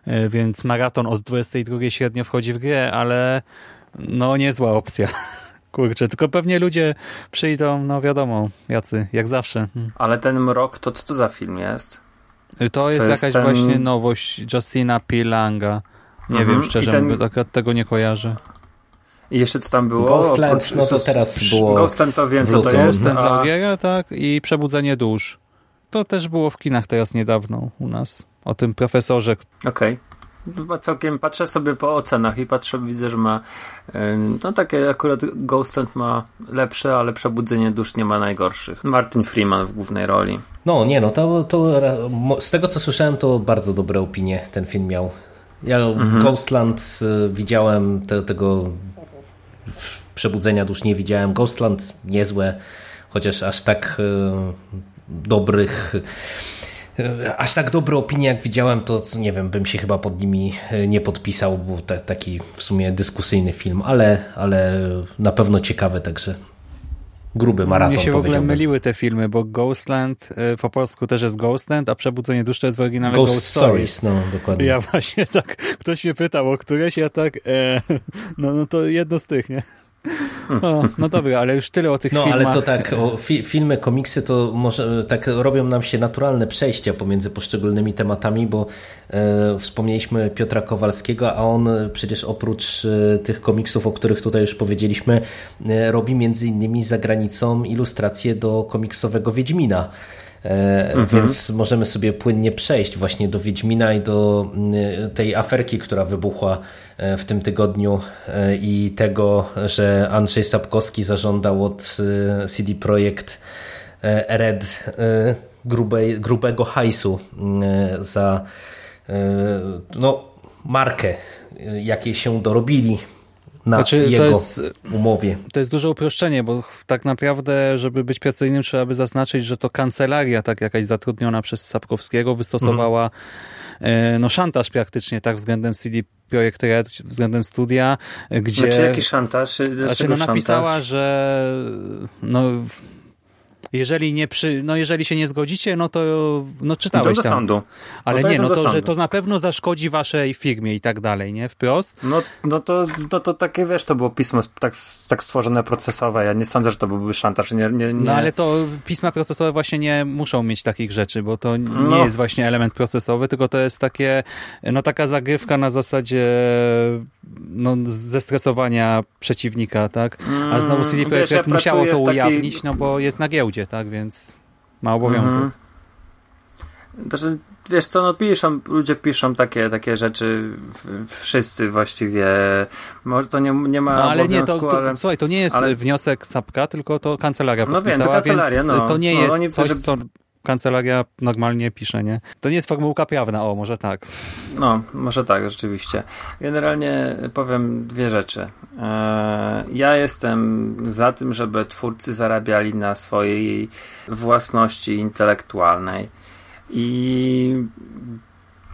e, więc maraton od 22 średnio wchodzi w grę, ale no niezła opcja. Kurczę, tylko pewnie ludzie przyjdą, no wiadomo, jacy, jak zawsze. Hmm. Ale ten mrok, to co to za film jest? To jest, to jest jakaś ten... właśnie nowość Justina Pilanga. Nie mhm. wiem szczerze ten... mówiąc, tego nie kojarzę. I jeszcze co tam było? Ghostland, no to teraz było... Ghostland to wiem, co to jest. A... tak, i Przebudzenie Dusz. To też było w kinach teraz niedawno u nas. O tym profesorze. Okej. Okay całkiem patrzę sobie po ocenach i patrzę, widzę, że ma no takie akurat Ghostland ma lepsze, ale Przebudzenie Dusz nie ma najgorszych. Martin Freeman w głównej roli. No nie no, to, to z tego co słyszałem to bardzo dobre opinie ten film miał. Ja mhm. Ghostland y, widziałem te, tego Przebudzenia Dusz nie widziałem. Ghostland niezłe, chociaż aż tak y, dobrych aż tak dobre opinie jak widziałem, to nie wiem, bym się chyba pod nimi nie podpisał, bo te, taki w sumie dyskusyjny film, ale, ale na pewno ciekawy, także gruby maraton. Mnie się w ogóle myliły te filmy, bo Ghostland y, po polsku też jest Ghostland, a Przebudzenie duszy jest w oryginale Ghost, Ghost Stories. Stories. No, dokładnie. Ja właśnie tak, ktoś mnie pytał o któreś, ja tak, e, no, no to jedno z tych, nie? O, no dobra, ale już tyle o tych no, filmach. No ale to tak, fi filmy, komiksy to może tak robią nam się naturalne przejścia pomiędzy poszczególnymi tematami, bo e, wspomnieliśmy Piotra Kowalskiego, a on przecież oprócz e, tych komiksów, o których tutaj już powiedzieliśmy, e, robi między innymi za granicą ilustracje do komiksowego Wiedźmina. E, mhm. Więc możemy sobie płynnie przejść właśnie do Wiedźmina i do mm, tej aferki, która wybuchła e, w tym tygodniu e, i tego, że Andrzej Sapkowski zażądał od CD Projekt Red grubej, grubego hajsu mm, za no, markę, jakiej się dorobili na znaczy, jego to jest, umowie. To jest duże uproszczenie, bo tak naprawdę, żeby być precyzyjnym, trzeba by zaznaczyć, że to kancelaria, tak jakaś zatrudniona przez Sapkowskiego, wystosowała mhm. no szantaż praktycznie, tak, względem CD Projekt Red, względem studia, gdzie... Znaczy jaki szantaż? Znaczy, no napisała, szantaż? że no jeżeli nie przy, no jeżeli się nie zgodzicie, no to no czytałeś tam. sądu. Ale no nie, no to, że to na pewno zaszkodzi waszej firmie i tak dalej, nie? Wprost. No, no to, to, to takie, wiesz, to było pismo tak, tak stworzone procesowe. Ja nie sądzę, że to byłby szantaż. Nie, nie, nie. No ale to pisma procesowe właśnie nie muszą mieć takich rzeczy, bo to nie no. jest właśnie element procesowy, tylko to jest takie, no taka zagrywka na zasadzie no, zestresowania przeciwnika, tak? A znowu CD Projekt wiesz, ja musiało to ujawnić, no bo jest na giełdzie tak, więc ma obowiązek. Mhm. Znaczy, wiesz co, no piszą, ludzie piszą takie, takie rzeczy, wszyscy właściwie, może to nie, nie ma no, ale nie, to, to, ale... Słuchaj, to nie jest ale... wniosek Sapka, tylko to kancelaria No wiem, to kancelaria, no. To nie no, jest coś, że... co kancelaria normalnie pisze, nie? To nie jest formułka prawna, o, może tak. No, może tak, rzeczywiście. Generalnie powiem dwie rzeczy. E, ja jestem za tym, żeby twórcy zarabiali na swojej własności intelektualnej. I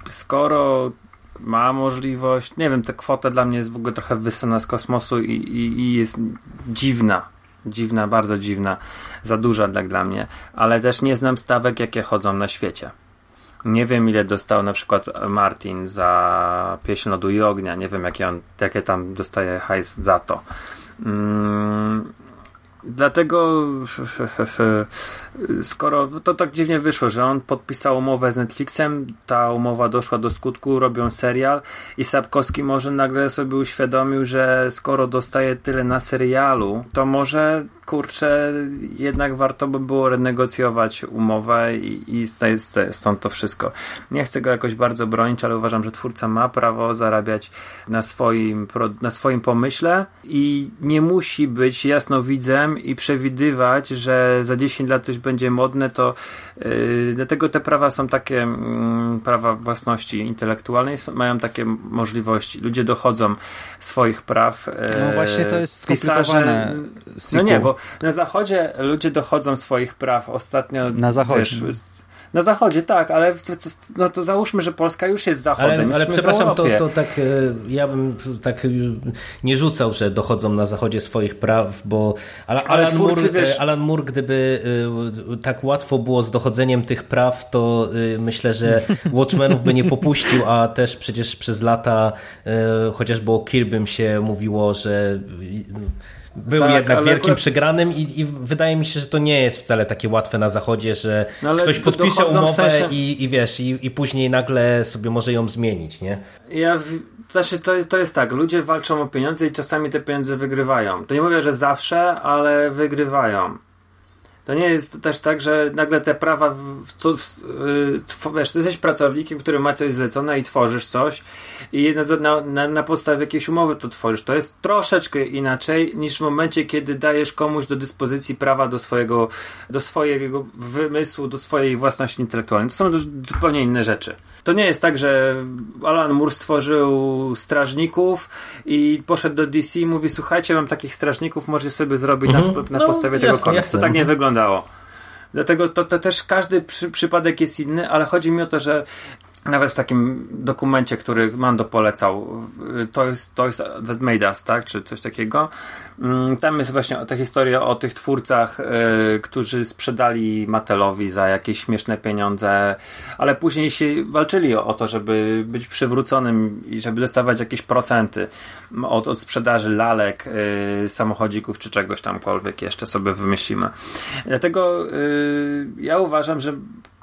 skoro ma możliwość, nie wiem, ta kwota dla mnie jest w ogóle trochę wysona z kosmosu i, i, i jest dziwna Dziwna, bardzo dziwna, za duża dla, dla mnie, ale też nie znam stawek, jakie chodzą na świecie. Nie wiem, ile dostał na przykład Martin za pieśń lodu i ognia. Nie wiem, jakie, on, jakie tam dostaje hajs za to. Mm, Dlatego skoro to tak dziwnie wyszło, że on podpisał umowę z Netflixem, ta umowa doszła do skutku, robią serial i Sapkowski może nagle sobie uświadomił, że skoro dostaje tyle na serialu, to może kurczę, jednak warto by było renegocjować umowę i, i stąd to wszystko. Nie chcę go jakoś bardzo bronić, ale uważam, że twórca ma prawo zarabiać na swoim, na swoim pomyśle i nie musi być jasnowidzem i przewidywać, że za 10 lat coś będzie modne, to yy, dlatego te prawa są takie, yy, prawa własności intelektualnej są, mają takie możliwości. Ludzie dochodzą swoich praw. Yy, no właśnie to jest skomplikowane. Pisarze, no nie, bo na zachodzie ludzie dochodzą swoich praw. Ostatnio. Na zachodzie. Wiesz, na zachodzie, tak, ale no to załóżmy, że Polska już jest zachodem. Ale, ale przepraszam, to, to tak e, ja bym tak nie rzucał, że dochodzą na zachodzie swoich praw, bo Alan, ale Alan, Moore, wiesz... Alan Moore, gdyby e, tak łatwo było z dochodzeniem tych praw, to e, myślę, że Watchmenów by nie popuścił, a też przecież przez lata chociażby o Kirbym się mówiło, że był tak, jednak wielkim akurat... przegranym i, i, wydaje mi się, że to nie jest wcale takie łatwe na zachodzie, że no ktoś podpisze umowę sensie... i, i wiesz, i, i później nagle sobie może ją zmienić, nie? Ja znaczy, to, to jest tak, ludzie walczą o pieniądze i czasami te pieniądze wygrywają. To nie mówię, że zawsze, ale wygrywają. To nie jest też tak, że nagle te prawa, w, w, w, wiesz, ty jesteś pracownikiem, który ma coś zlecone i tworzysz coś i na, na, na podstawie jakiejś umowy to tworzysz. To jest troszeczkę inaczej niż w momencie, kiedy dajesz komuś do dyspozycji prawa do swojego, do swojego wymysłu, do swojej własności intelektualnej. To są zupełnie inne rzeczy. To nie jest tak, że Alan Moore stworzył strażników i poszedł do DC i mówi, słuchajcie, mam takich strażników, możecie sobie zrobić mhm. na, na no, podstawie tego komiksu. To tak nie wygląda wyglądało. Dlatego to, to też każdy przy, przypadek jest inny, ale chodzi mi o to, że nawet w takim dokumencie, który Mando polecał, to jest, to jest That Made Us, tak? Czy coś takiego. Mm, tam jest właśnie ta historia o tych twórcach, yy, którzy sprzedali Matelowi za jakieś śmieszne pieniądze, ale później się walczyli o, o to, żeby być przywróconym i żeby dostawać jakieś procenty od, od sprzedaży lalek, yy, samochodzików czy czegoś tamkolwiek jeszcze sobie wymyślimy. Dlatego yy, ja uważam, że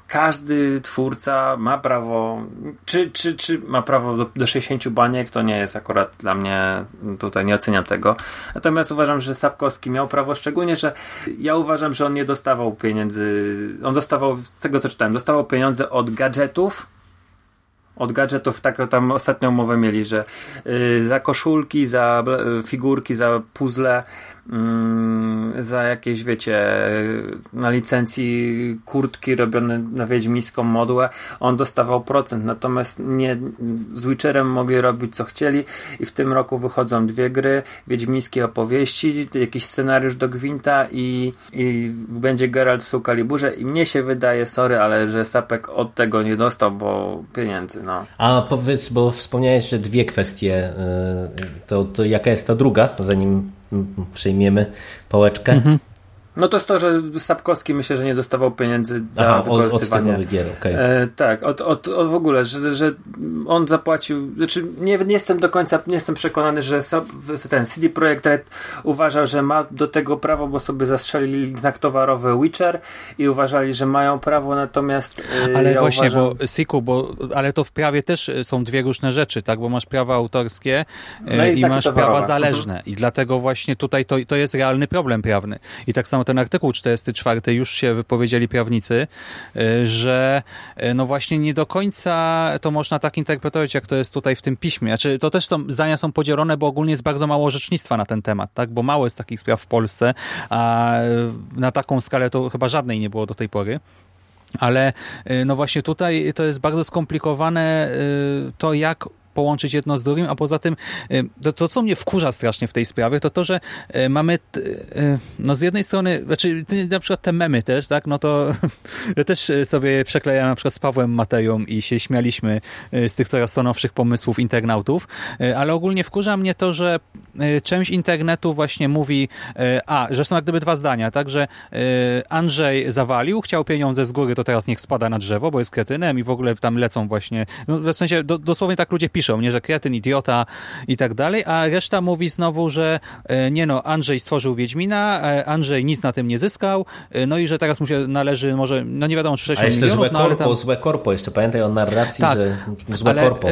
każdy twórca ma prawo, czy, czy, czy ma prawo do, do 60 baniek, to nie jest akurat dla mnie, tutaj nie oceniam tego. Natomiast uważam, że Sapkowski miał prawo, szczególnie, że ja uważam, że on nie dostawał pieniędzy, on dostawał, z tego co czytałem, dostawał pieniądze od gadżetów, od gadżetów, taką tam ostatnią umowę mieli, że y, za koszulki, za figurki, za puzzle Mm, za jakieś, wiecie, na licencji kurtki robione na wiedźmińską modłę, on dostawał procent, natomiast nie, z Witcherem mogli robić co chcieli i w tym roku wychodzą dwie gry, wiedźmińskie opowieści, jakiś scenariusz do Gwinta i, i będzie Geralt w Soulcaliburze i mnie się wydaje, sorry, ale że Sapek od tego nie dostał, bo pieniędzy, no. A powiedz, bo wspomniałeś, że dwie kwestie, y, to, to jaka jest ta druga, zanim przyjmiemy pałeczkę. Mhm. No to jest to, że Sapkowski myślę, że nie dostawał pieniędzy za Aha, wykorzystywanie. Od, od gier, okay. e, tak, od, od, od w ogóle, że, że on zapłacił, znaczy nie, nie jestem do końca, nie jestem przekonany, że ten CD Projekt Red uważał, że ma do tego prawo, bo sobie zastrzelili znak towarowy Witcher i uważali, że mają prawo, natomiast e, Ale ja właśnie, uważam... bo Siku, bo ale to w prawie też są dwie różne rzeczy, tak, bo masz prawa autorskie no i, i masz towarowe. prawa zależne mhm. i dlatego właśnie tutaj to, to jest realny problem prawny. I tak samo ten artykuł 44 już się wypowiedzieli prawnicy, y, że y, no właśnie nie do końca to można tak interpretować, jak to jest tutaj w tym piśmie. Znaczy, to też są, zdania są podzielone, bo ogólnie jest bardzo mało orzecznictwa na ten temat, tak? Bo mało jest takich spraw w Polsce, a na taką skalę to chyba żadnej nie było do tej pory. Ale y, no właśnie tutaj to jest bardzo skomplikowane to, jak połączyć jedno z drugim, a poza tym y, to, to co mnie wkurza strasznie w tej sprawie, to to, że y, mamy y, no z jednej strony, znaczy na przykład te memy też, tak, no to ja też sobie przeklejałem na przykład z Pawłem Mateją i się śmialiśmy z tych coraz to nowszych pomysłów internautów, ale ogólnie wkurza mnie to, że część internetu właśnie mówi, a, że są jak gdyby dwa zdania, tak, że Andrzej zawalił, chciał pieniądze z góry, to teraz niech spada na drzewo, bo jest kretynem i w ogóle tam lecą właśnie, no w sensie do, dosłownie tak ludzie piszą, nie, że kretyn, idiota i tak dalej, a reszta mówi znowu, że nie no, Andrzej stworzył Wiedźmina, Andrzej nic na tym nie zyskał, no i że teraz mu się należy może, no nie wiadomo, czy 60 a jeszcze milionów, złe no, korpo, tam... złe korpo, jeszcze pamiętaj o narracji, tak, że złe ale, korpo.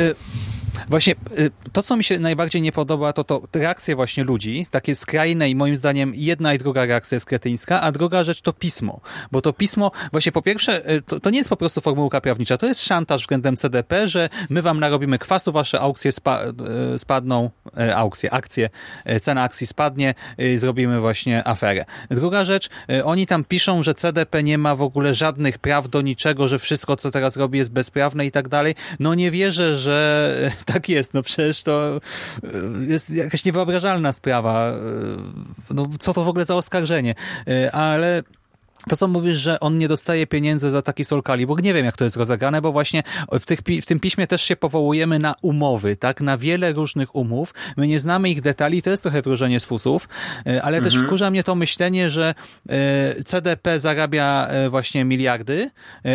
Właśnie y, to, co mi się najbardziej nie podoba, to, to reakcje właśnie ludzi, takie skrajne i moim zdaniem jedna i druga reakcja jest kretyńska, a druga rzecz to pismo. Bo to pismo, właśnie po pierwsze, y, to, to nie jest po prostu formułka prawnicza, to jest szantaż względem CDP, że my wam narobimy kwasu, wasze aukcje spa, y, spadną, aukcje, akcje, cena akcji spadnie, zrobimy właśnie aferę. Druga rzecz, oni tam piszą, że CDP nie ma w ogóle żadnych praw do niczego, że wszystko, co teraz robi jest bezprawne i tak dalej. No nie wierzę, że tak jest, no przecież to e, jest jakaś niewyobrażalna sprawa. E, no co to w ogóle za oskarżenie? E, ale to, co mówisz, że on nie dostaje pieniędzy za taki Soul Calibur, nie wiem, jak to jest rozegrane, bo właśnie w, tych, w tym piśmie też się powołujemy na umowy, tak? Na wiele różnych umów. My nie znamy ich detali, to jest trochę wróżenie z fusów, e, ale mhm. też wkurza mnie to myślenie, że e, CDP zarabia e, właśnie miliardy,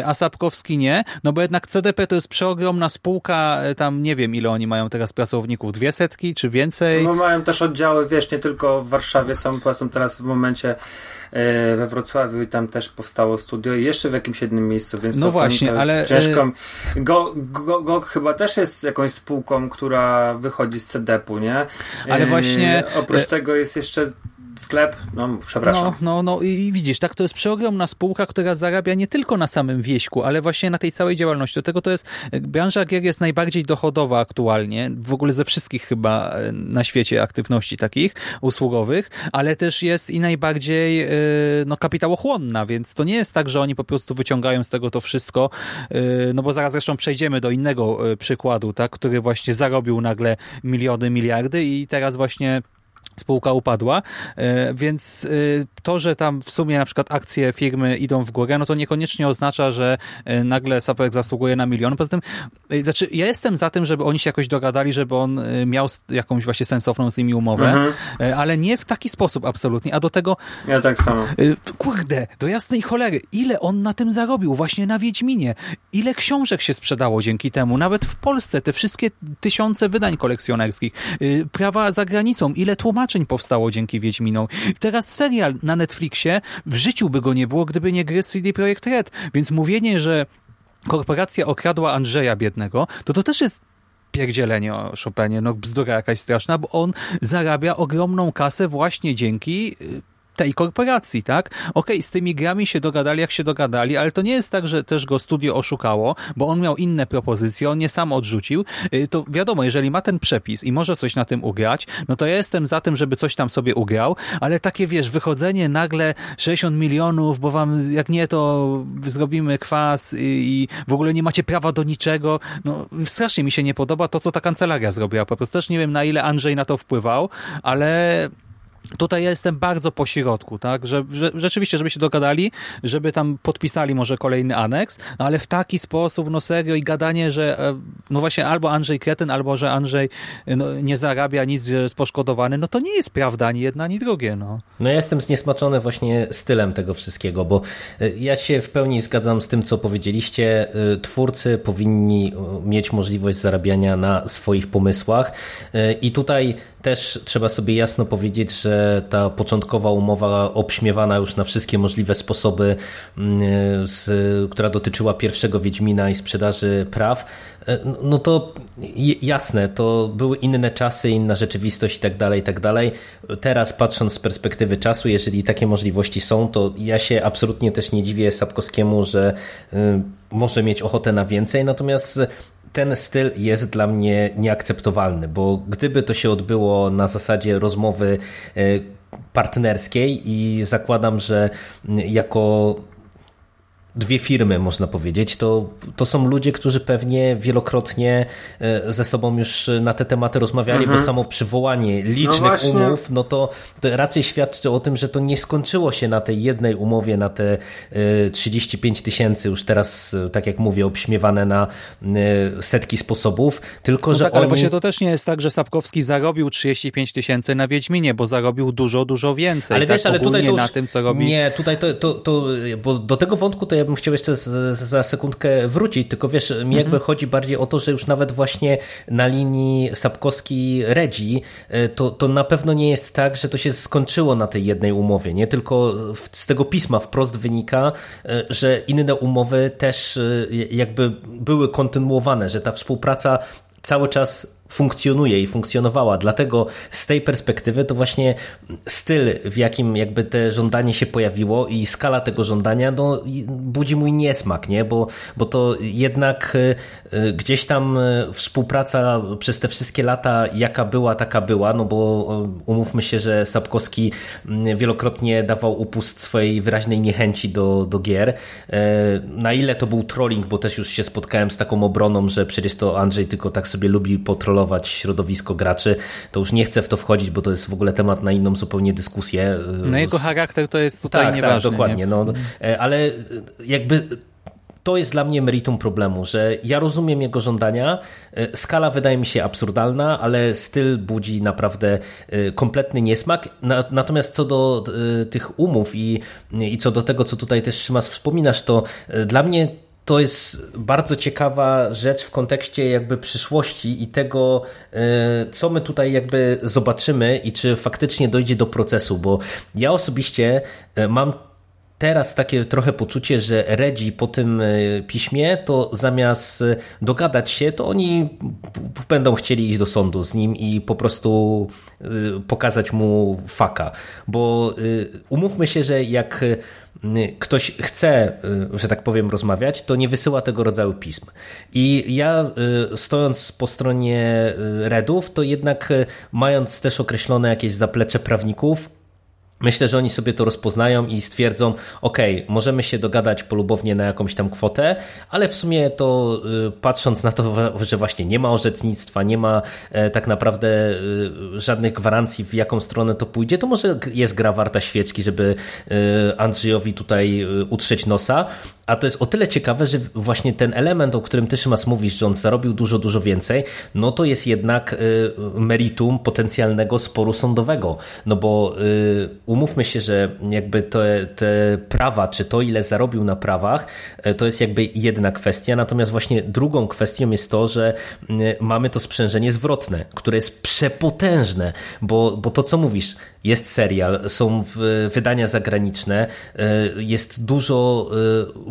a Sapkowski nie, no bo jednak CDP to jest przeogromna spółka, tam nie wiem, ile oni mają teraz pracowników, dwie setki czy więcej? No mają też oddziały, wiesz, nie tylko w Warszawie, są, są teraz w momencie we Wrocławiu i tam też powstało studio i jeszcze w jakimś jednym miejscu, więc no to właśnie, ale ciężko. Go, go, go, chyba też jest jakąś spółką, która wychodzi z CDP-u, nie? Ale właśnie oprócz e, tego jest jeszcze sklep, no przepraszam. No, no, no i widzisz, tak, to jest przeogromna spółka, która zarabia nie tylko na samym wieśku, ale właśnie na tej całej działalności. Do tego to jest, branża gier jest najbardziej dochodowa aktualnie, w ogóle ze wszystkich chyba e, na świecie aktywności takich usługowych, ale też jest i najbardziej e, no, kapitałochłonna, więc to nie jest tak, że oni po prostu wyciągają z tego to wszystko, e, no bo zaraz zresztą przejdziemy do innego przykładu, tak, który właśnie zarobił nagle miliony, miliardy i teraz właśnie spółka upadła, e, więc to, że tam w sumie na przykład akcje firmy idą w górę, no to niekoniecznie oznacza, że nagle Sapek zasługuje na milion. Poza tym, znaczy ja jestem za tym, żeby oni się jakoś dogadali, żeby on miał jakąś właśnie sensowną z nimi umowę, mhm. ale nie w taki sposób absolutnie, a do tego... Ja tak samo. Kurde, do jasnej cholery, ile on na tym zarobił właśnie na Wiedźminie? Ile książek się sprzedało dzięki temu? Nawet w Polsce te wszystkie tysiące wydań kolekcjonerskich, prawa za granicą, ile tłumaczeń powstało dzięki Wiedźminom. Teraz serial na Netflixie, w życiu by go nie było, gdyby nie gry CD Projekt Red. Więc mówienie, że korporacja okradła Andrzeja biednego, to to też jest pierdzielenie o Chopinie, no bzdura jakaś straszna, bo on zarabia ogromną kasę właśnie dzięki y, tej korporacji, tak? Okej, okay, z tymi grami się dogadali, jak się dogadali, ale to nie jest tak, że też go studio oszukało, bo on miał inne propozycje, on je sam odrzucił. Y, to wiadomo, jeżeli ma ten przepis i może coś na tym ugrać, no to ja jestem za tym, żeby coś tam sobie ugrał, ale takie, wiesz, wychodzenie nagle 60 milionów, bo wam, jak nie, to zrobimy kwas i w ogóle nie macie prawa do niczego. No, strasznie mi się nie podoba to, co ta kancelaria zrobiła. Po prostu też nie wiem, na ile Andrzej na to wpływał, ale Tutaj ja jestem bardzo po środku, tak? Że, że, rzeczywiście, żeby się dogadali, żeby tam podpisali może kolejny aneks, no ale w taki sposób, no serio i gadanie, że e, no właśnie albo Andrzej kretyn, albo że Andrzej no, nie zarabia nic, że jest poszkodowany, no to nie jest prawda ani jedna, ani drugie, no. No ja jestem zniesmaczony właśnie stylem tego wszystkiego, bo e, ja się w pełni zgadzam z tym, co powiedzieliście. E, twórcy powinni mieć możliwość zarabiania na swoich pomysłach i tutaj też trzeba sobie jasno powiedzieć, że ta początkowa umowa obśmiewana już na wszystkie możliwe sposoby, mm, z, która dotyczyła pierwszego Wiedźmina i sprzedaży praw, e, no to jasne, to były inne czasy, inna rzeczywistość i tak dalej, i tak dalej. Teraz patrząc z perspektywy czasu, jeżeli takie możliwości są, to ja się absolutnie też nie dziwię Sapkowskiemu, że y, może mieć ochotę na więcej, natomiast ten styl jest dla mnie nieakceptowalny, bo gdyby to się odbyło na zasadzie rozmowy e, partnerskiej i zakładam, że jako dwie firmy, można powiedzieć, to, to są ludzie, którzy pewnie wielokrotnie e, ze sobą już na te tematy rozmawiali, mhm. bo samo przywołanie licznych no umów, no to, to, raczej świadczy o tym, że to nie skończyło się na tej jednej umowie, na te 35 e, tysięcy, już teraz, e, tak jak mówię, obśmiewane na setki sposobów, tylko no że tak, oni... ale właśnie to też nie jest tak, że Sapkowski zarobił 35 tysięcy na Wiedźminie, bo zarobił dużo, dużo więcej. Ale tak, wiesz, ale tutaj to już... na tym, co robi... Nie, tutaj to, to, to, bo do tego wątku to ja bym chciał jeszcze z, za sekundkę wrócić, tylko wiesz, mi jakby mhm. chodzi bardziej o to, że już nawet właśnie na linii Sapkowski-Redzi e, to, to na pewno nie jest tak, że to się skończyło na tej jednej umowie, nie? Tylko z tego pisma wprost wynika, e, że inne umowy też e, jakby były kontynuowane, że ta współpraca cały czas funkcjonuje i funkcjonowała. Dlatego z tej perspektywy to właśnie styl, w jakim jakby te żądanie się pojawiło i skala tego żądania no, budzi mój niesmak, nie? Bo, bo to jednak y, y, gdzieś tam y, współpraca przez te wszystkie lata, jaka była, taka była, no bo umówmy się, że Sapkowski mm, wielokrotnie dawał upust swojej wyraźnej niechęci do, do gier. Na ile to był trolling, bo też już się spotkałem z taką obroną, że przecież to Andrzej tylko tak sobie lubi potrolować środowisko graczy, to już nie chcę w to wchodzić, bo to jest w ogóle temat na inną zupełnie dyskusję. No jego charakter to jest tutaj tak, nieważny. Tak, dokładnie. Nie? No, e, ale jakby to jest dla mnie meritum problemu, że ja rozumiem jego żądania, e, skala wydaje mi się absurdalna, ale styl budzi naprawdę e, kompletny niesmak. Natomiast co do tych umów i, i co do tego, co tutaj też Szymas wspominasz, to dla mnie to jest bardzo ciekawa rzecz w kontekście jakby przyszłości i tego, e, co my tutaj jakby zobaczymy i czy faktycznie dojdzie do procesu, bo ja osobiście e, mam teraz takie trochę poczucie, że Redzi po tym e, piśmie, to zamiast dogadać się, to oni będą chcieli iść do sądu z nim i po prostu pokazać mu faka. Bo umówmy się, że jak ktoś chce, że tak powiem, rozmawiać, to nie wysyła tego rodzaju pism. I ja stojąc po stronie Redów, to jednak mając też określone jakieś zaplecze prawników, Myślę, że oni sobie to rozpoznają i stwierdzą, ok, możemy się dogadać polubownie na jakąś tam kwotę, ale w sumie to y, patrząc na to, że właśnie nie ma orzecznictwa, nie ma e, tak naprawdę y, żadnych gwarancji w jaką stronę to pójdzie, to może jest gra warta świeczki, żeby y, Andrzejowi tutaj utrzeć nosa, a to jest o tyle ciekawe, że właśnie ten element, o którym ty Szymas mówisz, że on zarobił dużo, dużo więcej, no to jest jednak meritum potencjalnego sporu sądowego, no bo umówmy się, że jakby te, te prawa, czy to ile zarobił na prawach, e, to jest jakby jedna kwestia, natomiast właśnie drugą kwestią jest to, że mamy to sprzężenie zwrotne, które jest przepotężne, bo, bo to co mówisz, jest serial, są wydania zagraniczne, jest dużo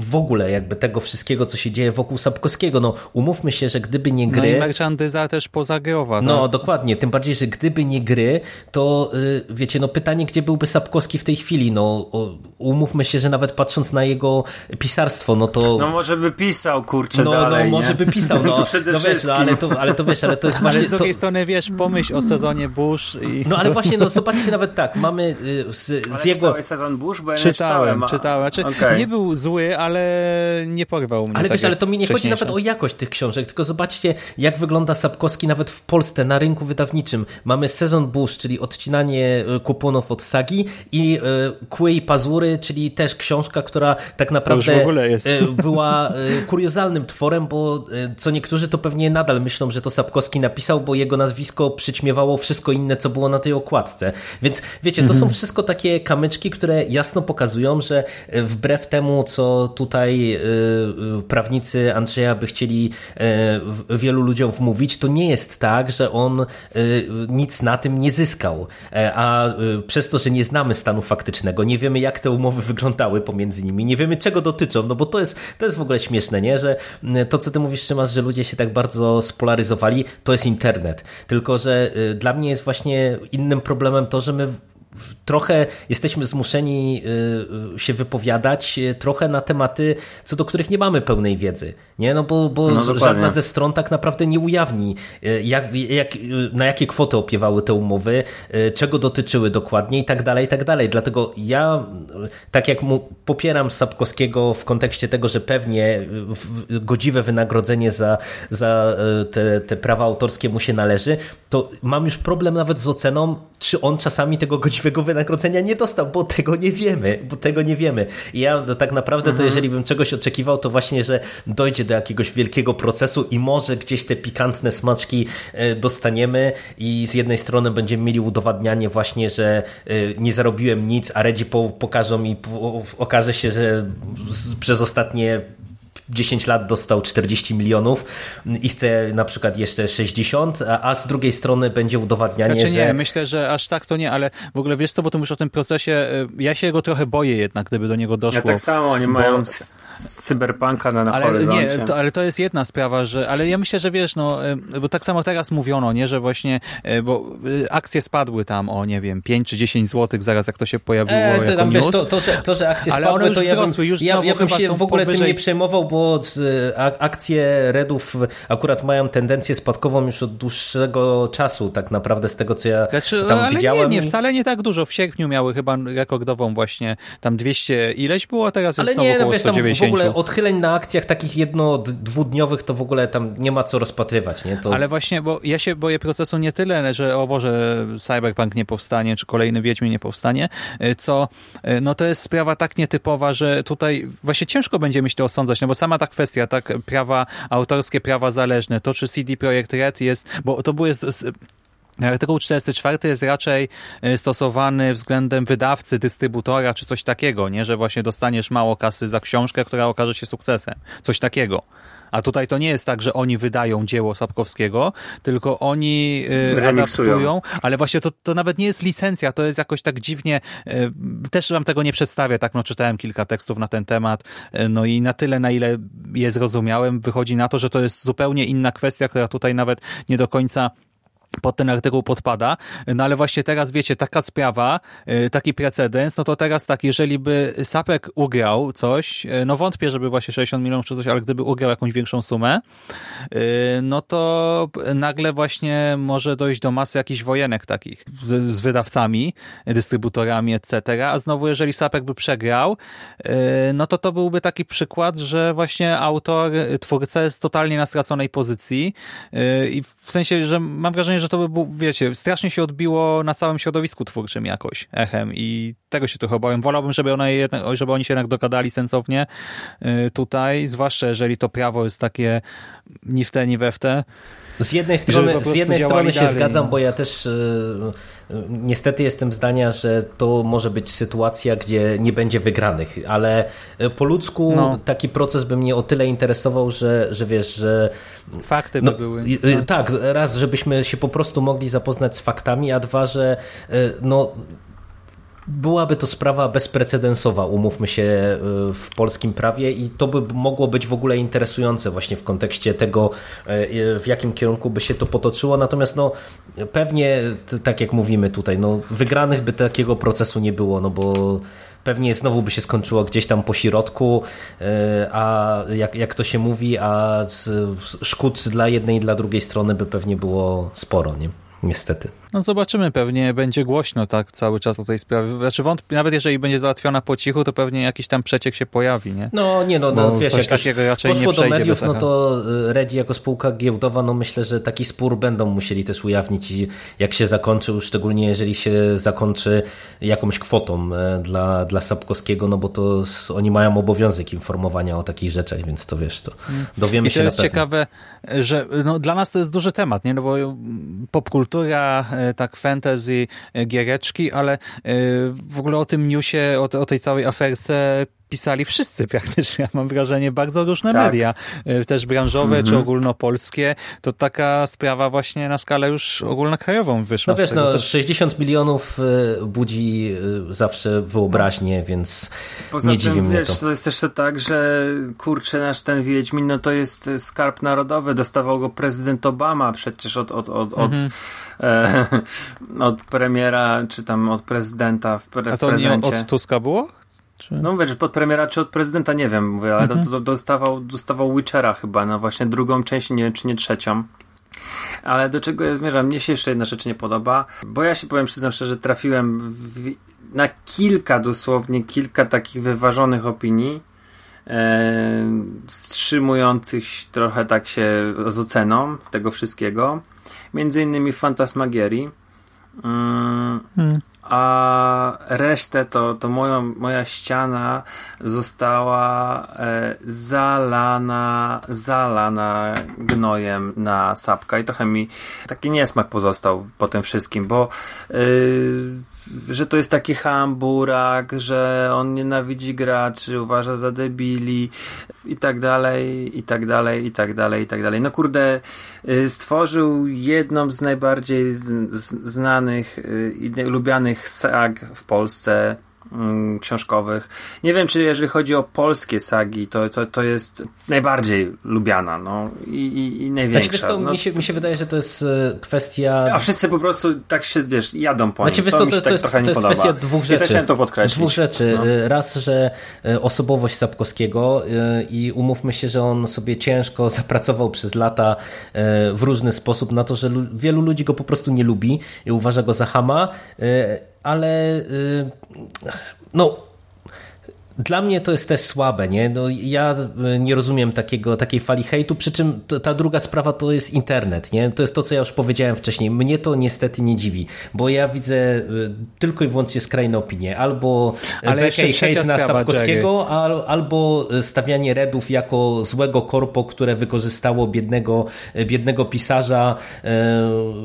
w ogóle jakby tego wszystkiego, co się dzieje wokół Sapkowskiego. No umówmy się, że gdyby nie gry... No i merchandyza też pozagrowa. No tak? dokładnie, tym bardziej, że gdyby nie gry, to wiecie, no pytanie, gdzie byłby Sapkowski w tej chwili, no umówmy się, że nawet patrząc na jego pisarstwo, no to... No może by pisał, kurczę, no, dalej, No może by pisał, no, no wiesz, no, ale, to, ale to wiesz, ale to jest właśnie... Ale z drugiej to... strony, wiesz, pomyśl o sezonie Bush i... No ale właśnie, no zobaczcie nawet tak, mamy y, z, z jego... sezon Bush, bo ja czytałem, nie czytałem. czytałem. Znaczy, okay. Nie był zły, ale nie porwał mnie. Ale tak wiesz, ale to mi nie chodzi nawet o jakość tych książek, tylko zobaczcie, jak wygląda Sapkowski nawet w Polsce, na rynku wydawniczym. Mamy sezon Bush, czyli odcinanie y, kuponów od sagi i Kły i Pazury, czyli też książka, która tak naprawdę była kuriozalnym tworem, bo co niektórzy to pewnie nadal myślą, że to Sapkowski napisał, bo jego nazwisko przyćmiewało wszystko inne, co było na tej okładce. Więc wiecie, to są mhm. wszystko takie kamyczki, które jasno pokazują, że wbrew temu, co tutaj prawnicy Andrzeja by chcieli wielu ludziom wmówić, to nie jest tak, że on nic na tym nie zyskał. E, a przez to, że nie znamy stanu faktycznego, nie wiemy jak te umowy wyglądały pomiędzy nimi, nie wiemy czego dotyczą, no bo to jest, to jest w ogóle śmieszne, nie? że to co ty mówisz Szymas, że ludzie się tak bardzo spolaryzowali, to jest internet. Tylko, że y, dla mnie jest właśnie innym problemem to, że my trochę jesteśmy zmuszeni y, y, się wypowiadać y, trochę na tematy, co do których nie mamy pełnej wiedzy. Nie? No bo, bo no żadna ze stron tak naprawdę nie ujawni, jak, jak, na jakie kwoty opiewały te umowy, czego dotyczyły dokładnie i tak dalej, i tak dalej. Dlatego ja, tak jak mu popieram Sapkowskiego w kontekście tego, że pewnie godziwe wynagrodzenie za, za te, te prawa autorskie mu się należy, to mam już problem nawet z oceną, czy on czasami tego godziwego wynagrodzenia nie dostał, bo tego nie wiemy, bo tego nie wiemy. I ja no, tak naprawdę to mhm. jeżeli bym czegoś oczekiwał, to właśnie, że dojdzie do jakiegoś wielkiego procesu i może gdzieś te pikantne smaczki e, dostaniemy i z jednej strony będziemy mieli udowadnianie właśnie, że e, nie zarobiłem nic, a Redzi pokażą mi, okaże się, że przez ostatnie 10 lat dostał 40 milionów i chce na przykład jeszcze 60, a, z drugiej strony będzie udowadnianie, znaczy, że... nie, myślę, że aż tak to nie, ale w ogóle wiesz co, bo ty mówisz o tym procesie, y, ja się go trochę boję jednak, gdyby do niego doszło. Ja tak samo, oni bo... mają cyberpunka na, na ale, horyzoncie. Nie, to, ale to jest jedna sprawa, że, ale ja myślę, że wiesz, no, y, bo tak samo teraz mówiono, nie, że właśnie, y, bo akcje spadły tam o, nie wiem, 5 czy 10 złotych zaraz jak to się pojawiło e, to, jako tam, news. Wiesz, to, to, że, to, że akcje ale spadły, to ja bym, już ja, ja bym się w ogóle powyżej... tym nie przejmował, bo bo akcje Redów akurat mają tendencję spadkową już od dłuższego czasu, tak naprawdę z tego, co ja znaczy, tam ale widziałem. Nie, nie, wcale nie tak dużo. W sierpniu miały chyba rekordową właśnie tam 200 ileś było, a teraz jest ale nie, no wiesz, tam w ogóle odchyleń na akcjach takich jedno, dwudniowych to w ogóle tam nie ma co rozpatrywać. Nie? To... Ale właśnie, bo ja się boję procesu nie tyle, że o Boże, Cyberpunk nie powstanie, czy kolejny Wiedźmin nie powstanie, co no to jest sprawa tak nietypowa, że tutaj właśnie ciężko będzie myśleć to osądzać, no bo sama ta kwestia, tak, prawa autorskie, prawa zależne, to czy CD Projekt Red jest, bo to jest Artykuł 44 jest raczej e, stosowany względem wydawcy, dystrybutora czy coś takiego, nie, że właśnie dostaniesz mało kasy za książkę, która okaże się sukcesem. Coś takiego. A tutaj to nie jest tak, że oni wydają dzieło Sapkowskiego, tylko oni y, adaptują, ale właśnie to, to nawet nie jest licencja, to jest jakoś tak dziwnie, y, też wam tego nie przedstawię, tak no czytałem kilka tekstów na ten temat, y, no i na tyle, na ile je zrozumiałem, wychodzi na to, że to jest zupełnie inna kwestia, która tutaj nawet nie do końca pod ten artykuł podpada, no ale właśnie teraz wiecie, taka sprawa, y, taki precedens, no to teraz tak, jeżeli by Sapek ugrał coś, y, no wątpię, żeby właśnie 60 milionów czy coś, ale gdyby ugrał jakąś większą sumę, y, no to nagle właśnie może dojść do masy jakichś wojenek takich z, z wydawcami, dystrybutorami, etc., a znowu jeżeli Sapek by przegrał, no to to byłby taki przykład, że właśnie autor, twórca jest totalnie na straconej pozycji i w sensie, że mam wrażenie, że to by było, wiecie, strasznie się odbiło na całym środowisku twórczym jakoś echem i tego się trochę obawiam. Wolałbym, żeby, one jednak, żeby oni się jednak dogadali sensownie y, tutaj, zwłaszcza jeżeli to prawo jest takie ni w te, ni we w te. Z jednej strony, z jednej strony się dalej, zgadzam, no. bo ja też e, niestety jestem zdania, że to może być sytuacja, gdzie nie będzie wygranych, ale e, po ludzku no. taki proces by mnie o tyle interesował, że, że wiesz, że fakty no, by były. Tak, raz, żebyśmy się po prostu mogli zapoznać z faktami, a dwa, że no byłaby to sprawa bezprecedensowa, umówmy się, e, w polskim prawie i to by mogło być w ogóle interesujące właśnie w kontekście tego, e, w jakim kierunku by się to potoczyło. Natomiast no, pewnie, tak jak mówimy tutaj, no, wygranych by takiego procesu nie było, no bo pewnie znowu by się skończyło gdzieś tam po środku, e, a jak, jak to się mówi, a szkód dla jednej i dla drugiej strony by pewnie było sporo, nie? Niestety. No zobaczymy, pewnie będzie głośno tak cały czas o tej sprawie. Znaczy wątpię, nawet jeżeli będzie załatwiona po cichu, to pewnie jakiś tam przeciek się pojawi, nie? No nie no, no wiesz, jak takiego raczej poszło nie do mediów, no to y, Redzi jako spółka giełdowa, no myślę, że taki spór będą musieli też ujawnić i jak się zakończył, szczególnie jeżeli się zakończy jakąś kwotą e, dla, dla Sapkowskiego, no bo to oni mają obowiązek informowania o takich rzeczach, więc to wiesz, to mm. dowiemy I to się jest ciekawe, że no, dla nas to jest duży temat, nie? No bo popkultura E, tak fantasy e, giereczki, ale e, w ogóle o tym newsie, o, o tej całej aferce pisali wszyscy praktycznie, ja mam wrażenie, bardzo różne tak. media, e, też branżowe czy mhm. ogólnopolskie, to taka sprawa właśnie na skalę już ogólnokrajową wyszła. No wiesz, no, też... 60 milionów e, budzi e, zawsze wyobraźnię, więc Poza nie tym, dziwi mnie wiesz, to. to jest też tak, że kurczę, nasz ten Wiedźmin, no to jest skarb narodowy, dostawał go prezydent Obama przecież od, od, od, od, mhm. e, od premiera, czy tam od prezydenta w, pre, A to prezencie. nie od Tuska było? Czy... No mówię, że pod premiera czy od prezydenta, nie wiem, mówię, ale mhm. do, do, dostawał, dostawał Witchera chyba, no właśnie drugą część, nie wiem czy nie trzecią. Ale do czego ja zmierzam? Mnie się jeszcze jedna rzecz nie podoba, bo ja się powiem, przyznam szczerze, trafiłem w, na kilka, dosłownie kilka takich wyważonych opinii, e, wstrzymujących trochę tak się z oceną tego wszystkiego. Między innymi Fantasmagierii. Mm, hmm a resztę to, to moją, moja ściana została e, zalana, zalana gnojem na sapka. I trochę mi taki niesmak pozostał po tym wszystkim, bo e, że to jest taki hamburak, że on nienawidzi graczy, uważa za debili i tak dalej, i tak dalej, i tak dalej, i tak dalej. No kurde, y, stworzył jedną z najbardziej znanych y, i lubianych sag w Polsce, książkowych. Nie wiem, czy jeżeli chodzi o polskie sagi, to, to, to jest najbardziej lubiana no, i, i, i największa. Znaczy, to, no, mi, się, mi się wydaje, że to jest e, kwestia... A wszyscy po prostu tak się, wiesz, jadą po znaczy, nim. To, to, to, tak jest, to jest kwestia dwóch rzeczy. Ja to podkreślić. Dwóch rzeczy. No. E, raz, że e, osobowość Sapkowskiego i umówmy się, że on sobie ciężko zapracował przez lata w różny sposób na to, że wielu ludzi go po prostu nie lubi i uważa go za hama ale y, no dla mnie to jest też słabe, nie? No, ja e, nie rozumiem takiego, takiej fali hejtu, przy czym ta druga sprawa to jest internet, nie? To jest to, co ja już powiedziałem wcześniej. Mnie to niestety nie dziwi, bo ja widzę e, tylko i wyłącznie skrajne opinie. Albo Ale bekę i hejt na Sapkowskiego, al, albo stawianie redów jako złego korpo, które wykorzystało biednego, biednego pisarza, e,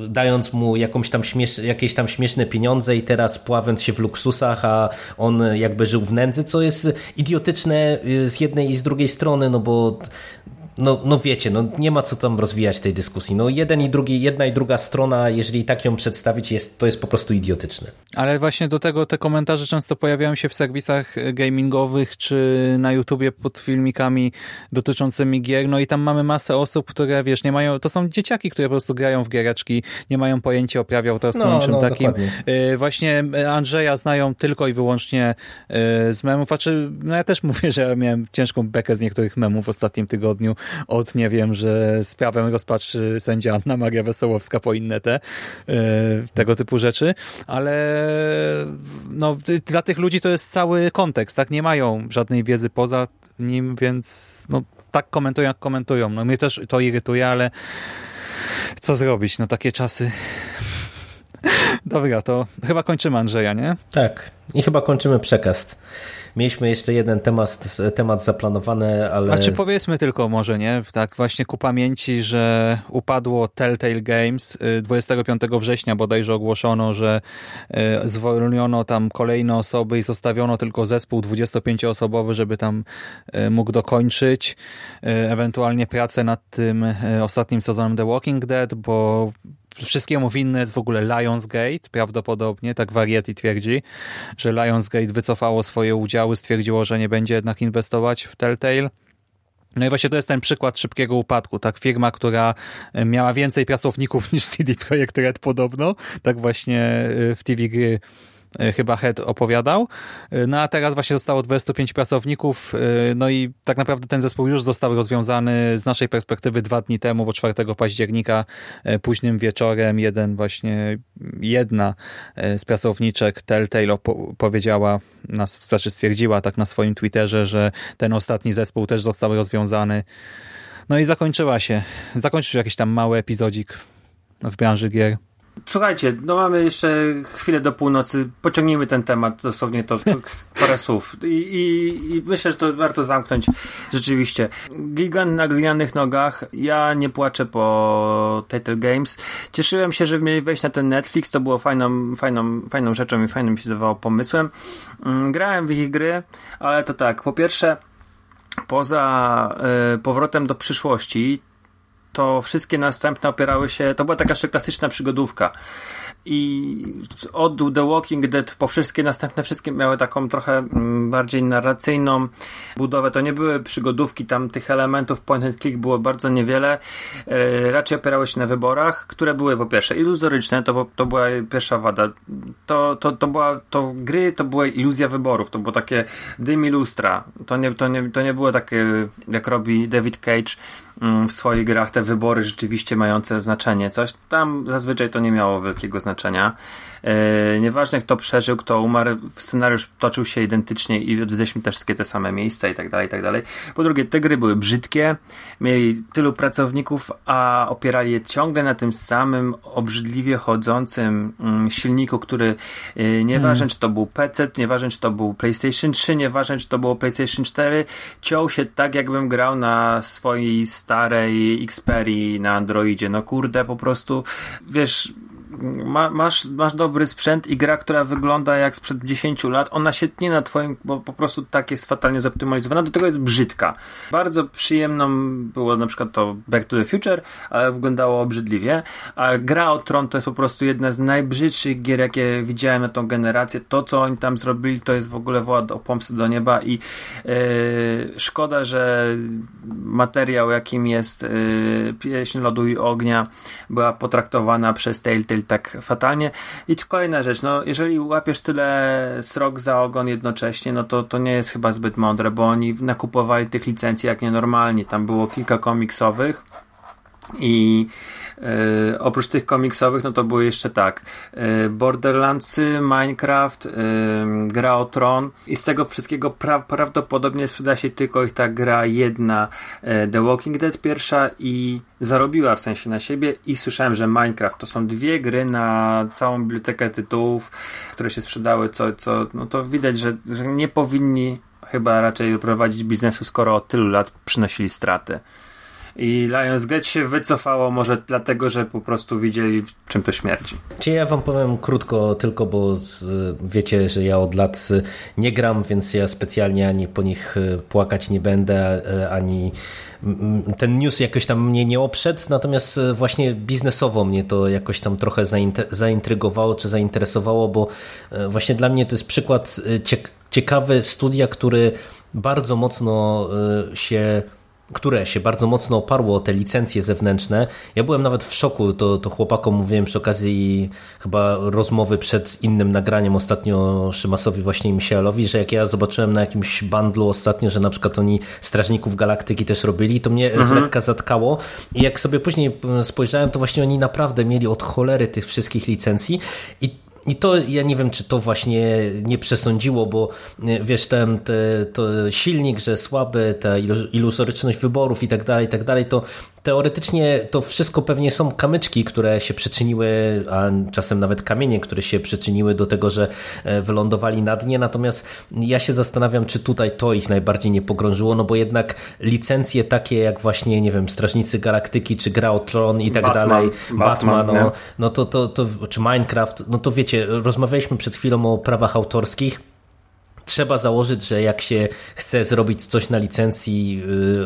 dając mu jakąś tam śmiesz, jakieś tam śmieszne pieniądze i teraz pławęc się w luksusach, a on jakby żył w nędzy, co jest idiotyczne y, z jednej i z drugiej strony, no bo no, no wiecie, no nie ma co tam rozwijać tej dyskusji. No jeden i drugi, jedna i druga strona, jeżeli tak ją przedstawić, jest, to jest po prostu idiotyczne. Ale właśnie do tego te komentarze często pojawiają się w serwisach gamingowych, czy na YouTubie pod filmikami dotyczącymi gier, no i tam mamy masę osób, które wiesz, nie mają, to są dzieciaki, które po prostu grają w giereczki, nie mają pojęcia o prawie autorskim, no, czym no, takim. Dokładnie. Właśnie Andrzeja znają tylko i wyłącznie z memów, a czy, no ja też mówię, że miałem ciężką bekę z niektórych memów w ostatnim tygodniu, od, nie wiem, że sprawę rozpatrzy sędzia Anna Maria Wesołowska po inne te, tego typu rzeczy, ale no, dla tych ludzi to jest cały kontekst, tak? Nie mają żadnej wiedzy poza nim, więc no, tak komentują, jak komentują. No mnie też to irytuje, ale co zrobić? No takie czasy. Dobra, to chyba kończymy Andrzeja, nie? Tak. I chyba kończymy przekaz. Mieliśmy jeszcze jeden temat, temat zaplanowany, ale... A czy powiedzmy tylko może, nie? Tak właśnie ku pamięci, że upadło Telltale Games 25 y, września bodajże ogłoszono, że y, zwolniono tam kolejne osoby i zostawiono tylko zespół 25-osobowy, żeby tam y, mógł dokończyć ewentualnie pracę nad tym ostatnim sezonem The Walking Dead, bo wszystkiemu winny jest w ogóle Lionsgate, prawdopodobnie, tak Variety twierdzi, że Lionsgate wycofało swoje udziały, stwierdziło, że nie będzie jednak inwestować w Telltale. No i właśnie to jest ten przykład szybkiego upadku. Tak, firma, która miała więcej pracowników niż CD Projekt Red podobno, tak właśnie y, w TV gry E, chyba Head opowiadał. E, no a teraz właśnie zostało 25 pracowników, e, no i tak naprawdę ten zespół już został rozwiązany z naszej perspektywy dwa dni temu, bo 4 października późnym wieczorem jeden właśnie, jedna z pracowniczek Telltale powiedziała, nas, znaczy stwierdziła tak na swoim Twitterze, że ten ostatni zespół też został rozwiązany. No i zakończyła się, zakończył się jakiś tam mały epizodzik w branży gier. Słuchajcie, no mamy jeszcze chwilę do północy. Pociągnijmy ten temat, dosłownie to, to parę słów. I, i, I, myślę, że to warto zamknąć rzeczywiście. Gigant na glinianych nogach. Ja nie płaczę po Title Games. Cieszyłem się, że mieli wejść na ten Netflix. To było fajną, fajną, fajną rzeczą i fajnym mi się dawało pomysłem. Mm, grałem w ich gry, ale to tak. Po pierwsze, poza y, powrotem do przyszłości, to wszystkie następne opierały się, to była taka klasyczna przygodówka i od The Walking Dead po wszystkie następne, wszystkie miały taką trochę mm, bardziej narracyjną budowę. To nie były przygodówki, tam tych elementów point and click było bardzo niewiele. E, raczej opierały się na wyborach, które były po pierwsze iluzoryczne, to, to była pierwsza wada. To, to, to była, to gry to była iluzja wyborów, to było takie dym i lustra. To nie, to nie, to nie było takie, jak robi David Cage mm, w swoich grach, te wybory rzeczywiście mające znaczenie. Coś tam zazwyczaj to nie miało wielkiego znaczenia znaczenia. E, nieważne kto przeżył, kto umarł, scenariusz toczył się identycznie i odwiedziliśmy też wszystkie te same miejsca i tak dalej, i tak dalej. Po drugie, te gry były brzydkie, mieli tylu pracowników, a opierali je ciągle na tym samym obrzydliwie chodzącym mm, silniku, który e, nieważne hmm. czy to był PC, nieważne czy to był PlayStation 3, nieważne czy to było PlayStation 4, ciął się tak jakbym grał na swojej starej Xperii na Androidzie. No kurde, po prostu, wiesz, ma, masz, masz dobry sprzęt i gra, która wygląda jak sprzed 10 lat, ona się tnie na twoim, bo po prostu tak jest fatalnie zoptymalizowana, do tego jest brzydka. Bardzo przyjemną było na przykład to Back to the Future, ale wyglądało obrzydliwie, a gra o Tron to jest po prostu jedna z najbrzydszych gier, jakie widziałem na tą generację. To, co oni tam zrobili, to jest w ogóle woła o pomsty do nieba i yy, szkoda, że materiał, jakim jest yy, Pieśń Lodu i Ognia, była potraktowana przez Telltale tak fatalnie. I kolejna rzecz, no jeżeli łapiesz tyle srok za ogon jednocześnie, no to to nie jest chyba zbyt mądre, bo oni nakupowali tych licencji jak nienormalnie. Tam było kilka komiksowych i e, oprócz tych komiksowych, no to było jeszcze tak. E, Borderlandsy, Minecraft, e, gra o Tron. I z tego wszystkiego pra prawdopodobnie sprzeda się tylko ich ta gra jedna The Walking Dead pierwsza i zarobiła w sensie na siebie. I słyszałem, że Minecraft to są dwie gry na całą bibliotekę tytułów, które się sprzedały, co, co no to widać, że, że nie powinni chyba raczej prowadzić biznesu, skoro od tylu lat przynosili straty. I Lionsgate się wycofało może dlatego, że po prostu widzieli czym to śmierdzi. Czy ja wam powiem krótko tylko, bo wiecie, że ja od lat nie gram, więc ja specjalnie ani po nich płakać nie będę, ani ten news jakoś tam mnie nie oprzedł, natomiast właśnie biznesowo mnie to jakoś tam trochę zaintrygowało czy zainteresowało, bo właśnie dla mnie to jest przykład ciekawy studia, który bardzo mocno się które się bardzo mocno oparło o te licencje zewnętrzne. Ja byłem nawet w szoku, to, to chłopakom mówiłem przy okazji chyba rozmowy przed innym nagraniem ostatnio Szymasowi właśnie i Michaelowi, że jak ja zobaczyłem na jakimś bandlu ostatnio, że na przykład oni Strażników Galaktyki też robili, to mnie mhm. z lekka zatkało i jak sobie później spojrzałem, to właśnie oni naprawdę mieli od cholery tych wszystkich licencji i i to ja nie wiem, czy to właśnie nie przesądziło, bo e, wiesz, ten te, to silnik, że słaby, ta iluzoryczność wyborów i tak dalej, i tak dalej, to teoretycznie to wszystko pewnie są kamyczki, które się przyczyniły, a czasem nawet kamienie, które się przyczyniły do tego, że e, wylądowali na dnie. Natomiast ja się zastanawiam, czy tutaj to ich najbardziej nie pogrążyło, no bo jednak licencje takie jak właśnie, nie wiem, Strażnicy Galaktyki, czy Gra o Tron i tak Batman, dalej, Batman, Batman no, no to, to, to, czy Minecraft, no to wiecie, rozmawialiśmy przed chwilą o prawach autorskich trzeba założyć, że jak się chce zrobić coś na licencji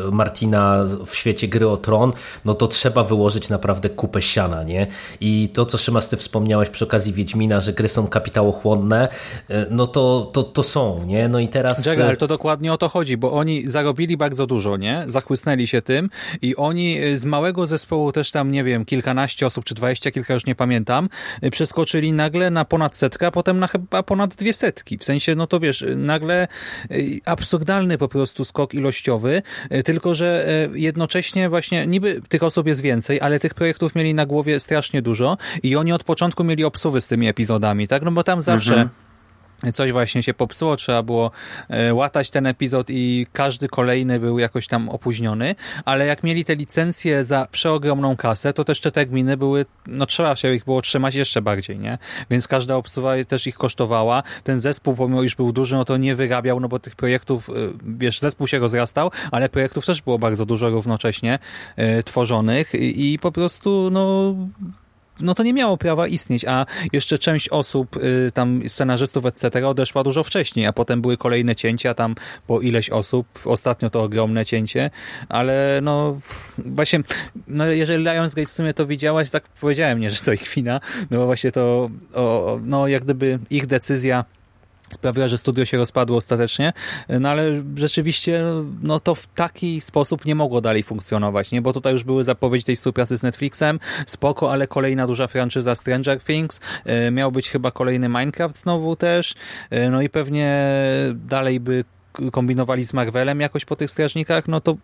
y, Martina w świecie gry o tron, no to trzeba wyłożyć naprawdę kupę siana, nie? I to, co Szymas, ty wspomniałeś przy okazji Wiedźmina, że gry są kapitałochłonne, y, no to, to, to są, nie? No i teraz... Jack, ale to dokładnie o to chodzi, bo oni zarobili bardzo dużo, nie? Zachłysnęli się tym i oni z małego zespołu też tam, nie wiem, kilkanaście osób, czy dwadzieścia kilka, już nie pamiętam, przeskoczyli nagle na ponad setkę, a potem na chyba ponad dwie setki. W sensie, no to wiesz, nagle y, absurdalny po prostu skok ilościowy, y, tylko że y, jednocześnie właśnie niby tych osób jest więcej, ale tych projektów mieli na głowie strasznie dużo i oni od początku mieli obsuwy z tymi epizodami, tak? No bo tam zawsze mhm coś właśnie się popsuło, trzeba było e, łatać ten epizod i każdy kolejny był jakoś tam opóźniony, ale jak mieli te licencje za przeogromną kasę, to też te terminy były, no trzeba się ich było trzymać jeszcze bardziej, nie? Więc każda obsługa też ich kosztowała. Ten zespół, pomimo iż był duży, no to nie wyrabiał, no bo tych projektów, e, wiesz, zespół się rozrastał, ale projektów też było bardzo dużo równocześnie y, tworzonych i po prostu, no no to nie miało prawa istnieć, a jeszcze część osób, y, tam scenarzystów, etc. odeszła dużo wcześniej, a potem były kolejne cięcia tam po ileś osób, ostatnio to ogromne cięcie, ale no właśnie, no jeżeli Lionsgate w sumie to widziałaś, tak powiedziałem, nie, że to ich wina, no bo właśnie to, o, no jak gdyby ich decyzja sprawiła, że studio się rozpadło ostatecznie, no ale rzeczywiście no to w taki sposób nie mogło dalej funkcjonować, nie? bo tutaj już były zapowiedzi tej współpracy z Netflixem, spoko, ale kolejna duża franczyza Stranger Things, e, miał być chyba kolejny Minecraft znowu też, e, no i pewnie dalej by kombinowali z Marvelem jakoś po tych strażnikach, no to,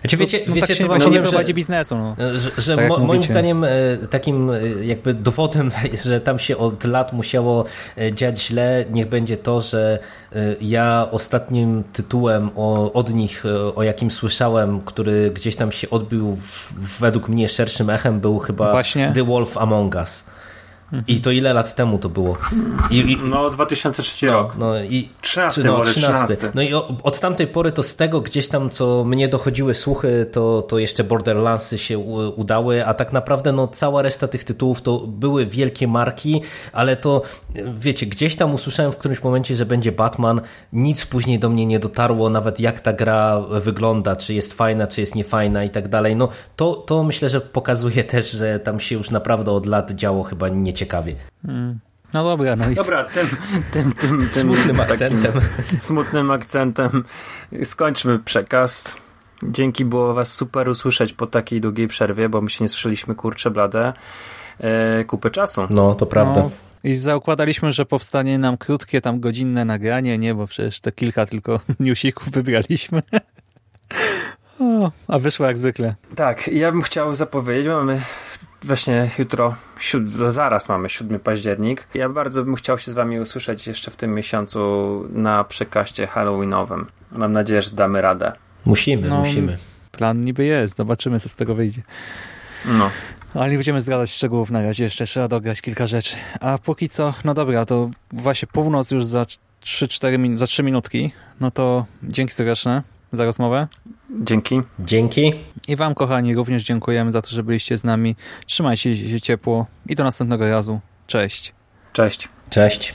znaczy, wiecie, no, wiecie, tak co właśnie nie prowadzi biznesu. No. Że, że tak mo, moim zdaniem e, takim e, jakby dowodem, że tam się od lat musiało e, dziać źle, niech będzie to, że ja ostatnim tytułem o, od nich, o jakim słyszałem, który gdzieś tam się odbił w, według mnie szerszym echem, był chyba Właśnie? The Wolf Among Us. I to ile lat temu to było? I, i, no 2003 no, rok. No, i, 13, no, 13. 13. No i od tamtej pory to z tego gdzieś tam, co mnie dochodziły słuchy, to, to jeszcze Borderlandsy się udały, a tak naprawdę no, cała reszta tych tytułów to były wielkie marki, ale to wiecie, gdzieś tam usłyszałem w którymś momencie, że będzie Batman, nic później do mnie nie dotarło, nawet jak ta gra wygląda, czy jest fajna, czy jest niefajna i tak dalej. No to, to myślę, że pokazuje też, że tam się już naprawdę od lat działo chyba nie ciekawie. Hmm. No dobra, no i... Dobra, tym, tym, tym, tym smutnym akcentem. Smutnym akcentem skończmy przekaz. Dzięki, było was super usłyszeć po takiej długiej przerwie, bo my się nie słyszeliśmy kurcze blade e, kupę czasu. No, to prawda. No, I zaukładaliśmy, że powstanie nam krótkie, tam godzinne nagranie, nie, bo przecież te kilka tylko newsików wybraliśmy. O, a wyszło jak zwykle. Tak, ja bym chciał zapowiedzieć, mamy właśnie jutro, zaraz mamy 7 październik. Ja bardzo bym chciał się z wami usłyszeć jeszcze w tym miesiącu na przekaście halloweenowym. Mam nadzieję, że damy radę. Musimy, no, musimy. Plan niby jest, zobaczymy co z tego wyjdzie. No. Ale nie będziemy zdradzać szczegółów na razie, jeszcze trzeba dograć kilka rzeczy. A póki co, no dobra, to właśnie północ już za 3-4 za 3 minutki. No to dzięki serdeczne. za rozmowę. Dzięki. Dzięki. I Wam, kochani, również dziękujemy za to, że byliście z nami. Trzymajcie się ciepło i do następnego razu. Cześć. Cześć. Cześć.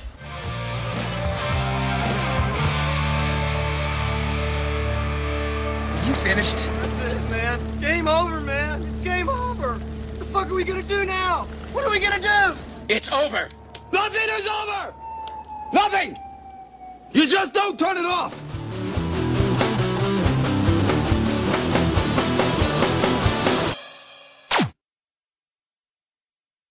You finished? That's it, man. Game over, man. It's game over. What the fuck are we gonna do now? What are we gonna do? It's over. Nothing is over! Nothing! You just don't turn it off!